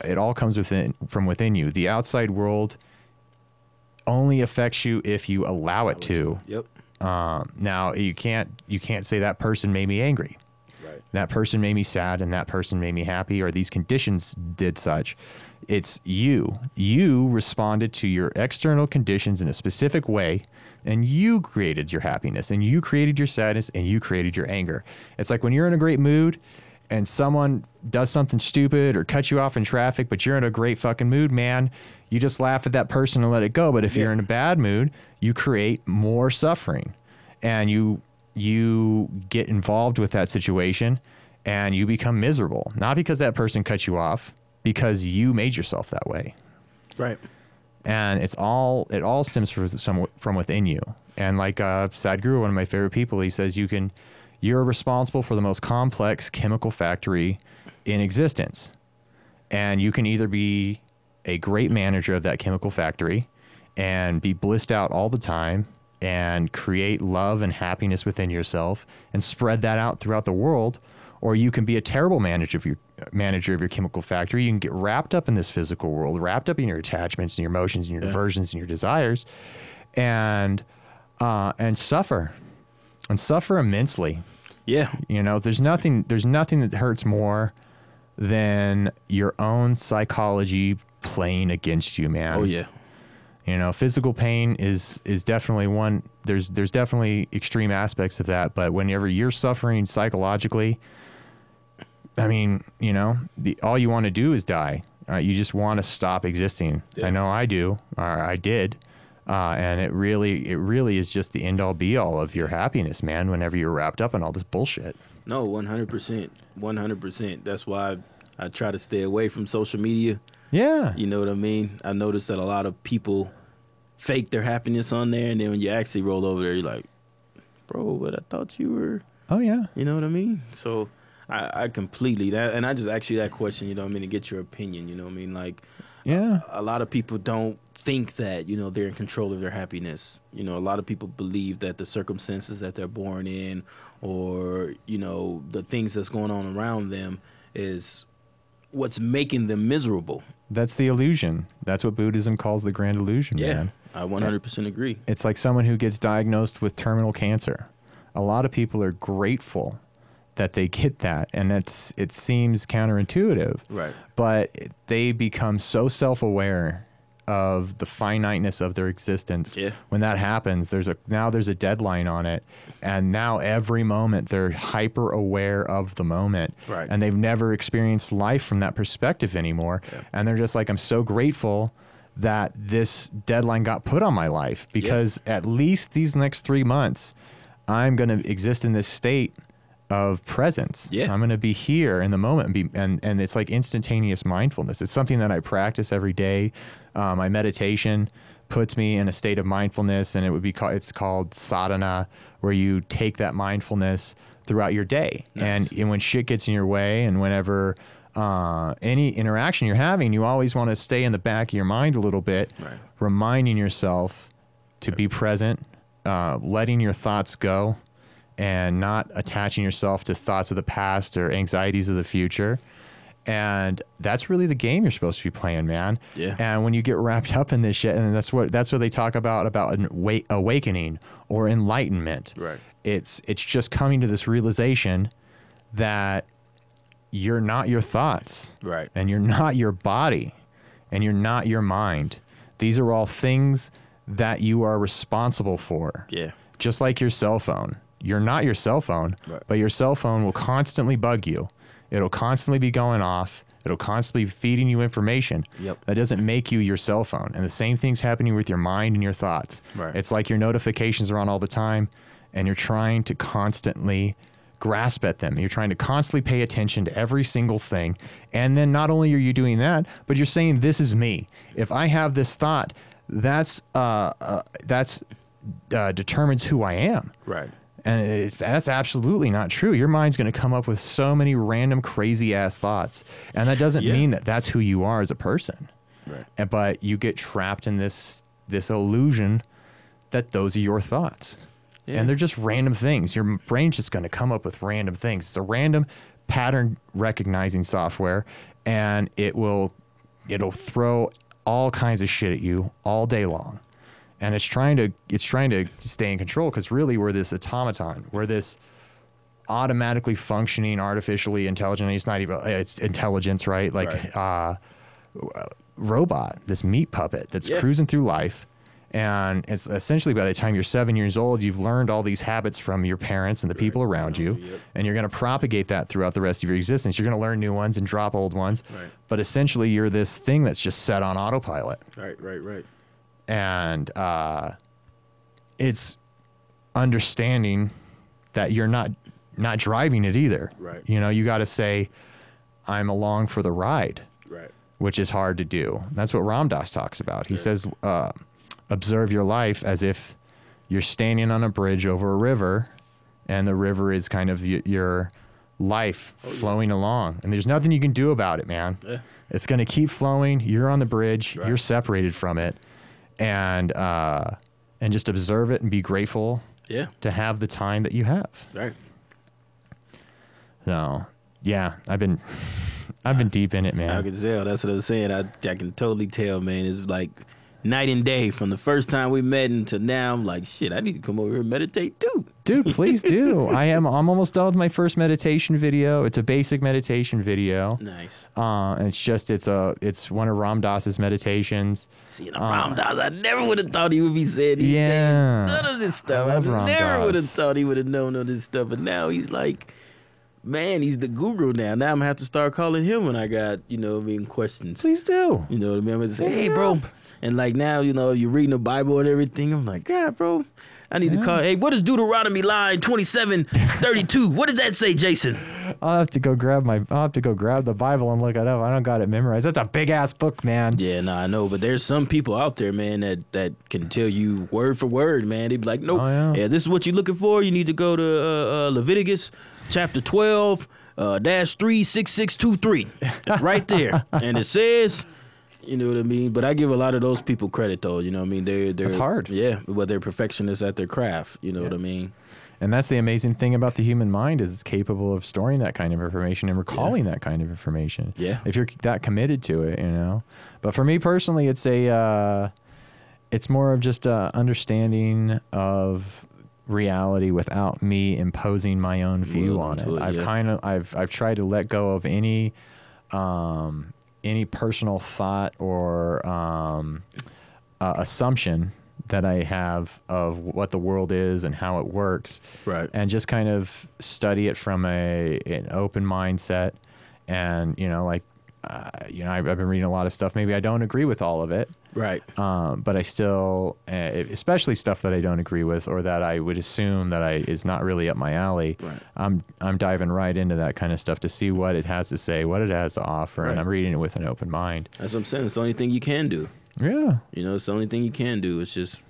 S1: It all comes within from within you. The outside world only affects you if you allow it to.
S2: Yep.
S1: Um, now you can't you can't say that person made me angry. That person made me sad, and that person made me happy, or these conditions did such. It's you. You responded to your external conditions in a specific way, and you created your happiness, and you created your sadness, and you created your anger. It's like when you're in a great mood, and someone does something stupid or cuts you off in traffic, but you're in a great fucking mood, man. You just laugh at that person and let it go. But if you're in a bad mood, you create more suffering, and you you get involved with that situation and you become miserable. Not because that person cut you off, because you made yourself that way.
S2: Right.
S1: And it's all it all stems from some from within you. And like uh, Sadhguru, one of my favorite people, he says you can you're responsible for the most complex chemical factory in existence, and you can either be a great manager of that chemical factory and be blissed out all the time and create love and happiness within yourself and spread that out throughout the world or you can be a terrible manager of your manager of your chemical factory you can get wrapped up in this physical world wrapped up in your attachments and your emotions and your
S2: Yeah.
S1: diversions and your desires and uh, and suffer and suffer immensely
S2: Yeah.
S1: you know, there's nothing there's nothing that hurts more than your own psychology playing against you, man.
S2: Oh yeah.
S1: You know, physical pain is is definitely one there's there's definitely extreme aspects of that, but whenever you're suffering psychologically, I mean, you know, the, all you want to do is die. Uh, you just want to stop existing.
S2: Yeah.
S1: I know I do, or I did. Uh, and it really, it really is just the end all be all of your happiness, man. Whenever you're wrapped up in all this bullshit.
S2: No, one hundred percent. One hundred percent. That's why I try to stay away from social media.
S1: Yeah.
S2: You know what I mean? I noticed that a lot of people fake their happiness on there, and then when you actually roll over there, you're like, "Bro, but I thought you were."
S1: Oh yeah.
S2: You know what I mean? So I, I completely that, and I just asked you that question. You know what I mean to get your opinion. You know what I mean? Like
S1: Yeah.
S2: a lot of people don't think that you know they're in control of their happiness. You know, a lot of people believe that the circumstances that they're born in, or you know, the things that's going on around them, is what's making them miserable.
S1: That's the illusion. That's what Buddhism calls the grand illusion,
S2: Yeah,
S1: man.
S2: I 100% agree.
S1: It's like someone who gets diagnosed with terminal cancer. A lot of people are grateful that they get that, and it's it seems counterintuitive.
S2: Right.
S1: But they become so self-aware of the finiteness of their existence.
S2: Yeah.
S1: When that happens, there's a now there's a deadline on it, and now every moment they're hyper aware of the moment,
S2: Right.
S1: and they've never experienced life from that perspective anymore,
S2: Yeah.
S1: and they're just like, I'm so grateful that this deadline got put on my life because at least these next three months, I'm going to exist in this state of presence.
S2: Yeah.
S1: I'm going to be here in the moment and be, and, and it's like instantaneous mindfulness. It's something that I practice every day. Uh, my meditation puts me in a state of mindfulness and it would be called, it's called sadhana where you take that mindfulness throughout your day. And, and when shit gets in your way and whenever uh, any interaction you're having, you always want to stay in the back of your mind a little bit,
S2: Right.
S1: reminding yourself to be present, uh, letting your thoughts go, and not attaching yourself to thoughts of the past or anxieties of the future. And that's really the game you're supposed to be playing, man.
S2: Yeah.
S1: And when you get wrapped up in this shit, and that's what that's what they talk about about an awa- awakening or enlightenment.
S2: Right.
S1: It's it's just coming to this realization that you're not your thoughts
S2: Right.
S1: and you're not your body and you're not your mind. These are all things that you are responsible for.
S2: Yeah.
S1: Just like your cell phone. You're not your cell phone,
S2: Right.
S1: but your cell phone will constantly bug you. It'll constantly be going off. It'll constantly be feeding you information.
S2: Yep.
S1: That doesn't make you your cell phone. And the same thing's happening with your mind and your thoughts.
S2: Right.
S1: It's like your notifications are on all the time and you're trying to constantly grasp at them. You're trying to constantly pay attention to every single thing. And then not only are you doing that, but you're saying this is me. If I have this thought, that's uh, uh that's uh, determines who I am.
S2: Right.
S1: And it's that's absolutely not true. Your mind's going to come up with so many random crazy ass thoughts. And that doesn't
S2: Yeah.
S1: mean that that's who you are as a person.
S2: Right.
S1: And- But you get trapped in this this illusion that those are your thoughts.
S2: Yeah.
S1: And they're just random things. Your brain's just going to come up with random things. It's a random pattern recognizing software and it will it'll throw all kinds of shit at you all day long. And it's trying to it's trying to stay in control cuz really we're this automaton. We're this automatically functioning artificially intelligent it's not even it's intelligence right like uh robot this meat puppet that's
S2: Yeah.
S1: cruising through life and it's essentially by the time you're seven years old you've learned all these habits from your parents and the people around you
S2: Yep.
S1: and you're going to propagate that throughout the rest of your existence you're going to learn new ones and drop old ones
S2: Right.
S1: but essentially you're this thing that's just set on autopilot
S2: Right. Right. Right.
S1: and uh, it's understanding that you're not not driving it either.
S2: Right.
S1: You know, you got to say, "I'm along for the ride,"
S2: Right.
S1: which is hard to do. That's what Ram Dass talks about. He
S2: Yeah.
S1: says, uh, "Observe your life as if you're standing on a bridge over a river, and the river is kind of y- your life
S2: Oh, yeah.
S1: flowing along, and there's nothing you can do about it, man."
S2: Yeah.
S1: It's going to keep flowing. You're on the bridge.
S2: Right.
S1: You're separated from it, and uh, and just observe it and be grateful
S2: Yeah.
S1: to have the time that you have.
S2: Right.
S1: So yeah, I've been I've been deep in it, man I
S2: can tell. That's what i'm saying. I I can totally tell, man. It's like night and day from the first time we met until now. I'm like, shit. I need to come over here and meditate too.
S1: Dude, please do. I am. I'm almost done with my first meditation video. It's a basic meditation video.
S2: Nice.
S1: Uh, it's just it's a it's one of Ram Dass's meditations.
S2: Seeing a Ram Dass, I never would have thought he would be saying these
S1: Uh, Yeah.
S2: things. None of this stuff.
S1: I
S2: I, never would have thought he would have known all this stuff. But now he's like, man, he's the guru now. Now I'm gonna have to start calling him when I got, you know, what I mean, questions.
S1: Please do.
S2: You know what I mean? I'm gonna say, hey, bro. And like now, you know, you're reading the Bible and everything. I'm like, God, bro, I need to call. Hey, what is Deuteronomy line 27, 32? what does that say, Jason?
S1: I'll have to go grab my. I'll have to go grab the Bible and look it up. I don't got it memorized. That's a big ass book, man.
S2: Yeah, no, I know, but there's some people out there, man, that that can tell you word for word, man. They'd be like, nope,
S1: Oh, yeah.
S2: this is what you're looking for. You need to go to uh, uh, Leviticus chapter 12, uh, dash three six six two three. It's right there, and it says. You know what I mean? But I give a lot of those people credit, though. You know what I mean? They're they're
S1: hard.
S2: Yeah, but they're perfectionists at their craft. You know what I mean?
S1: And that's the amazing thing about the human mind is it's capable of storing that kind of information and recalling that kind of information.
S2: Yeah.
S1: If you're that committed to it, you know. But for me personally, it's a uh, it's more of just a understanding of reality without me imposing my own view on it.
S2: it,
S1: I've
S2: yeah.
S1: kind of I've I've tried to let go of any um, any personal thought or um, uh, assumption that I have of what the world is and how it works,
S2: Right.
S1: and just kind of study it from a an open mindset. And you know, like uh, you know, I've, I've been reading a lot of stuff. Maybe I don't agree with all of it,
S2: Right.
S1: um, but I still, uh, especially stuff that I don't agree with or that I would assume that I is not really up my alley.
S2: Right.
S1: I'm I'm diving right into that kind of stuff to see what it has to say, what it has to offer, and I'm reading it with an open mind.
S2: That's what I'm saying. It's the only thing you can do.
S1: Yeah,
S2: You know, it's the only thing you can do. It's just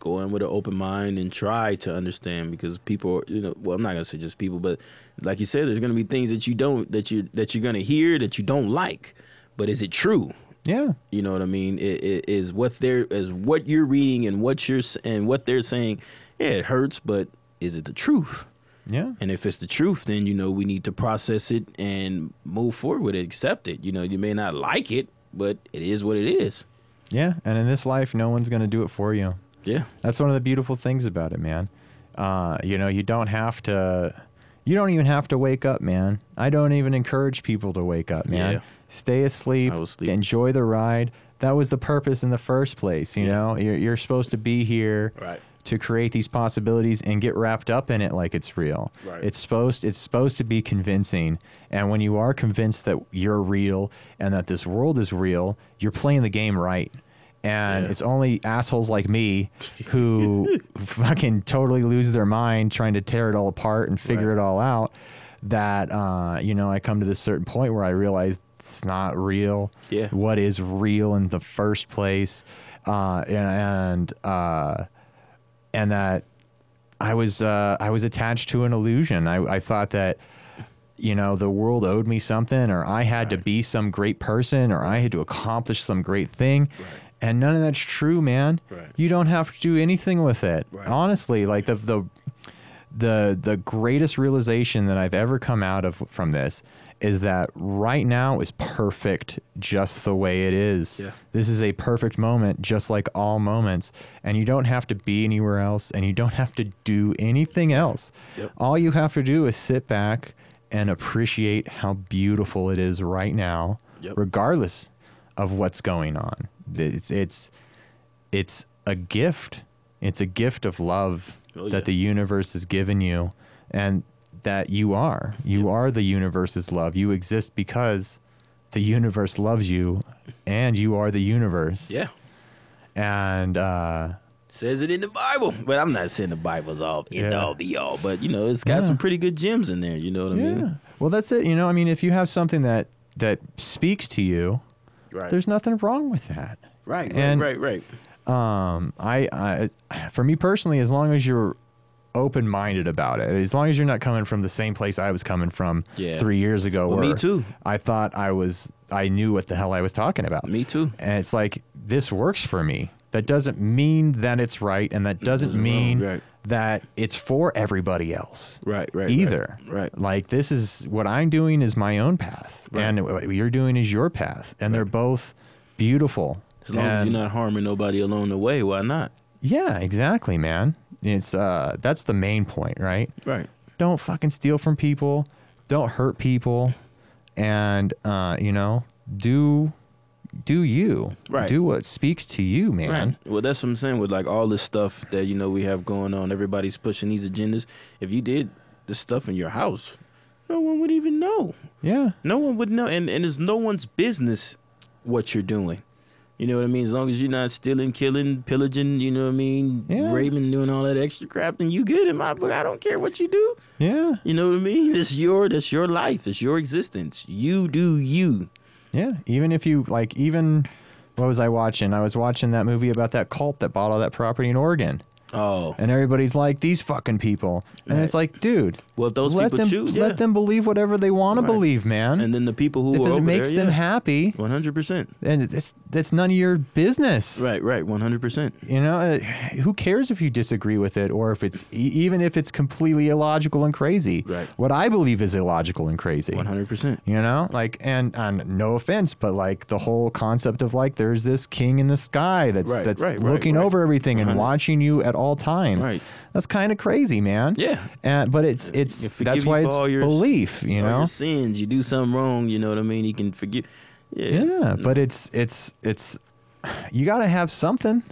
S2: go in with an open mind and try to understand because people, you know, well, I'm not gonna say just people, but like you said, there's gonna be things that you don't that you that you're gonna hear that you don't like. But is it true?
S1: Yeah,
S2: You know what I mean? It, it is what they're is what you're reading and what you're and what they're saying. Yeah, it hurts, but is it the truth?
S1: yeah,
S2: And if it's the truth, then you know we need to process it and move forward with it, accept it. You know, you may not like it, but it is what it is.
S1: yeah. And in this life, no one's gonna do it for you.
S2: Yeah.
S1: That's one of the beautiful things about it, man. Uh, you know, you don't have to. You don't even have to wake up, man. I don't even encourage people to wake up, man.
S2: Yeah.
S1: Stay asleep,
S2: I will sleep.
S1: enjoy the ride. That was the purpose in the first place. You
S2: Yeah.
S1: know, you're, you're supposed to be here
S2: Right.
S1: to create these possibilities and get wrapped up in it like it's real.
S2: Right.
S1: It's supposed it's supposed to be convincing. And when you are convinced that you're real and that this world is real, you're playing the game right. And
S2: Yeah.
S1: it's only assholes like me who fucking totally lose their mind trying to tear it all apart and figure
S2: Right.
S1: it all out that uh, you know, I come to this certain point where I realize it's not real.
S2: Yeah.
S1: What is real in the first place? Uh, and and uh, and that I was uh, I was attached to an illusion. I, I thought that you know the world owed me something, or I had to be some great person, or I had to accomplish some great thing.
S2: Right.
S1: And none of that's true, man.
S2: Right.
S1: You don't have to do anything with it.
S2: Right.
S1: Honestly, like the the the the greatest realization that I've ever come out of from this is that right now is perfect just the way it is.
S2: Yeah.
S1: This is a perfect moment just like all moments and you don't have to be anywhere else and you don't have to do anything else.
S2: Yep.
S1: All you have to do is sit back and appreciate how beautiful it is right now
S2: Yep.
S1: regardless of what's going on. It's it's it's a gift. It's a gift of love
S2: Oh, yeah.
S1: that the universe has given you and that you are. You
S2: Yep.
S1: are the universe's love. You exist because the universe loves you and you are the universe.
S2: Yeah.
S1: And uh
S2: Says it in the Bible. But I'm not saying the Bible's all end
S1: Yeah.
S2: all be all. But you know, it's got
S1: Yeah.
S2: some pretty good gems in there. You know what I
S1: yeah.
S2: mean?
S1: Well, that's it. You know, I mean, if you have something that that speaks to you,
S2: Right.
S1: there's nothing wrong with that.
S2: right, right,
S1: and-
S2: right, right.
S1: um I, I for me personally as long as you're open-minded about it as long as you're not coming from the same place i was coming from
S2: Yeah.
S1: three years ago
S2: Well,
S1: where
S2: me too.
S1: i thought i was i knew what the hell i was talking about
S2: Me too.
S1: and it's like this works for me that doesn't mean that it's right and that mm, doesn't
S2: Doesn't
S1: mean
S2: right.
S1: that it's for everybody else
S2: Right, right. right,
S1: either
S2: Right.
S1: like this is what i'm doing is my own path
S2: Right.
S1: and what you're doing is your path and they're both beautiful
S2: As long as you're not harming nobody along the way, why not?
S1: yeah, exactly, man. It's uh that's the main point, right?
S2: Right.
S1: Don't fucking steal from people. Don't hurt people. And uh, you know, do do you.
S2: Right.
S1: Do what speaks to you, man.
S2: Right. Well, that's what I'm saying with like all this stuff that you know we have going on. Everybody's pushing these agendas. If you did this stuff in your house, no one would even know.
S1: Yeah.
S2: No one would know, and and it's no one's business what you're doing. You know what I mean? As long as you're not stealing, killing, pillaging, you know what I mean,
S1: Yeah.
S2: raping, doing all that extra crap, then you good in my book. I don't care what you do.
S1: Yeah.
S2: You know what I mean? It's your that's your life. It's your existence. You do you.
S1: Yeah. Even if you like even what was I watching? I was watching that movie about that cult that bought all that property in Oregon.
S2: Oh,
S1: and everybody's like these fucking people, and
S2: Right.
S1: it's like, dude,
S2: well, if those
S1: let
S2: people
S1: them
S2: choose, yeah.
S1: let them believe whatever they want to believe, man.
S2: and then the people who
S1: if it makes
S2: there,
S1: them
S2: yeah.
S1: happy,
S2: One hundred percent.
S1: and it's that's none of your business.
S2: Right, right. One hundred percent.
S1: You know, uh, who cares if you disagree with it or if it's e- even if it's completely illogical and crazy.
S2: Right.
S1: What I believe is illogical and crazy.
S2: One hundred percent.
S1: You know, like, and, and no offense, but like the whole concept of like there's this king in the sky that's
S2: Right,
S1: that's
S2: right, right,
S1: looking
S2: right.
S1: over everything and watching you at all times.
S2: Right.
S1: That's kind of crazy, man.
S2: Yeah.
S1: And but it's it's that's why it's
S2: all your-
S1: belief. You know.
S2: your sins. You do something wrong. You know what I mean. He can forgive. Yeah.
S1: Yeah, but it's it's it's you got to have something.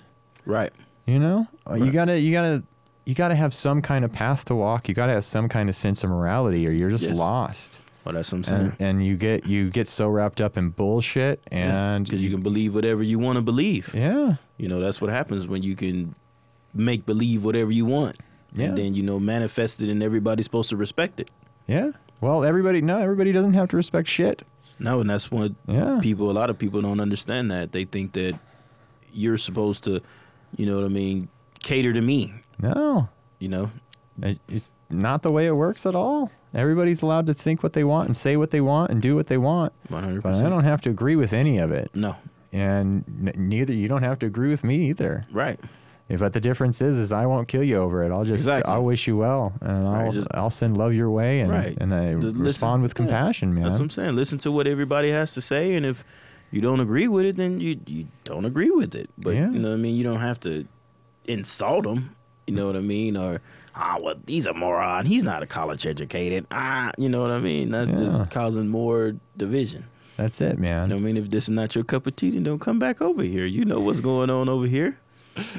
S2: right.
S1: You know, Uh, you gotta you gotta you gotta have some kind of path to walk. You gotta have some kind of sense of morality, or you're just
S2: Yes.
S1: lost.
S2: Well, that's what I'm saying.
S1: And, and you get you get so wrapped up in bullshit, and
S2: because you can believe whatever you want to believe.
S1: yeah,
S2: You know, that's what happens when you can make believe whatever you want.
S1: Yeah.
S2: And then, you know, manifest it and everybody's supposed to respect it.
S1: yeah. Well, everybody no, everybody doesn't have to respect shit.
S2: No, and that's what
S1: Yeah,
S2: people, a lot of people don't understand that. They think that you're supposed to, you know what I mean, cater to me,
S1: no,
S2: you know?
S1: It's not the way it works at all. Everybody's allowed to think what they want and say what they want and do what they want,
S2: 100%.
S1: but I don't have to agree with any of it.
S2: No.
S1: And n- neither you don't have to agree with me either.
S2: Right.
S1: If but the difference is, is I won't kill you over it. I'll just,
S2: Exactly.
S1: I'll wish you well, and
S2: Right,
S1: I'll,
S2: just-
S1: I'll send love your way, and
S2: Right.
S1: and I
S2: Just listen.
S1: respond with
S2: Yeah.
S1: compassion,
S2: That's what
S1: man.
S2: I'm saying. Listen to what everybody has to say, and if you don't agree with it, then you you don't agree with it. But
S1: Yeah.
S2: you know what I mean. You don't have to insult them. You know what I mean? Or ah, well, he's a moron. He's not a college educated. Ah, you know what I mean? That's
S1: Yeah.
S2: just causing more division.
S1: That's it, man.
S2: You know what I mean? If this is not your cup of tea, then don't come back over here. You know what's going on over here.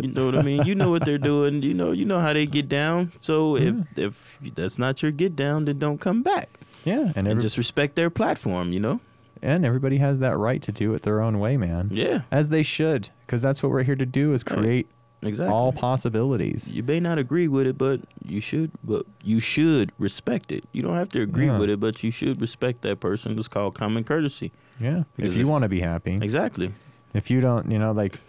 S2: You know what I mean? You know what they're doing. You know, you know how they get down. So if if that's not your get down, then don't come back
S1: Yeah, and
S2: and just respect their platform. You know?
S1: and everybody has that right to do it their own way, man.
S2: Yeah,
S1: As they should, because that's what we're here to do: is
S2: Right.
S1: create
S2: exactly.
S1: all possibilities.
S2: you may not agree with it, but you should. But you should respect it. You don't have to agree
S1: Yeah.
S2: with it, but you should respect that person. It's called common courtesy.
S1: Yeah,
S2: Because
S1: if you want to be happy,
S2: Exactly.
S1: if you don't, you know, like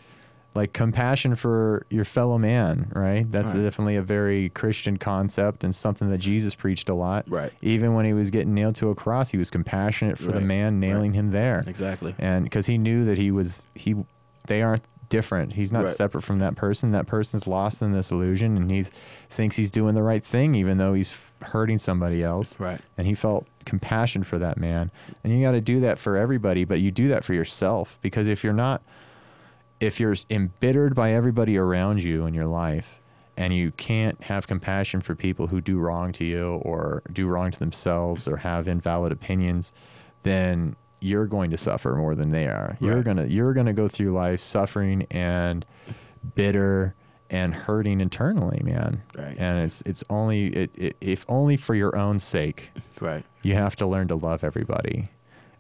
S1: like compassion for your fellow man, right? That's
S2: Right.
S1: definitely a very Christian concept and something that Jesus preached a lot.
S2: Right.
S1: Even when he was getting nailed to a cross, he was compassionate for the man nailing him there.
S2: Exactly.
S1: And because he knew that he was he they aren't different. He's not
S2: Right.
S1: separate from that person. That person's lost in this illusion and he thinks he's doing the right thing even though he's hurting somebody else
S2: Right.
S1: and he felt compassion for that man and you got to do that for everybody but you do that for yourself because if you're not if you're embittered by everybody around you in your life and you can't have compassion for people who do wrong to you or do wrong to themselves or have invalid opinions then you're going to suffer more than they are you're
S2: Right.
S1: to you're going to go through life suffering and bitter and hurting internally man
S2: Right.
S1: and it's it's only it, it, if only for your own sake
S2: Right.
S1: you have to learn to love everybody.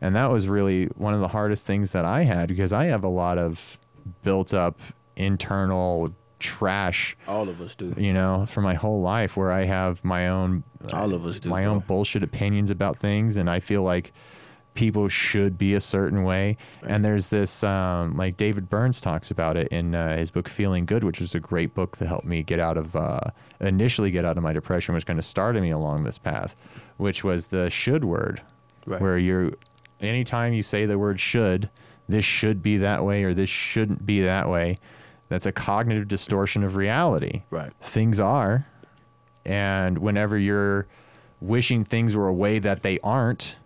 S1: And that was really one of the hardest things that I had because I have a lot of built up internal trash,
S2: All of us do.
S1: you know, for my whole life where I have my own
S2: All of us do,
S1: my own bullshit opinions about things and I feel like people should be a certain way. And there's this um, like David Burns talks about it in uh, his book Feeling Good, which was a great book that helped me get out of uh, initially get out of my depression, which kind of started me along this path, which was the should word,
S2: Right.
S1: where you're anytime you say the word should, this should be that way or this shouldn't be that way. That's a cognitive distortion of reality
S2: Right.
S1: things are and whenever you're wishing things were a way that they aren't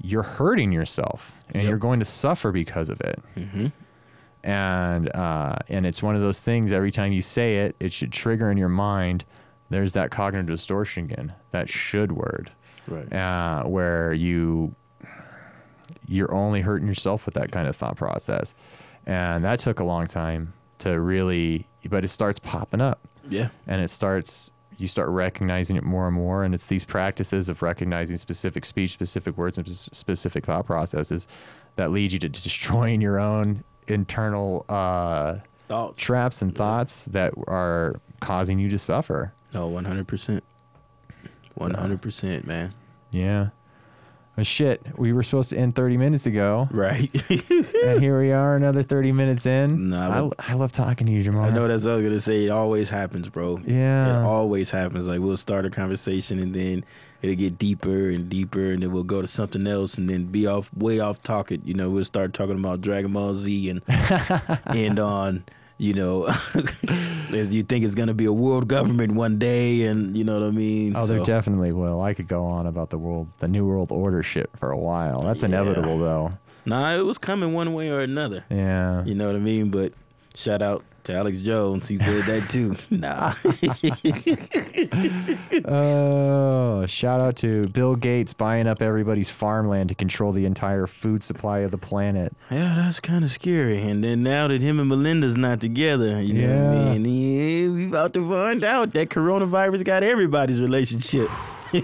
S1: you're hurting yourself and
S2: Yep.
S1: you're going to suffer because of it
S2: Mm-hmm.
S1: and uh, and it's one of those things every time you say it it should trigger in your mind there's that cognitive distortion again that should word
S2: Right.
S1: uh, where you you're only hurting yourself with that kind of thought process and that took a long time to really but it starts popping up
S2: Yeah.
S1: and it starts you start recognizing it more and more and it's these practices of recognizing specific speech specific words and specific thought processes that lead you to destroying your own internal uh,
S2: Thoughts.
S1: traps and thoughts that are causing you to suffer
S2: No, one hundred percent. One hundred percent, man.
S1: yeah But shit, we were supposed to end 30 minutes ago,
S2: Right.
S1: and here we are, another 30 minutes in.
S2: Nah,
S1: I, I love talking to you, Jamar.
S2: I know that's what I was gonna say. It always happens, bro.
S1: Yeah.
S2: It always happens. Like we'll start a conversation and then it'll get deeper and deeper and then we'll go to something else and then be off way off talking. You know, we'll start talking about Dragon Ball Z and end on, you know, as you think it's gonna be a world government one day and you know what I mean?
S1: Oh, there
S2: So,
S1: definitely will. I could go on about the world, the new world order shit for a while. That's
S2: Yeah.
S1: inevitable, though.
S2: Nah, it was coming one way or another.
S1: Yeah.
S2: You know what I mean? But shout out to Alex Jones. He said that too. nah.
S1: Oh, shout out to Bill Gates buying up everybody's farmland to control the entire food supply of the planet.
S2: Yeah, that's kind of scary. And then now that him and Melinda's not together, you know what
S1: Yeah.
S2: I mean? Yeah, we about to find out that coronavirus got everybody's relationship.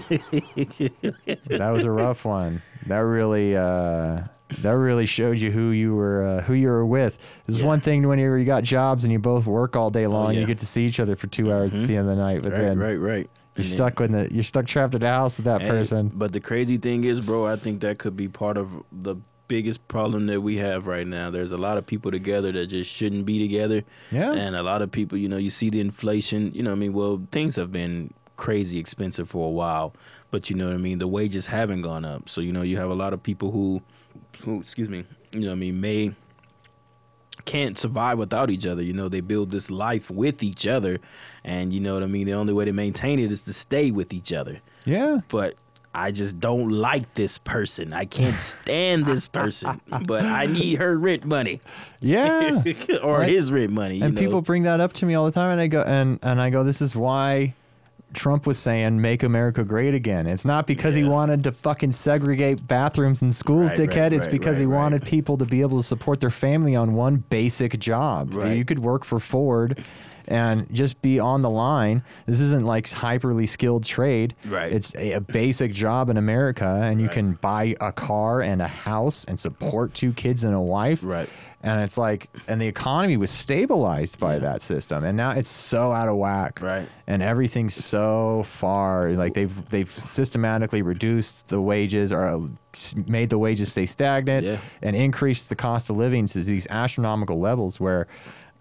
S1: That was a rough one. That really, uh, that really showed you who you were, uh, who you were with. This is
S2: Yeah.
S1: one thing whenever you got jobs and you both work all day long,
S2: yeah.
S1: you get to see each other for two hours at
S2: Mhm.
S1: the end of the night. But
S2: right,
S1: then
S2: right, right.
S1: you're
S2: And then-
S1: stuck with the, you're stuck trapped at the house with that
S2: and-
S1: person.
S2: But the crazy thing is, bro, I think that could be part of the biggest problem that we have right now. There's a lot of people together that just shouldn't be together.
S1: Yeah.
S2: And a lot of people, you know, you see the inflation, you know what I mean? Well, things have been crazy expensive for a while, but you know what I mean? The wages haven't gone up. So, you know, you have a lot of people who, who excuse me, you know what I mean, may can't survive without each other. You know, they build this life with each other. And you know what I mean? The only way to maintain it is to stay with each other.
S1: yeah.
S2: But I just don't like this person. I can't stand this person. but I need her rent money.
S1: Yeah.
S2: or
S1: Right.
S2: his rent money.
S1: and
S2: know?
S1: people bring that up to me all the time and i go and and i go this is why trump was saying make america great again. It's not because he wanted to fucking segregate bathrooms in schools
S2: Right, right,
S1: dickhead it's
S2: right,
S1: because he
S2: right, right.
S1: wanted people to be able to support their family on one basic job.
S2: Right.
S1: you could work for ford and just be on the line this isn't like hyperly skilled trade
S2: Right.
S1: it's a, a basic job in america and you
S2: Right.
S1: can buy a car and a house and support two kids and a wife
S2: Right.
S1: and it's like, and the economy was stabilized by that system, and now it's so out of whack,
S2: Right.
S1: And everything's so far, like they've they've systematically reduced the wages or uh, made the wages stay stagnant,
S2: Yeah.
S1: and increased the cost of living to these astronomical levels where.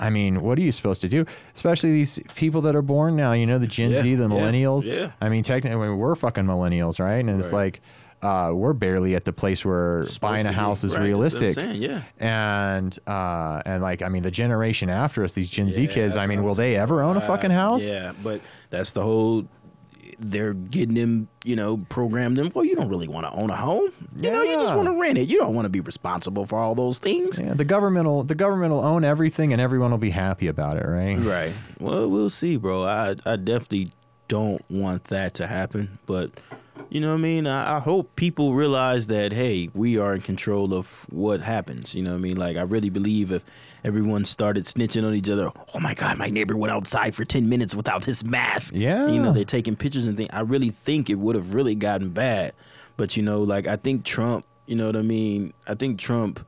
S1: I mean, what are you supposed to do? Especially these people that are born now, you know, the Gen
S2: Yeah,
S1: Z, the millennials.
S2: yeah.
S1: I mean, technically, we're fucking millennials, right? And it's
S2: Right.
S1: like, uh, we're barely at the place where
S2: Supposed
S1: buying a
S2: to be.
S1: house is
S2: Right, that's what I'm
S1: realistic
S2: saying, yeah.
S1: and uh and like i mean the generation after us these gen z kids i mean will they ever own a
S2: Uh,
S1: fucking house
S2: Yeah, but that's the whole. They're getting them, you know, program them. Well, you don't really want to own a home. You know, you just want to rent it. You don't want to be responsible for all those things.
S1: yeah, the government will the government will own everything and everyone will be happy about it right
S2: Right. Well, we'll see, bro. I I definitely don't want that to happen, but you know what I mean. I, I hope people realize that hey, we are in control of what happens. You know what I mean. Like I really believe if everyone started snitching on each other, oh my god, my neighbor went outside for ten minutes without his mask.
S1: Yeah.
S2: You know they're taking pictures and things. I really think it would have really gotten bad, but you know, like I think Trump. You know what I mean. I think Trump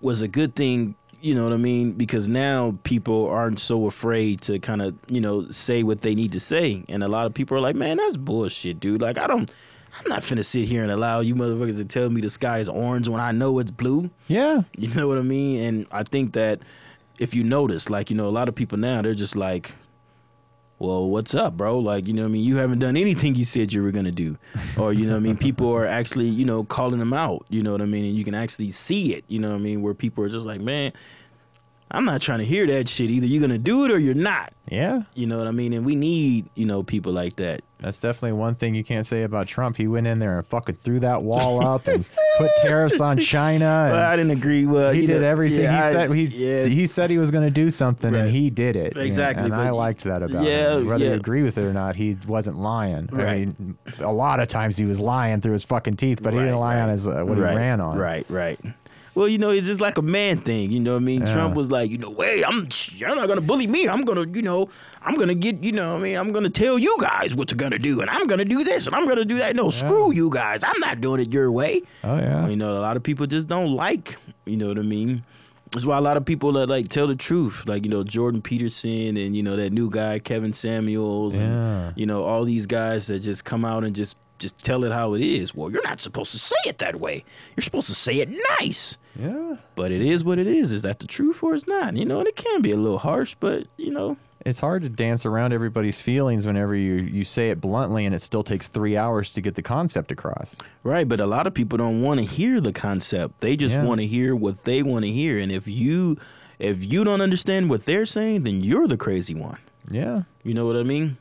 S2: was a good thing, you know what I mean? Because now people aren't so afraid to kind of, you know, say what they need to say. And a lot of people are like, man, that's bullshit, dude. Like, I don't, I'm not finna sit here and allow you motherfuckers to tell me the sky is orange when I know it's blue.
S1: yeah
S2: You know what I mean? And I think that if you notice, like, you know, a lot of people now, they're just like, well, what's up, bro? Like, you know what I mean? You haven't done anything you said you were going to do. Or, you know what I mean? People are actually, you know, calling them out. You know what I mean? And you can actually see it, you know what I mean? Where people are just like, man, I'm not trying to hear that shit. Either you're going to do it or you're not.
S1: yeah
S2: You know what I mean? And we need, you know, people like that.
S1: that's definitely one thing you can't say about trump he went in there and fucking threw that wall up and put tariffs on china
S2: Well, I didn't agree. Well,
S1: he did
S2: know,
S1: everything
S2: yeah,
S1: he
S2: I-
S1: said he's,
S2: yeah.
S1: he said he was going to do something
S2: Right.
S1: and he did it
S2: Exactly,
S1: and i liked that about
S2: yeah,
S1: him whether you agree with it or not he wasn't lying i
S2: Right.
S1: mean a lot of times he was lying through his fucking teeth but he didn't lie on his uh, what
S2: right,
S1: he ran on
S2: Right, right. Well, you know, it's just like a man thing. You know what I mean?
S1: Yeah.
S2: Trump was like, you know, hey, I'm you're not gonna bully me. I'm gonna, you know, I'm gonna get, you know, I mean, I'm gonna tell you guys what you're gonna do, and I'm gonna do this, and I'm gonna do that. No, screw you guys. I'm not doing it your way.
S1: oh yeah
S2: You know, a lot of people just don't like. You know what I mean? That's why a lot of people that like tell the truth, like you know Jordan Peterson and you know that new guy Kevin Samuels,
S1: Yeah.
S2: and you know all these guys that just come out and just just tell it how it is. Well, you're not supposed to say it that way. You're supposed to say it nice.
S1: Yeah.
S2: But it is what it is. Is that the truth or it's not? You know, and it can be a little harsh, but you know,
S1: It's hard to dance around everybody's feelings whenever you, you say it bluntly and it still takes three hours to get the concept across.
S2: right. But a lot of people don't want to hear the concept. They just
S1: Yeah.
S2: want to hear what they want to hear. And if you if you don't understand what they're saying, then you're the crazy one.
S1: Yeah.
S2: You know what I mean?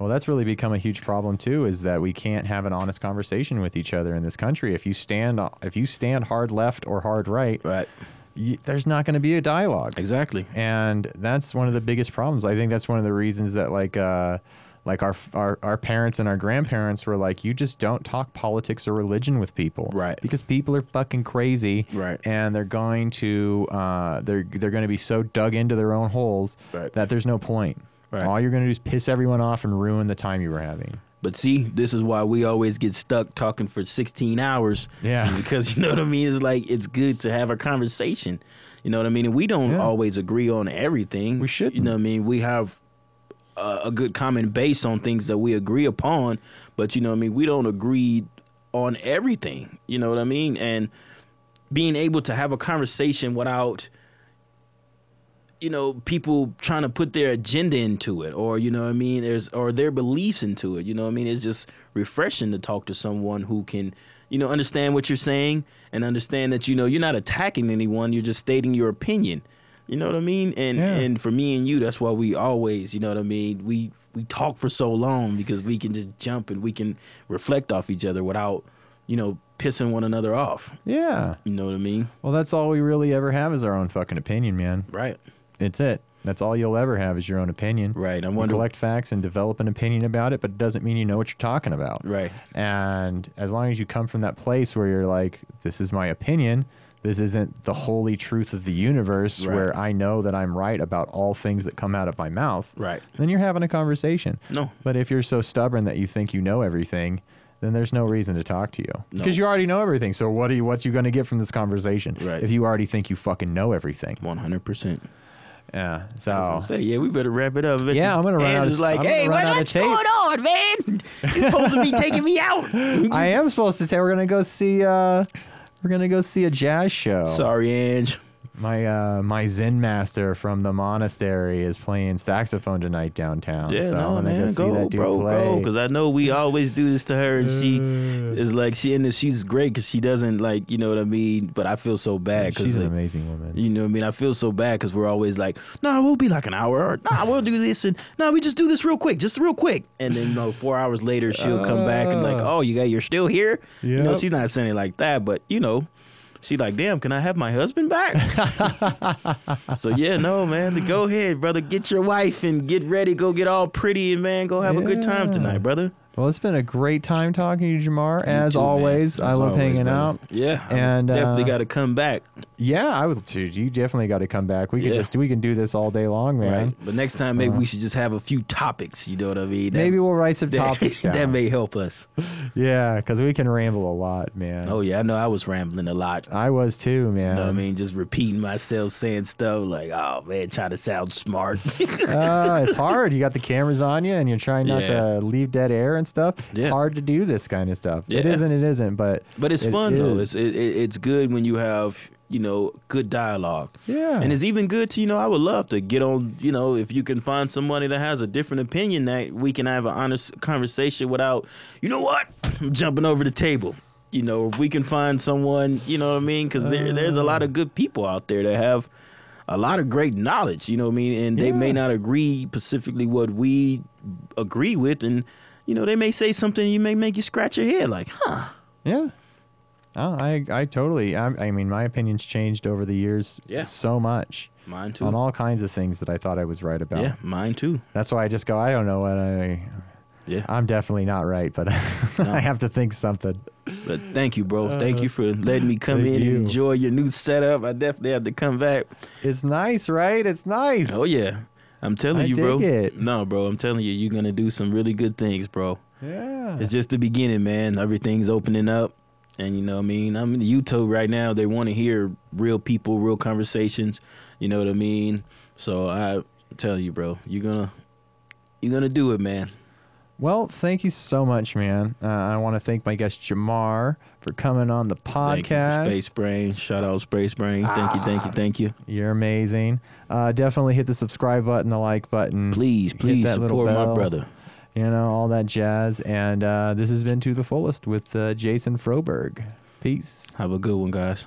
S1: Well, that's really become a huge problem too. Is that we can't have an honest conversation with each other in this country. If you stand, if you stand hard left or hard right,
S2: Right.
S1: y there's not going to be a dialogue.
S2: Exactly.
S1: and that's one of the biggest problems. I think that's one of the reasons that like uh like our our our parents and our grandparents were like you just don't talk politics or religion with people.
S2: Right.
S1: Because people are fucking crazy.
S2: Right.
S1: And they're going to uh they're they're going to be so dug into their own holes
S2: Right.
S1: that there's no point.
S2: Right.
S1: All you're going to do is piss everyone off and ruin the time you were having.
S2: But see, this is why we always get stuck talking for 16 hours.
S1: Yeah.
S2: Because you know what I mean? It's like it's good to have a conversation. You know what I mean? And we don't
S1: Yeah.
S2: always agree on everything.
S1: We shouldn't.
S2: You know what I mean? We have a, a good common base on things that we agree upon, but you know what I mean? We don't agree on everything. You know what I mean? And being able to have a conversation without you know people trying to put their agenda into it or you know what i mean there's or their beliefs into it you know what i mean it's just refreshing to talk to someone who can you know understand what you're saying and understand that you know you're not attacking anyone you're just stating your opinion you know what i mean and
S1: Yeah.
S2: and for me and you that's why we always you know what i mean we we talk for so long because we can just jump and we can reflect off each other without you know pissing one another off
S1: Yeah.
S2: you know what i mean
S1: Well, that's all we really ever have is our own fucking opinion, man.
S2: right
S1: It's it. That's all you'll ever have is your own opinion.
S2: right i
S1: You
S2: wonder
S1: collect facts and develop an opinion about it, but it doesn't mean you know what you're talking about.
S2: right
S1: And as long as you come from that place where you're like, this is my opinion, this isn't the holy truth of the universe
S2: Right.
S1: where I know that I'm right about all things that come out of my mouth,
S2: right
S1: then you're having a conversation.
S2: no
S1: But if you're so stubborn that you think you know everything, then there's no reason to talk to you
S2: No.
S1: because you already know everything. So what are you? What's you going to get from this conversation
S2: Right.
S1: if you already think you fucking know everything?
S2: 100%
S1: Yeah.
S2: I was
S1: So
S2: gonna say, yeah, we better wrap it up. Eventually.
S1: Yeah, I'm gonna run out of-
S2: like,
S1: I'm
S2: hey, what, what's
S1: tape."
S2: going on, man? You're supposed to be taking me out.
S1: I am supposed to say we're gonna go see. uh We're gonna go see a jazz show.
S2: Sorry, Ange.
S1: My uh, my Zen master from the monastery is playing saxophone tonight downtown.
S2: Yeah,
S1: so
S2: no,
S1: I'm gonna
S2: man,
S1: go see
S2: go,
S1: that dude
S2: bro,
S1: play.
S2: go, because I know we always do this to her, and she is like, she and she's great because she doesn't like, you know what I mean. But I feel so bad
S1: She's
S2: because
S1: an amazing woman.
S2: You know what I mean? I feel so bad because we're always like, no, we'll be like an hour. Or, nah, we'll do this. And no, we just do this real quick, just real quick. And then, you know, four hours later, she'll come back and like,
S1: Ah.
S2: oh, you got, you're still here? You know, she's not saying it like that, but, you know, she like, damn, can I have my husband back? so, yeah, no, man, go ahead, brother. Get your wife and get ready. Go get all pretty and, man, go have a good time tonight, brother.
S1: Well, it's been a great time talking to you, Jamar. As
S2: too,
S1: always, I love
S2: always,
S1: hanging
S2: brother.
S1: out.
S2: Yeah. I
S1: And,
S2: definitely
S1: uh,
S2: got to come back.
S1: Yeah, I would too. You definitely got to come back. We could
S2: Yeah.
S1: just we can do this all day long, man.
S2: Right. But next time, maybe
S1: Uh,
S2: we should just have a few topics. You know what I mean? That-
S1: Maybe we'll write some
S2: that,
S1: topics
S2: that may help us.
S1: yeah, because we can ramble a lot, man.
S2: Oh yeah, I know I was rambling a lot.
S1: I was too, man.
S2: You know what I mean? Just repeating myself, saying stuff like, "Oh man, trying to sound smart."
S1: uh, it's hard. You got the cameras on you, and you're trying not
S2: Yeah.
S1: to leave dead air and stuff. It's hard to do this kind of stuff. It
S2: Yeah.
S1: isn't. It isn't. But
S2: but it's
S1: It
S2: fun though. It's it, it, it's good when you have you know good dialogue.
S1: yeah,
S2: And it's even good to, you know, I would love to get on, you know, if you can find somebody that has a different opinion that we can have an honest conversation without, you know what, I'm jumping over the table. You know, if we can find someone, you know what I mean? Because there, there's a lot of good people out there that have a lot of great knowledge, you know what I mean? And they may not agree specifically what we agree with. And, you know, they may say something you may make you scratch your head like, huh.
S1: yeah. Oh, I I totally. I, I mean, my opinions changed over the years.
S2: Yeah.
S1: so much
S2: Mine too.
S1: on all kinds of things that I thought I was right about.
S2: yeah, mine too.
S1: That's why I just go. I don't know what I.
S2: Yeah.
S1: I'm definitely not right, but I have to think something.
S2: But thank you, bro. thank you for letting me come
S1: Uh,
S2: in
S1: you.
S2: and enjoy your new setup. I definitely have to come back.
S1: It's nice, right? It's nice.
S2: Oh yeah, I'm telling
S1: I
S2: you, bro.
S1: it.
S2: No, bro, I'm telling you, you're gonna do some really good things, bro.
S1: Yeah.
S2: It's just the beginning, man. Everything's opening up, and you know, what I mean, I'm in YouTube right now. They want to hear real people, real conversations. You know what I mean? So I tell you, bro, you're gonna you're gonna do it, man.
S1: Well, thank you so much, man. Uh, I want to thank my guest Jamar for coming on the podcast.
S2: Space Brain. Shout out Space Brain. Thank you, thank you, thank you.
S1: You're amazing. Uh, definitely hit the subscribe button, the like button.
S2: Please, please support my brother.
S1: You know, all that jazz. And uh, this has been To the Fullest with uh, Jason Froberg. Peace.
S2: Have a good one, guys.